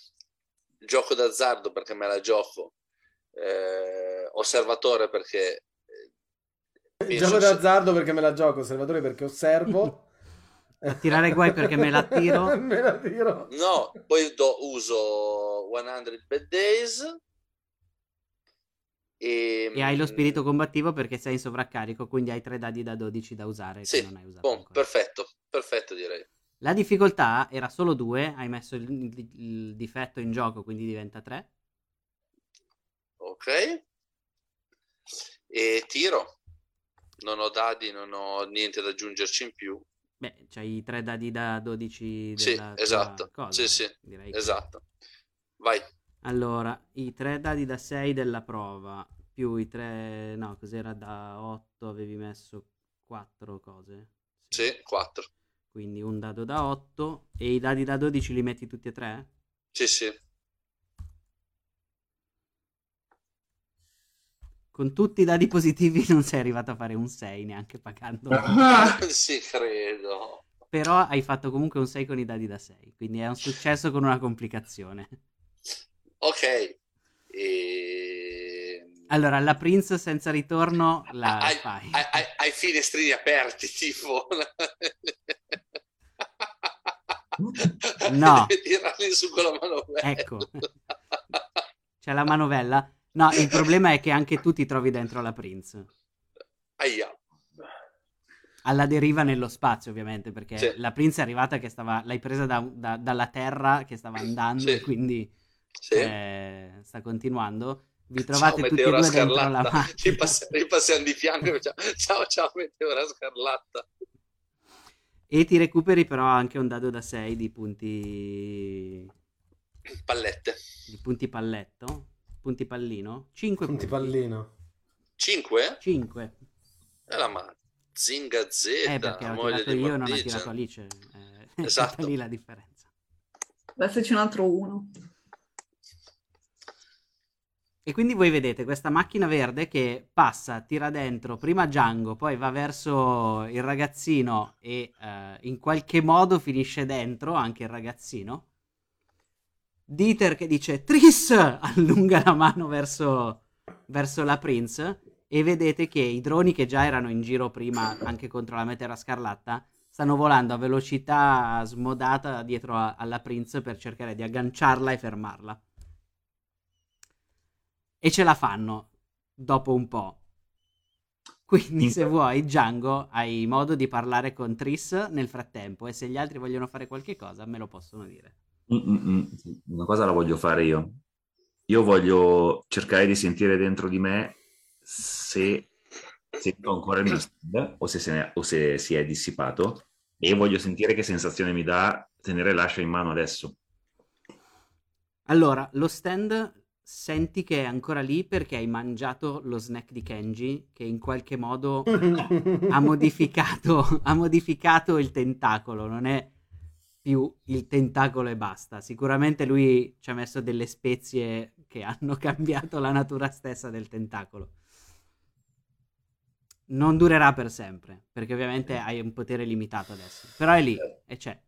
gioco d'azzardo perché me la gioco, eh, osservatore perché eh, gioco d'azzardo perché me la gioco, osservatore perché osservo. A tirare guai perché me la tiro. me la tiro. No, poi do- uso 100 Bad Days. E, E hai lo spirito combattivo perché sei in sovraccarico, quindi hai tre dadi da 12 da usare Sì, non hai usato ancora. perfetto, perfetto direi. La difficoltà era solo 2, hai messo il, il- il difetto in gioco, quindi diventa 3. Ok. E tiro. Non ho dadi, non ho niente da aggiungerci in più. Beh, c'hai i tre dadi da 12 Sì, esatto. cosa, Sì, sì, direi che- Esatto. Vai. Allora, i tre dadi da 6 della prova, più i tre... No, cos'era da 8, avevi messo 4 cose. Sì, 4. Quindi un dado da 8 e i dadi da 12 li metti tutti e tre? Sì, sì. Con tutti i dadi positivi non sei arrivato a fare un 6 neanche pagando. Ah, sì, credo. Però hai fatto comunque un 6 con i dadi da 6, quindi è un successo con una complicazione. Ok. E... Allora, la Prince senza ritorno la hai, fai. hai- finestrini aperti, tipo. No. Devi tirarli su con la mano Ecco. C'è la manovella. No, il problema è che anche tu ti trovi dentro la Prince. Aia. Alla deriva nello spazio, ovviamente, perché Sì. la Prince è arrivata che stava... L'hai presa da- da- dalla terra che stava andando Sì. e quindi Sì. eh, sta continuando. Vi trovate ciao, tutti e due dentro la Scarlatta. macchina. Ci pass- ripassiamo di fianco. facciamo, Ciao, ciao, Meteora Scarlatta. E ti recuperi però anche un dado da 6 di punti... Pallette. di punti palletto. Punti pallino. 5 Punti punti. pallino. 5? 5. È la ma Zinga Z, Eh, perché ho moglie di io e non ha tirato Alice. Eh, Esatto. lì la differenza. Adesso c'è un altro uno. E quindi voi vedete questa macchina verde che passa, tira dentro prima Django, poi va verso il ragazzino e eh, in qualche modo finisce dentro anche il ragazzino. Dieter che dice Tris allunga la mano verso, verso la Prince e vedete che i droni che già erano in giro prima anche contro la Meteora Scarlatta stanno volando a velocità smodata dietro a- alla Prince per cercare di agganciarla e fermarla. E ce la fanno dopo un po'. Quindi, se vuoi, Django, hai modo di parlare con Tris nel frattempo. E se gli altri vogliono fare qualche cosa, me lo possono dire. Mm, mm, mm. Una cosa la voglio fare io. Io voglio cercare di sentire dentro di me se sento ancora il mio stand o se, se ne- o se si è dissipato e voglio sentire che sensazione mi dà tenere l'ascia in mano adesso. Allora, lo stand senti che è ancora lì perché hai mangiato lo snack di Kenji che in qualche modo ha modificato, ha modificato il tentacolo, non è più il tentacolo e basta. Sicuramente lui ci ha messo delle spezie che hanno cambiato la natura stessa del tentacolo. Non durerà per sempre, perché ovviamente hai un potere limitato adesso, però è lì e c'è.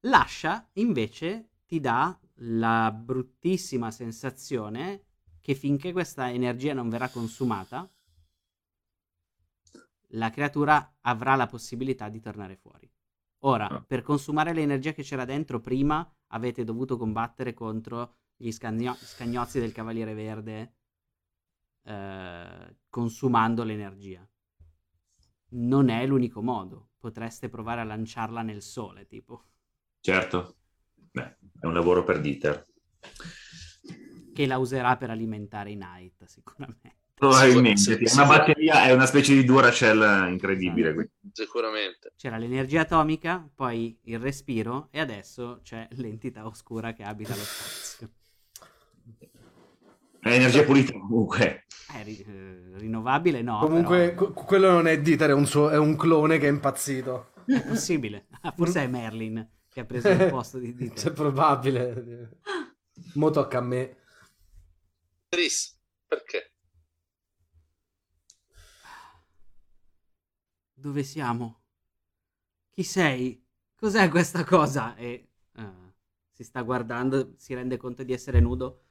Lascia invece ti dà la bruttissima sensazione che finché questa energia non verrà consumata, la creatura avrà la possibilità di tornare fuori. Ora, Ah. per consumare l'energia che c'era dentro prima, avete dovuto combattere contro gli scagno- scagnozzi del Cavaliere Verde, eh, consumando l'energia. Non è l'unico modo. Potreste provare a lanciarla nel sole, tipo. Certo. Beh, è un lavoro per Dieter. Che la userà per alimentare i Knight, sicuramente. Probabilmente. Sì, sì. È una sì. batteria, è una specie di Duracell incredibile. quindi. Sicuramente. C'era l'energia atomica, poi il respiro e adesso c'è l'entità oscura che abita lo spazio. È energia pulita comunque. È ri- eh, rinnovabile? No. Comunque, però que- quello non è Dieter, è un, suo- è un clone che è impazzito. è possibile. Ah, Forse è Merlin che ha preso il posto di C'è Dieter. probabile. Mo tocca a me. Tris, perché? Dove siamo? Chi sei? Cos'è questa cosa? E eh, si sta guardando, si rende conto di essere nudo,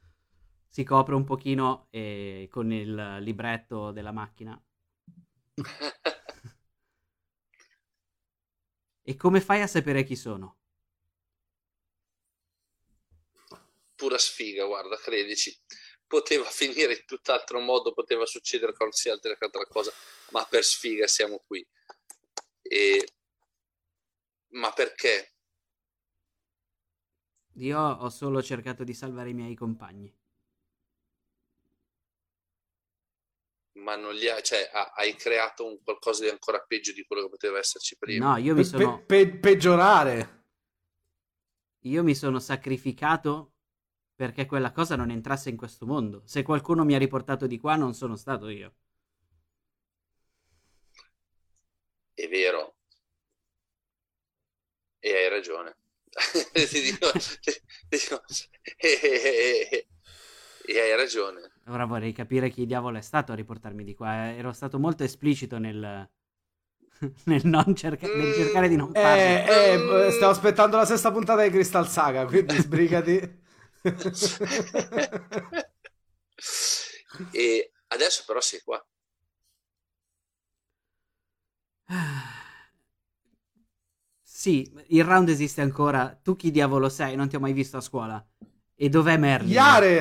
si copre un pochino e con il libretto della macchina. E come fai a sapere chi sono? Pura sfiga, guarda, credici. Poteva finire in tutt'altro modo, poteva succedere qualsiasi altra altra cosa, ma per sfiga siamo qui. E... Ma perché? Io ho solo cercato di salvare i miei compagni. Ma non li ha, cioè, ha- hai creato un qualcosa di ancora peggio di quello che poteva esserci prima. No, io mi Pe- sono, pe- peggiorare. io mi sono sacrificato perché quella cosa non entrasse in questo mondo. Se qualcuno mi ha riportato di qua, non sono stato io. È vero. E hai ragione. Ti dico- ti dico- e, e- e hai ragione. Ora vorrei capire chi diavolo è stato a riportarmi di qua. eh. Ero stato molto esplicito nel, nel, non cerca- nel cercare di non farlo. Eh, eh, stiamo aspettando la sesta puntata di Crystal Saga, quindi sbrigati. E adesso però sei qua. Sì, il round esiste ancora. Tu chi diavolo sei? Non ti ho mai visto a scuola. E dov'è Merlin? Iare!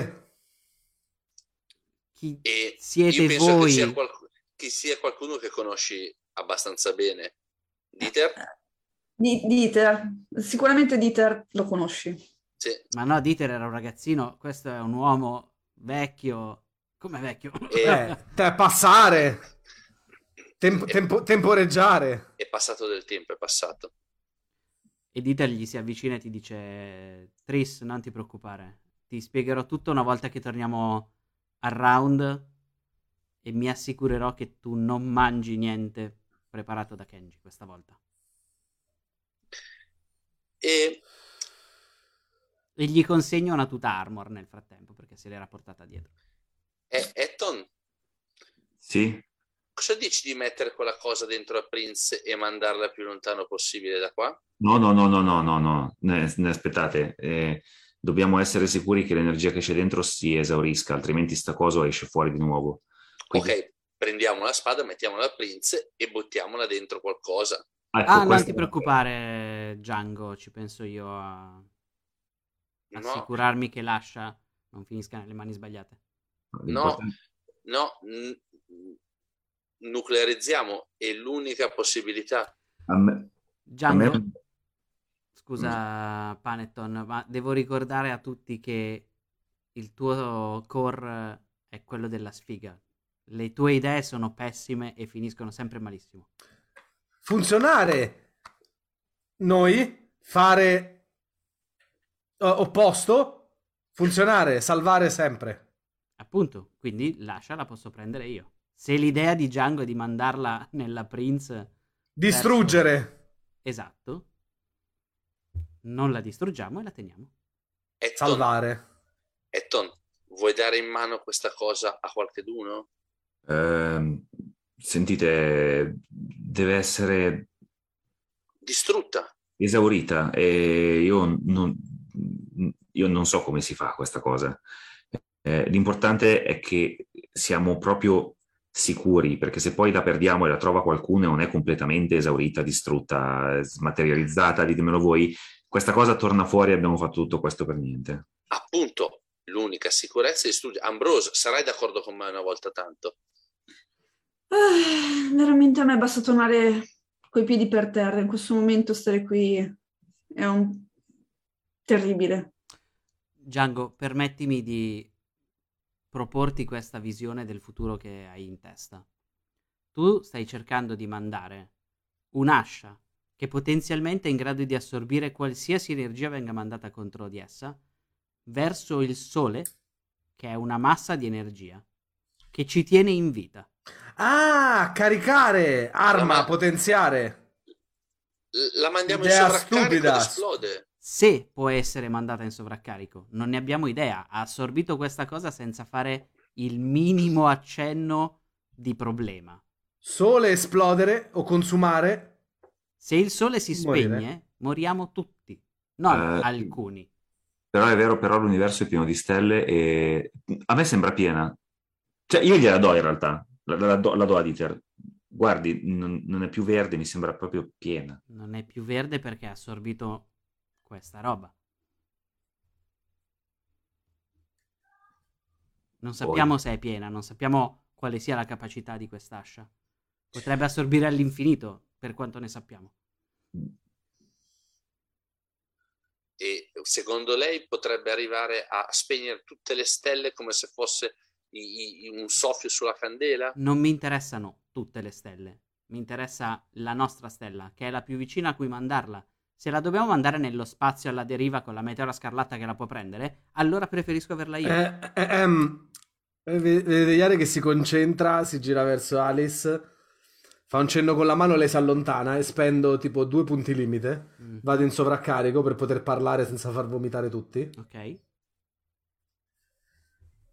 Chi E siete io penso voi? che sia, qualc- che sia qualcuno che conosci abbastanza bene. Dieter? Di- Dieter, sicuramente Dieter lo conosci. Sì. Ma no, Dieter era un ragazzino. Questo è un uomo vecchio. Come vecchio? E- Eh, te- passare. Tempo- tempo- temporeggiare. È passato del tempo, è passato. E Dieter gli si avvicina e ti dice: Tris, non ti preoccupare. Ti spiegherò tutto una volta che torniamo al round. E mi assicurerò che tu non mangi niente preparato da Kenji questa volta. E E gli consegno una tuta armor nel frattempo perché se l'era portata dietro. e- Etton, Sì? cosa dici di mettere quella cosa dentro a Prince e mandarla più lontano possibile da qua? No, no, no, no, no, no, no. Ne, ne aspettate. Eh, dobbiamo essere sicuri che l'energia che c'è dentro si esaurisca, altrimenti sta cosa esce fuori di nuovo. Quindi- Ok, prendiamo la spada, mettiamola a Prince e buttiamola dentro qualcosa. Ecco, Ah, non ti preoccupare, Django. Ci penso io a No, assicurarmi che lascia non finisca nelle mani sbagliate. l'importante- no, n- nuclearizziamo, è l'unica possibilità. A me- a Django, me- scusa Panetton, ma devo ricordare a tutti che il tuo core è quello della sfiga. Le tue idee sono pessime e finiscono sempre malissimo. Funzionare. Noi fare opposto. Funzionare, salvare sempre. Appunto, quindi lascia la posso prendere io. Se l'idea di Django è di mandarla nella Prince... Distruggere. verso- Esatto. Non la distruggiamo e la teniamo. Etton, Salvare. Etton, vuoi dare in mano questa cosa a qualcheduno? Ehm, sentite, deve essere Distrutta. esaurita e io non, io non so come si fa questa cosa. Eh, l'importante è che siamo proprio sicuri, perché se poi la perdiamo e la trova qualcuno e non è completamente esaurita, distrutta, smaterializzata, ditemelo voi, questa cosa torna fuori e abbiamo fatto tutto questo per niente. Appunto, l'unica sicurezza è distruggere. Ambrose, sarai d'accordo con me una volta tanto? Ah, veramente a me basta tornare coi piedi per terra. In questo momento stare qui è un terribile. Django, permettimi di proporti questa visione del futuro che hai in testa. Tu stai cercando di mandare un'ascia che potenzialmente è in grado di assorbire qualsiasi energia venga mandata contro di essa verso il Sole, che è una massa di energia che ci tiene in vita. Ah, caricare, arma, Ma- potenziare. La mandiamo in Idea sovraccarico stupida. ed esplode. Se può essere mandata in sovraccarico, non ne abbiamo idea. Ha assorbito questa cosa senza fare il minimo accenno di problema. Sole esplodere o consumare. Se il sole si Morire. spegne, moriamo tutti, non Eh, alcuni. Però è vero, però l'universo è pieno di stelle e a me sembra piena. Cioè, io gliela do in realtà, la, la do, la do a Dieter. Guardi, non, non è più verde, mi sembra proprio piena. Non è più verde perché ha assorbito questa roba. Non sappiamo se è piena, non sappiamo quale sia la capacità di quest'ascia. Potrebbe assorbire all'infinito, per quanto ne sappiamo. E secondo lei potrebbe arrivare a spegnere tutte le stelle come se fosse i- i- un soffio sulla candela? Non mi interessano tutte le stelle, mi interessa la nostra stella, che è la più vicina a cui mandarla. Se la dobbiamo mandare nello spazio alla deriva con la meteora scarlatta che la può prendere, allora preferisco averla io. Eh, eh, ehm, eh, ve- vedete Iare che si concentra, si gira verso Alice, fa un cenno con la mano, lei si allontana e spendo tipo due punti limite. Mm, Vado in sovraccarico per poter parlare senza far vomitare tutti. ok.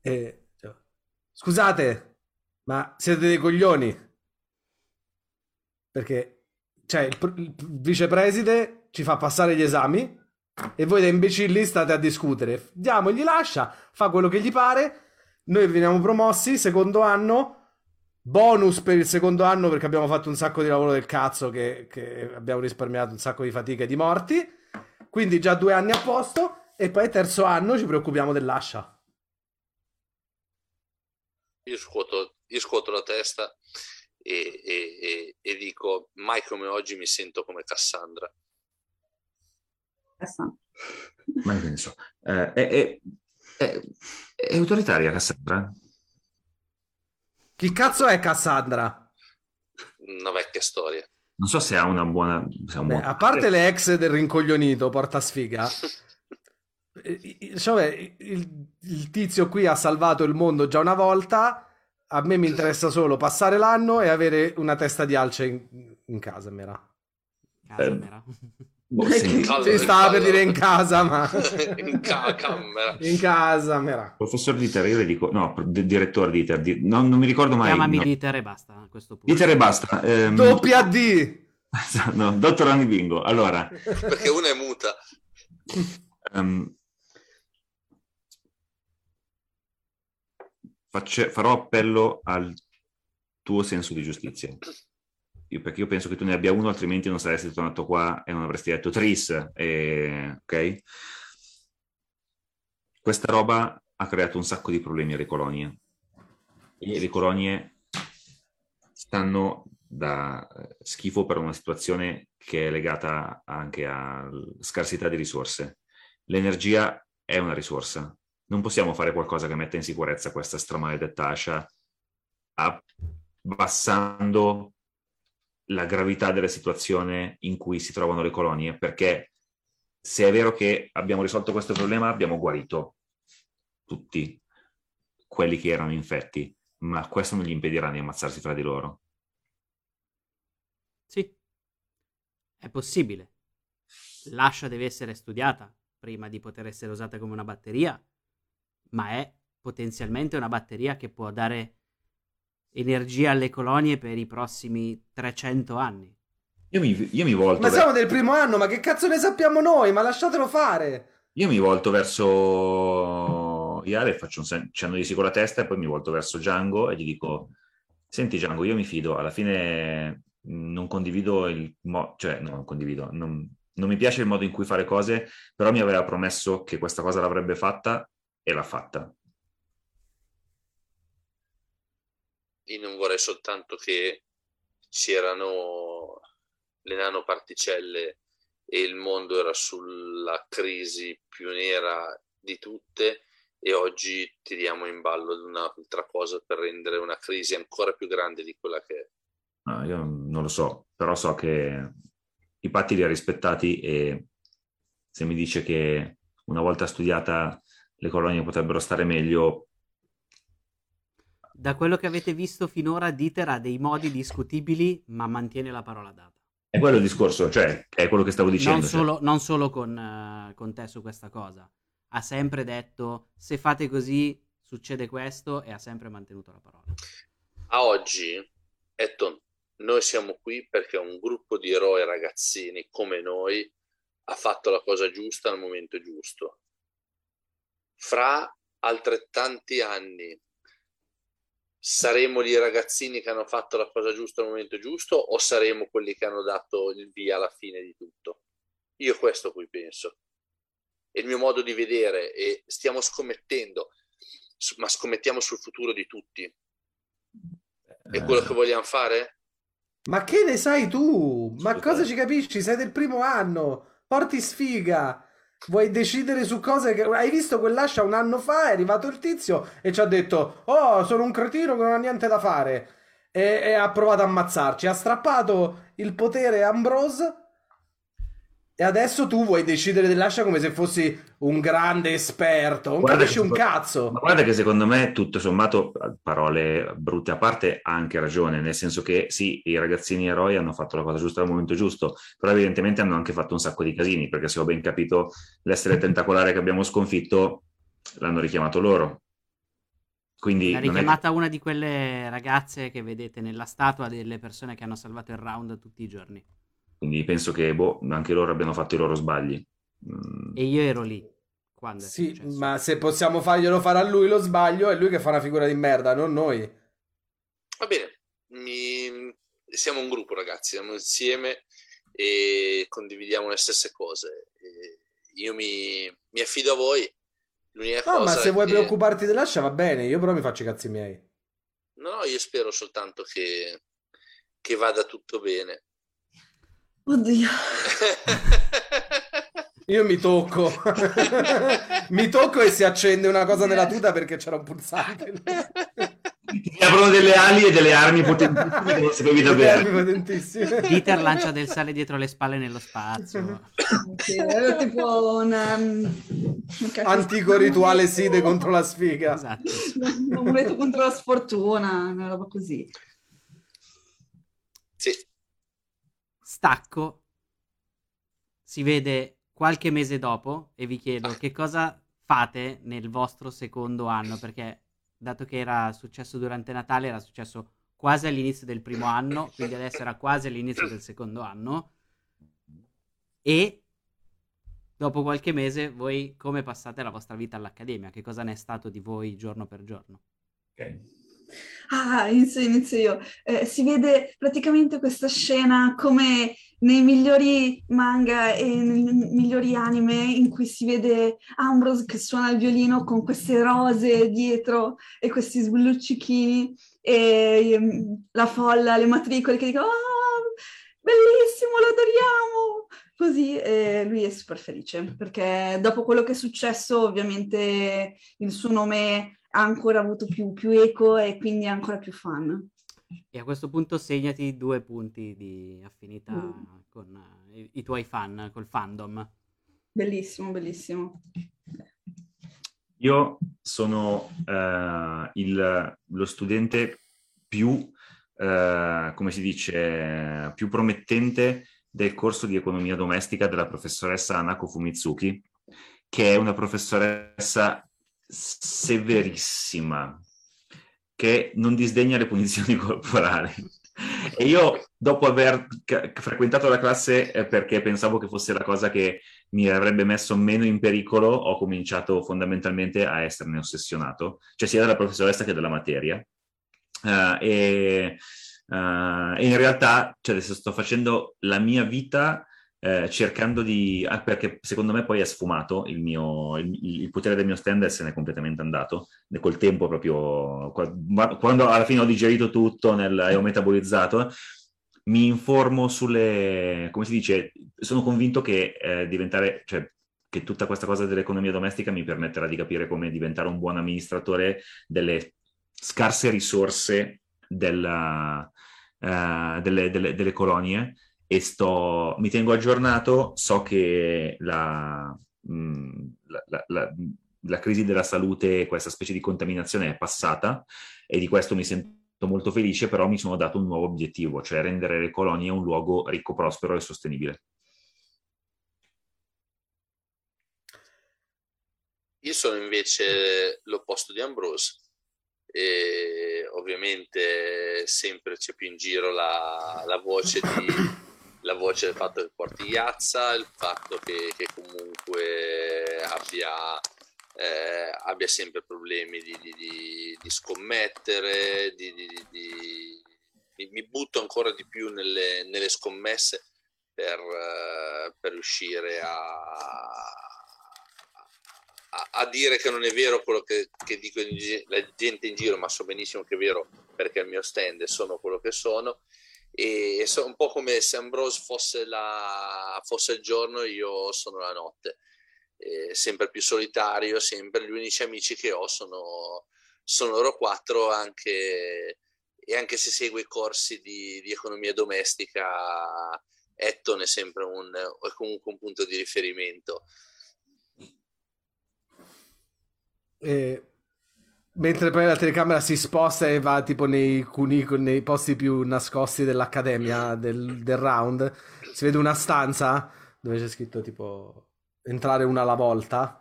E... cioè, Scusate, ma siete dei coglioni? Perché, cioè, il, pr- il vicepreside ci fa passare gli esami e voi da imbecilli state a discutere. Diamo, gli lascia, fa quello che gli pare. Noi veniamo promossi, secondo anno, bonus per il secondo anno perché abbiamo fatto un sacco di lavoro del cazzo che, che abbiamo risparmiato un sacco di fatica e di morti. Quindi già due anni a posto e poi terzo anno ci preoccupiamo dell'ascia. Io scuoto, io scuoto la testa e, e- e- e dico, mai come oggi mi sento come Cassandra. Ma che ne so. Eh, è, è- è- è autoritaria Cassandra? Chi cazzo è Cassandra? Una vecchia storia. Non so se ha una buona... se ha un Beh, buon- a parte le ex del rincoglionito, porta sfiga. cioè, il, il tizio qui ha salvato il mondo già una volta. A me mi interessa solo passare l'anno e avere una testa di alce in, in casa, mera. Casa Eh, mera. boh, si stava per dire in casa, ma in ca- camera. in casa, mera. Professor Dieter, io le dico... No, di- direttore Dieter, di- no, non mi ricordo mai... Chiamami no. Dieter e basta a questo punto. Dieter e basta. ehm, Doppia D. no, dottor Anni Bingo. Allora, Perché una è muta. ehm, facce- farò appello al tuo senso di giustizia. Io- perché io penso che tu ne abbia uno, altrimenti non saresti tornato qua e non avresti detto Tris. e- ok? Questa roba ha creato un sacco di problemi alle colonie. E le colonie stanno da eh, schifo per una situazione che è legata anche a scarsità di risorse. L'energia è una risorsa. Non possiamo fare qualcosa che metta in sicurezza questa stramaledetta ascia abbassando la gravità della situazione in cui si trovano le colonie, perché se è vero che abbiamo risolto questo problema, abbiamo guarito tutti quelli che erano infetti, ma questo non gli impedirà di ammazzarsi fra di loro. Sì, è possibile. L'ascia deve essere studiata prima di poter essere usata come una batteria, ma è potenzialmente una batteria che può dare energia alle colonie per i prossimi 300 anni. Io mi, io mi volto... Ma ver- siamo del primo anno, ma che cazzo ne sappiamo noi? Ma lasciatelo fare. Io mi volto verso Iale e faccio un sen- cenno di sì con la testa e poi mi volto verso Django e gli dico senti Django, io mi fido, alla fine non condivido il modo, cioè no, non condivido, non, non mi piace il modo in cui fare cose, però mi aveva promesso che questa cosa l'avrebbe fatta e l'ha fatta. Io non vorrei soltanto che c'erano le nanoparticelle e il mondo era sulla crisi più nera di tutte e oggi tiriamo in ballo un'altra cosa per rendere una crisi ancora più grande di quella che è. No, io non lo so, però so che i patti li ha rispettati e se mi dice che una volta studiata le colonie potrebbero stare meglio, Da quello che avete visto finora, Dieter ha dei modi discutibili, ma mantiene la parola data. è quello il discorso, cioè è quello che stavo dicendo. Non cioè. solo, non solo con, eh, con te su questa cosa. Ha sempre detto, se fate così succede questo e ha sempre mantenuto la parola. A oggi, Etton, noi siamo qui perché un gruppo di eroi ragazzini come noi ha fatto la cosa giusta al momento giusto. Fra altrettanti anni saremo gli ragazzini che hanno fatto la cosa giusta al momento giusto o saremo quelli che hanno dato il via alla fine di tutto? Io questo qui penso. È il mio modo di vedere e stiamo scommettendo, ma scommettiamo sul futuro di tutti. È quello che vogliamo fare? Ma che ne sai tu? Ma cosa ci capisci? Sei del primo anno. Porti sfiga. Vuoi decidere su cose che... Hai visto quell'ascia un anno fa? È arrivato il tizio e ci ha detto Oh, sono un cretino che non ha niente da fare. E, e ha provato a ammazzarci. Ha strappato il potere a Ambrose e adesso tu vuoi decidere dell'ascia come se fossi un grande esperto. Non Guarda capisci che- un cazzo. Ma guarda che secondo me, tutto sommato, parole brutte a parte, ha anche ragione, nel senso che sì, i ragazzini eroi hanno fatto la cosa giusta al momento giusto, però evidentemente hanno anche fatto un sacco di casini, perché se ho ben capito, l'essere tentacolare che abbiamo sconfitto l'hanno richiamato loro. Quindi L'ha non è richiamata una di quelle ragazze che vedete nella statua delle persone che hanno salvato il round tutti i giorni. Quindi penso che boh, anche loro abbiano fatto i loro sbagli. Mm, E io ero lì. Quando Sì, ma se possiamo farglielo fare a lui lo sbaglio, è lui che fa una figura di merda, non noi. Va bene, mi- siamo un gruppo ragazzi, siamo insieme e condividiamo le stesse cose. E io mi, mi affido a voi. L'unica No, ma se vuoi che- preoccuparti dell'ascia va bene, io però mi faccio i cazzi miei. No, no, io spero soltanto che, che vada tutto bene. Oddio. Io mi tocco. mi tocco e si accende una cosa nella tuta perché c'era un pulsante. Ti aprono delle ali e delle armi potentissime che non sapevi da bere. Dieter lancia del sale dietro le spalle nello spazio. Sì, era tipo un, um, Antico rituale side contro la sfiga. Esatto. un amuleto contro la sfortuna, una roba così. Sì, Stacco. Si vede qualche mese dopo e vi chiedo che cosa fate nel vostro secondo anno, perché dato che era successo durante Natale, era successo quasi all'inizio del primo anno, quindi adesso era quasi all'inizio del secondo anno. E dopo qualche mese voi come passate la vostra vita all'accademia? Che cosa ne è stato di voi giorno per giorno? Ok. Ah, inizio, inizio io. Eh, si vede praticamente questa scena come nei migliori manga e nei migliori anime in cui si vede Ambrose che suona il violino con queste rose dietro e questi sbulluccichini e ehm, la folla, le matricole che dicono "Ah, bellissimo, lo adoriamo! Così e lui è super felice perché dopo quello che è successo ovviamente il suo nome ha ancora avuto più, più eco e quindi è ancora più fan. E a questo punto segnati due punti di affinità Mm. con eh, i, i tuoi fan, col fandom. Bellissimo, bellissimo. Io sono eh, il- lo studente più, eh, come si dice, più promettente del corso di economia domestica della professoressa Anako Fumitsuki, che è una professoressa severissima, che non disdegna le punizioni corporali. E io, dopo aver frequentato la classe eh, perché pensavo che fosse la cosa che mi avrebbe messo meno in pericolo, ho cominciato fondamentalmente a esserne ossessionato, cioè sia della professoressa che della materia. Eh, e, eh, e in realtà, cioè, sto facendo la mia vita eh, cercando di... ah, perché secondo me poi è sfumato il, mio, il, il potere del mio stand se n'è completamente andato, col tempo proprio, qua- quando alla fine ho digerito tutto e ho metabolizzato, mi informo sulle... come si dice, sono convinto che eh, diventare... Cioè, che tutta questa cosa dell'economia domestica mi permetterà di capire come diventare un buon amministratore delle scarse risorse della, eh, delle, delle- delle colonie e sto, mi tengo aggiornato, so che la, mh, la- la- la- la crisi della salute, questa specie di contaminazione è passata e di questo mi sento molto felice, però mi sono dato un nuovo obiettivo, cioè rendere le colonie un luogo ricco, prospero e sostenibile. Io sono invece l'opposto di Ambrose e ovviamente sempre c'è più in giro la, la voce di la voce del fatto che porti Iazza, il fatto che, che comunque abbia, eh, abbia sempre problemi di, di- di- di scommettere, mi, butto ancora di più nelle, nelle scommesse per, eh, per riuscire a, a, a dire che non è vero quello che, che dico la gente in giro, ma so benissimo che è vero perché il mio stand e sono quello che sono e so un po' come se Ambrose fosse, la, fosse il giorno, io sono la notte. E sempre più solitario, sempre gli unici amici che ho sono, sono loro quattro, anche, e anche se segue i corsi di, di economia domestica, Etton è sempre un, è comunque un punto di riferimento. E mentre poi la telecamera si sposta e va tipo nei cunicoli, nei posti più nascosti dell'accademia del, del round, si vede una stanza dove c'è scritto tipo entrare una alla volta.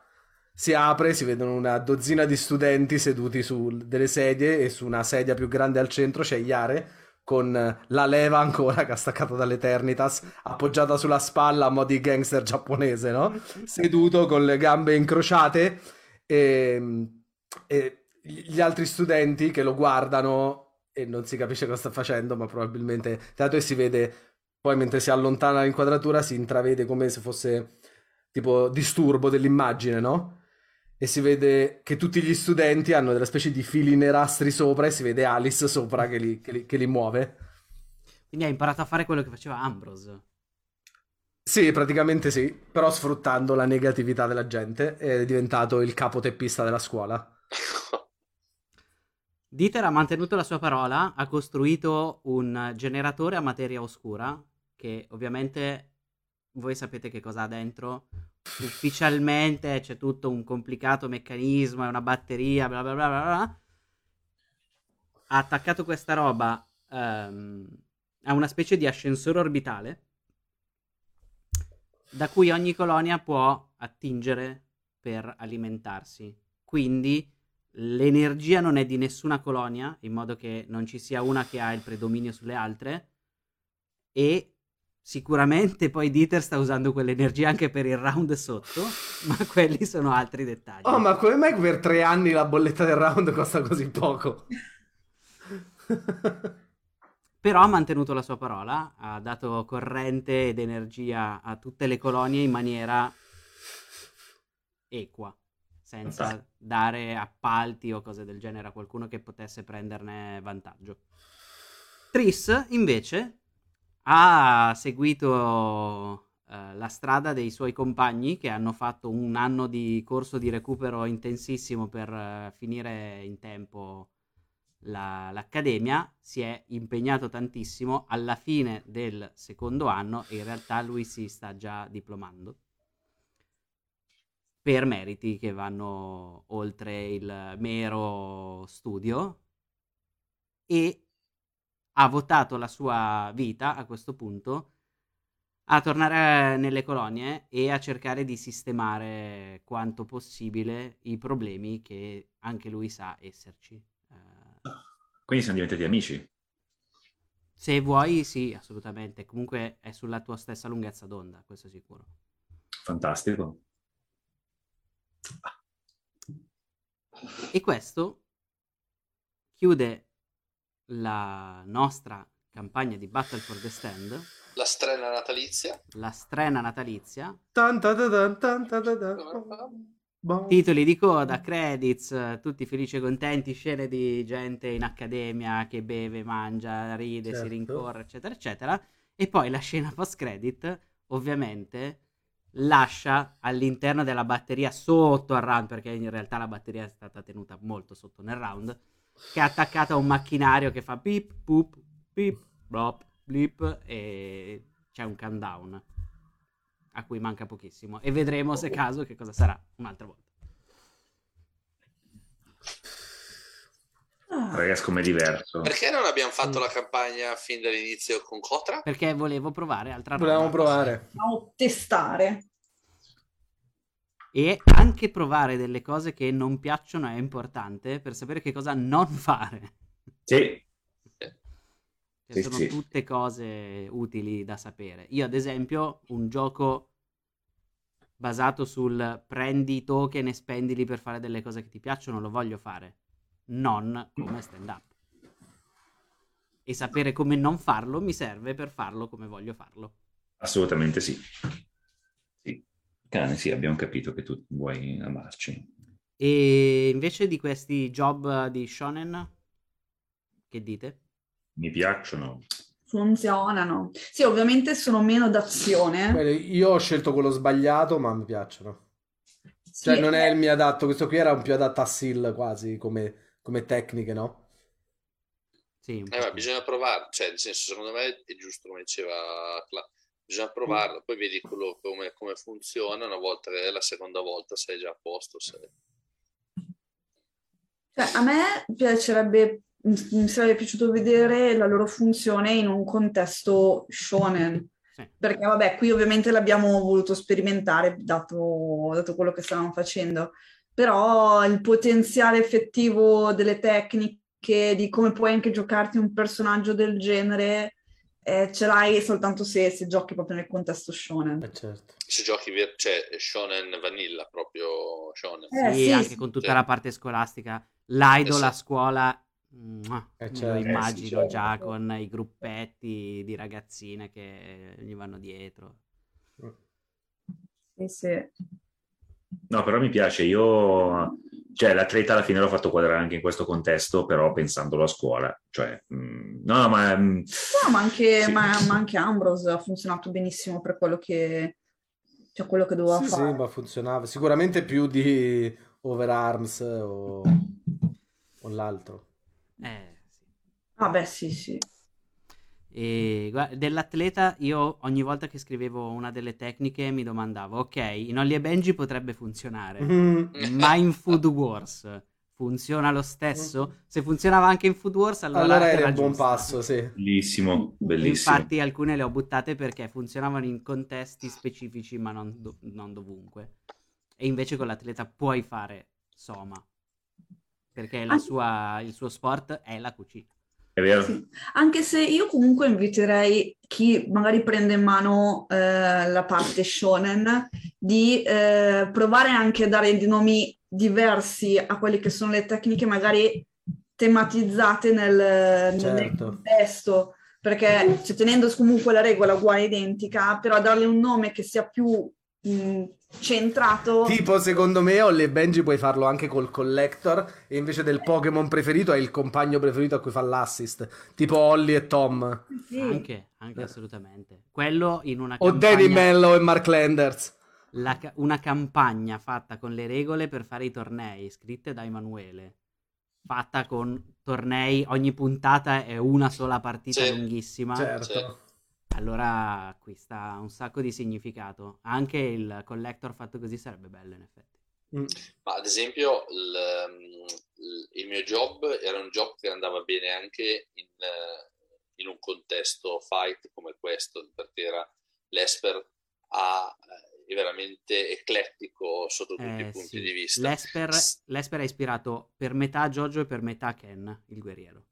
Si apre, si vedono una dozzina di studenti seduti su delle sedie e su una sedia più grande al centro c'è Iare con la leva ancora che ha staccato dall'Eternitas appoggiata sulla spalla a mo' di gangster giapponese, no? Seduto con le gambe incrociate e, e gli altri studenti che lo guardano e non si capisce cosa sta facendo, ma probabilmente tanto e si vede poi mentre si allontana l'inquadratura si intravede come se fosse tipo disturbo dell'immagine, no? E si vede che tutti gli studenti hanno delle specie di fili nerastri sopra e si vede Alice sopra che li, che li- che li muove. Quindi hai imparato a fare quello che faceva Ambrose. Sì, praticamente sì, però sfruttando la negatività della gente è diventato il capoteppista della scuola. Dieter ha mantenuto la sua parola, ha costruito un generatore a materia oscura, che ovviamente voi sapete che cosa ha dentro. Ufficialmente c'è tutto un complicato meccanismo, è una batteria, bla bla bla bla bla. Ha attaccato questa roba ehm, a una specie di ascensore orbitale da cui ogni colonia può attingere per alimentarsi. Quindi l'energia non è di nessuna colonia, in modo che non ci sia una che ha il predominio sulle altre. E sicuramente poi Dieter sta usando quell'energia anche per il round sotto, ma quelli sono altri dettagli. Oh, ma come mai per tre anni la bolletta del round costa così poco? Però ha mantenuto la sua parola, ha dato corrente ed energia a tutte le colonie in maniera equa, senza dare appalti o cose del genere a qualcuno che potesse prenderne vantaggio. Tris, invece, ha seguito eh, la strada dei suoi compagni che hanno fatto un anno di corso di recupero intensissimo per eh, finire in tempo la- l'accademia, si è impegnato tantissimo alla fine del secondo anno e in realtà lui si sta già diplomando. Per meriti che vanno oltre il mero studio e ha votato la sua vita a questo punto a tornare nelle colonie e a cercare di sistemare quanto possibile i problemi che anche lui sa esserci. Eh, Quindi siamo diventati amici. se vuoi, sì, assolutamente. Comunque è sulla tua stessa lunghezza d'onda, questo è sicuro. Fantastico. E questo chiude la nostra campagna di Battle for the Stand, La strena natalizia. la strena natalizia. Tan ta ta tan tan ta ta ta. Titoli di coda, credits, tutti felici e contenti, scene di gente in accademia che beve, mangia, ride, si Certo. rincorre, eccetera, eccetera. E poi la scena post-credit, ovviamente, lascia all'interno della batteria sotto al round, perché in realtà la batteria è stata tenuta molto sotto nel round, che è attaccata a un macchinario che fa pip, poop, pip, blop, blip e c'è un countdown a cui manca pochissimo e vedremo se caso che cosa sarà un'altra volta. Ah, Ragazzi, com'è diverso. Perché non abbiamo fatto la campagna fin dall'inizio con Cotra? Perché volevo provare altra roba Volevamo provare. Dobbiamo testare. e anche provare delle cose che non piacciono è importante per sapere che cosa non fare. Sì, Che Sì, sono sì. tutte cose utili da sapere. Io, ad esempio, un gioco basato sul prendi i token e spendili per fare delle cose che ti piacciono, lo voglio fare. Non come stand up. E sapere come non farlo mi serve per farlo come voglio farlo. assolutamente sì. Sì. Cane, sì, abbiamo capito che tu vuoi amarci. E invece di questi job di shonen, che dite? Mi piacciono. Funzionano. Sì, ovviamente sono meno d'azione. Bene, Io ho scelto quello sbagliato, ma mi piacciono. Sì, Cioè, non è il mio adatto. Questo qui era un più adatto a SEAL quasi come, come tecniche, no? Sì, Eh, ma bisogna provare, cioè, nel senso, secondo me è giusto come diceva Cla, bisogna provarlo, poi vedi quello come, come funziona una volta che è la seconda volta sei già a posto. sei- cioè, a me piacerebbe, mi sarebbe piaciuto vedere la loro funzione in un contesto shonen. Sì. Perché, vabbè, qui ovviamente l'abbiamo voluto sperimentare, dato, dato quello che stavamo facendo. Però il potenziale effettivo delle tecniche, di come puoi anche giocarti un personaggio del genere, eh, ce l'hai soltanto se, se giochi proprio nel contesto shonen. Eh, certo. Se giochi, vir- cioè, shonen vanilla, proprio shonen. Eh, Sì, sì, anche sì. con tutta Sì. la parte scolastica. L'idol Eh, sì. a scuola, mua, Eh, certo. immagino Eh, sì, certo. già con i gruppetti di ragazzine che gli vanno dietro. Sì, sì. No, però mi piace. Io, cioè, l'atleta alla fine l'ho fatto quadrare anche in questo contesto, però pensandolo a scuola. Cioè, mm, no, ma mm, No, ma anche, Sì. ma, ma anche Ambrose ha funzionato benissimo per quello che, cioè quello che doveva Sì, sì, fare. ma funzionava. Sicuramente più di Overarms o, o l'altro. Eh, sì. Vabbè, sì, sì. E guarda, dell'atleta io ogni volta che scrivevo una delle tecniche mi domandavo, ok, in Ollie e Benji potrebbe funzionare, Mm. ma in Food Wars funziona lo stesso? Se funzionava anche in Food Wars allora, Allora era era il buon passo, sì. bellissimo, bellissimo. Infatti alcune le ho buttate perché funzionavano in contesti specifici ma non, do- non dovunque. E invece con l'atleta puoi fare Soma, perché la Ah. sua- il suo sport è la cucina. È vero? Sì. Anche se io comunque inviterei chi magari prende in mano eh, la parte shonen di eh, provare anche a dare dei nomi diversi a quelle che sono le tecniche magari tematizzate nel, nel Certo. contesto, perché cioè, tenendo comunque la regola uguale identica, però darle un nome che sia più mh, centrato. Tipo, secondo me, Ollie e Benji puoi farlo anche col collector e invece del Pokémon preferito hai il compagno preferito a cui fa l'assist. Tipo Ollie e Tom. Sì. Anche, anche assolutamente. Quello in una O Danny campagna, Mello e Mark Landers. la ca- una campagna fatta con le regole per fare i tornei, scritte da Emanuele. Fatta con tornei, ogni puntata è una sola partita Sì. lunghissima. Certo. Sì. Allora acquista un sacco di significato. Anche il collector fatto così sarebbe bello, in effetti. Mm. Ma ad esempio il, il- mio job era un job che andava bene anche in, in un contesto fight come questo, perché era l'Esper eh, è veramente eclettico sotto tutti Eh, i punti sì. di vista. L'esper, S- l'Esper ha ispirato per metà Jojo e per metà Ken, il guerriero.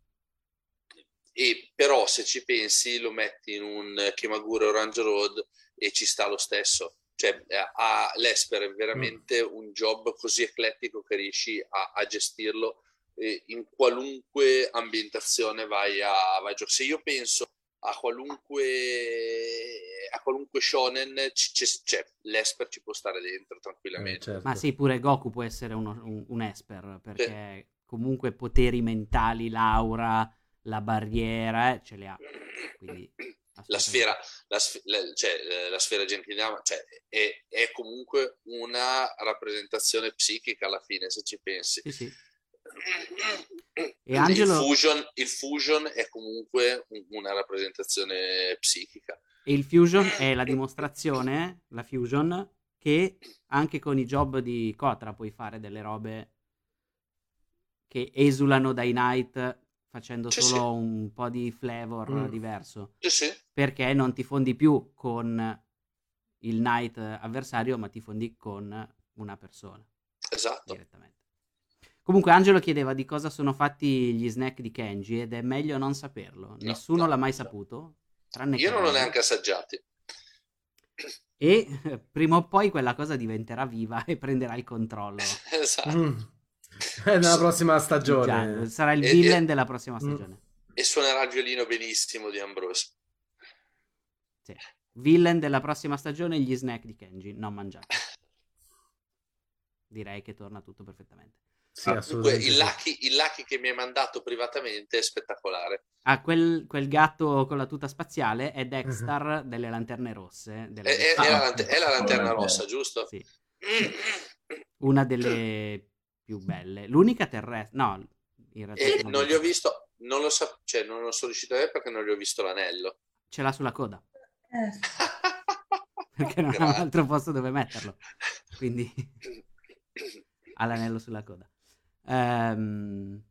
E però se ci pensi lo metti in un Kimagure Orange Road e ci sta lo stesso. Cioè, eh, ha, l'Esper è veramente Mm. un job così eclettico che riesci a, a gestirlo eh, in qualunque ambientazione vai a, vai a giocare. Se io penso a qualunque, a qualunque shonen, c- c- cioè, l'Esper ci può stare dentro Eh, tranquillamente. certo. Ma sì, pure Goku può essere uno- un, un Esper, perché comunque poteri mentali, l'aura, la barriera, eh, ce li ha. Quindi, la sfera, la, sf- la- cioè, eh, la sfera Genkidama cioè, è, è comunque una rappresentazione psichica alla fine, se ci pensi. Sì, sì. E Angelo- il, fusion, il fusion è comunque un- una rappresentazione psichica. E il Fusion è la dimostrazione, la Fusion, che anche con i job di Kotra puoi fare delle robe che esulano dai Knight facendo Sì, solo sì. un po' di flavor Mm. diverso. Sì, sì, Perché non ti fondi più con il Knight avversario, ma ti fondi con una persona esatto. direttamente. Comunque Angelo chiedeva di cosa sono fatti gli snack di Kenji ed è meglio non saperlo. Nessuno no, l'ha mai no. saputo, tranne Io non l'ho neanche assaggiati. E eh, prima o poi quella cosa diventerà viva e prenderà il controllo. Esatto. Mm. Nella prossima Già, stagione. sarà il E- villain e- della prossima Mm. stagione. E suonerà il violino benissimo di Ambrose. Sì. Villain della prossima stagione, gli snack di Kenji, non mangiati. Direi che torna tutto perfettamente. Sì, Comunque, assolutamente. il lucky, il lucky che mi hai mandato privatamente è spettacolare. Ah, quel, quel gatto con la tuta spaziale è Dexter delle Lanterne Rosse. delle- È, è- Ah, è la, è la lanterna Lanterna. rossa, giusto? Sì, una delle più belle. L'unica terrestre... No, in realtà... E sono non due. li ho visto, non lo so, cioè non lo sono riuscito a vedere perché non gli ho visto l'anello. Ce l'ha sulla coda, Eh, perché non ha un altro posto dove metterlo. Quindi ha l'anello sulla coda. Ehm,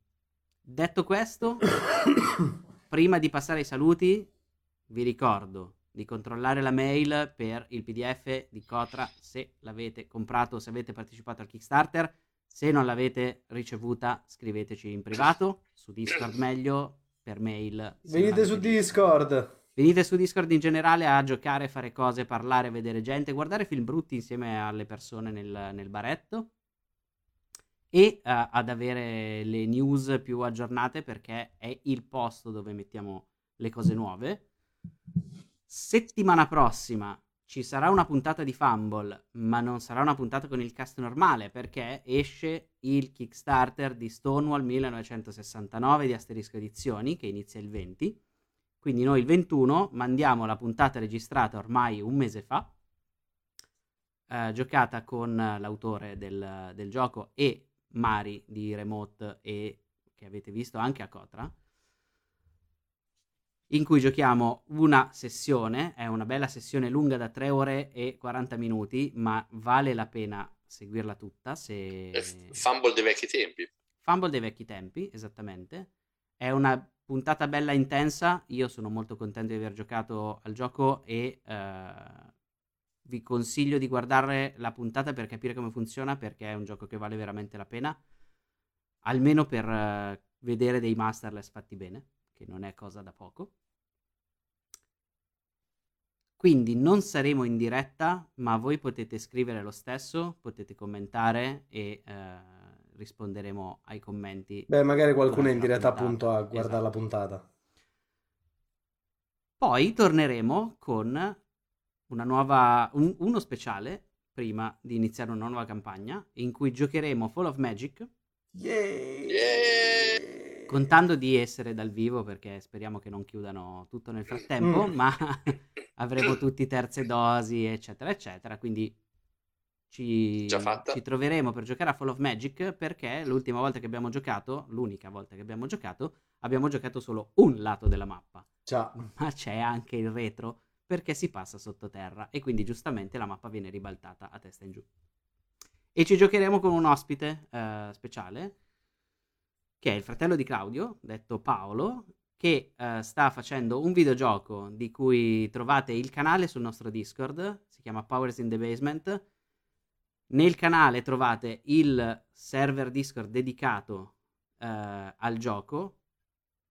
detto questo, prima di passare ai saluti, vi ricordo di controllare la mail per il PDF di Cotra se l'avete comprato, se avete partecipato al Kickstarter. Se non l'avete ricevuta, scriveteci in privato, su Discord meglio, per mail. Venite su. Discord. Venite su Discord in generale a giocare, fare cose, parlare, vedere gente, guardare film brutti insieme alle persone nel, nel baretto e eh, ad avere le news più aggiornate perché è il posto dove mettiamo le cose nuove. Settimana prossima ci sarà una puntata di Fumble, ma non sarà una puntata con il cast normale perché esce il Kickstarter di Stonewall 1969 di Asterisco Edizioni che inizia il 20. Quindi noi il 21 mandiamo la puntata registrata ormai un mese fa, eh, giocata con l'autore del, del gioco e Mari di Remote e che avete visto anche a Cotra, in cui giochiamo una sessione, è una bella sessione lunga da 3 ore e 40 minuti, ma vale la pena seguirla tutta se... Fumble dei vecchi tempi. Fumble dei vecchi tempi, esattamente. È una puntata bella intensa. Io sono molto contento di aver giocato al gioco e eh, vi consiglio di guardare la puntata per capire come funziona perché è un gioco che vale veramente la pena. Almeno per eh, vedere dei masterless fatti bene, che non è cosa da poco. Quindi non saremo in diretta, ma voi potete scrivere lo stesso, potete commentare e eh, risponderemo ai commenti. Beh, magari qualcuno è in diretta appunto a guardare Esatto. la puntata. Poi torneremo con una nuova, un- uno speciale prima di iniziare una nuova campagna in cui giocheremo Fall of Magic Yeah! Contando di essere dal vivo perché speriamo che non chiudano tutto nel frattempo, Mm. ma avremo tutti terze dosi, eccetera, eccetera. Quindi ci, ci troveremo per giocare a Fall of Magic perché l'ultima volta che abbiamo giocato, l'unica volta che abbiamo giocato, abbiamo giocato solo un lato della mappa, Ciao. ma c'è anche il retro perché si passa sottoterra e quindi giustamente la mappa viene ribaltata a testa in giù. E ci giocheremo con un ospite eh, speciale che è il fratello di Claudio, detto Paolo, che eh, sta facendo un videogioco di cui trovate il canale sul nostro Discord, si chiama Powers in the Basement. Nel canale trovate il server Discord dedicato eh, al gioco,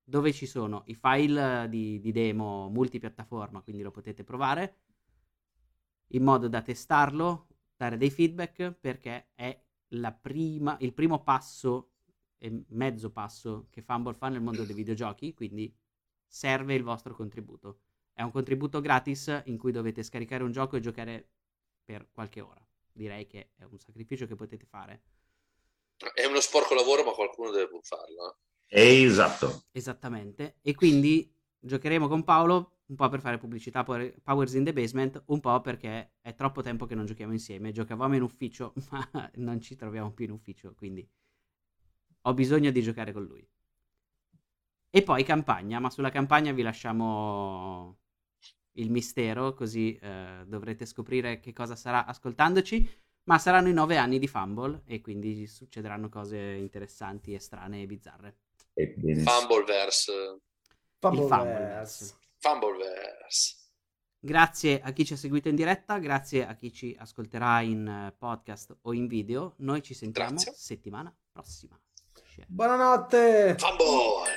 dove ci sono i file di, di demo multipiattaforma, quindi lo potete provare, in modo da testarlo, dare dei feedback, perché è prima, il primo passo e mezzo passo che Fumble fa nel mondo dei videogiochi, quindi serve il vostro contributo. È un contributo gratis in cui dovete scaricare un gioco e giocare per qualche ora. Direi che è un sacrificio che potete fare. È uno sporco lavoro, ma qualcuno deve pur farlo. Esatto. Esattamente. E quindi giocheremo con Paolo un po' per fare pubblicità Power- Powers in the Basement, un po' perché è troppo tempo che non giochiamo insieme. Giocavamo in ufficio, ma non ci troviamo più in ufficio, quindi ho bisogno di giocare con lui. E poi campagna, ma sulla campagna vi lasciamo il mistero, così eh, dovrete scoprire che cosa sarà ascoltandoci. Ma saranno i nove anni di Fumble e quindi succederanno cose interessanti e strane e bizzarre. E bene. Fumbleverse. Il Fumbleverse. Fumbleverse. Fumbleverse. Grazie a chi ci ha seguito in diretta, grazie a chi ci ascolterà in eh, podcast o in video. Noi ci sentiamo Grazie. settimana prossima. Buonanotte. Fumble!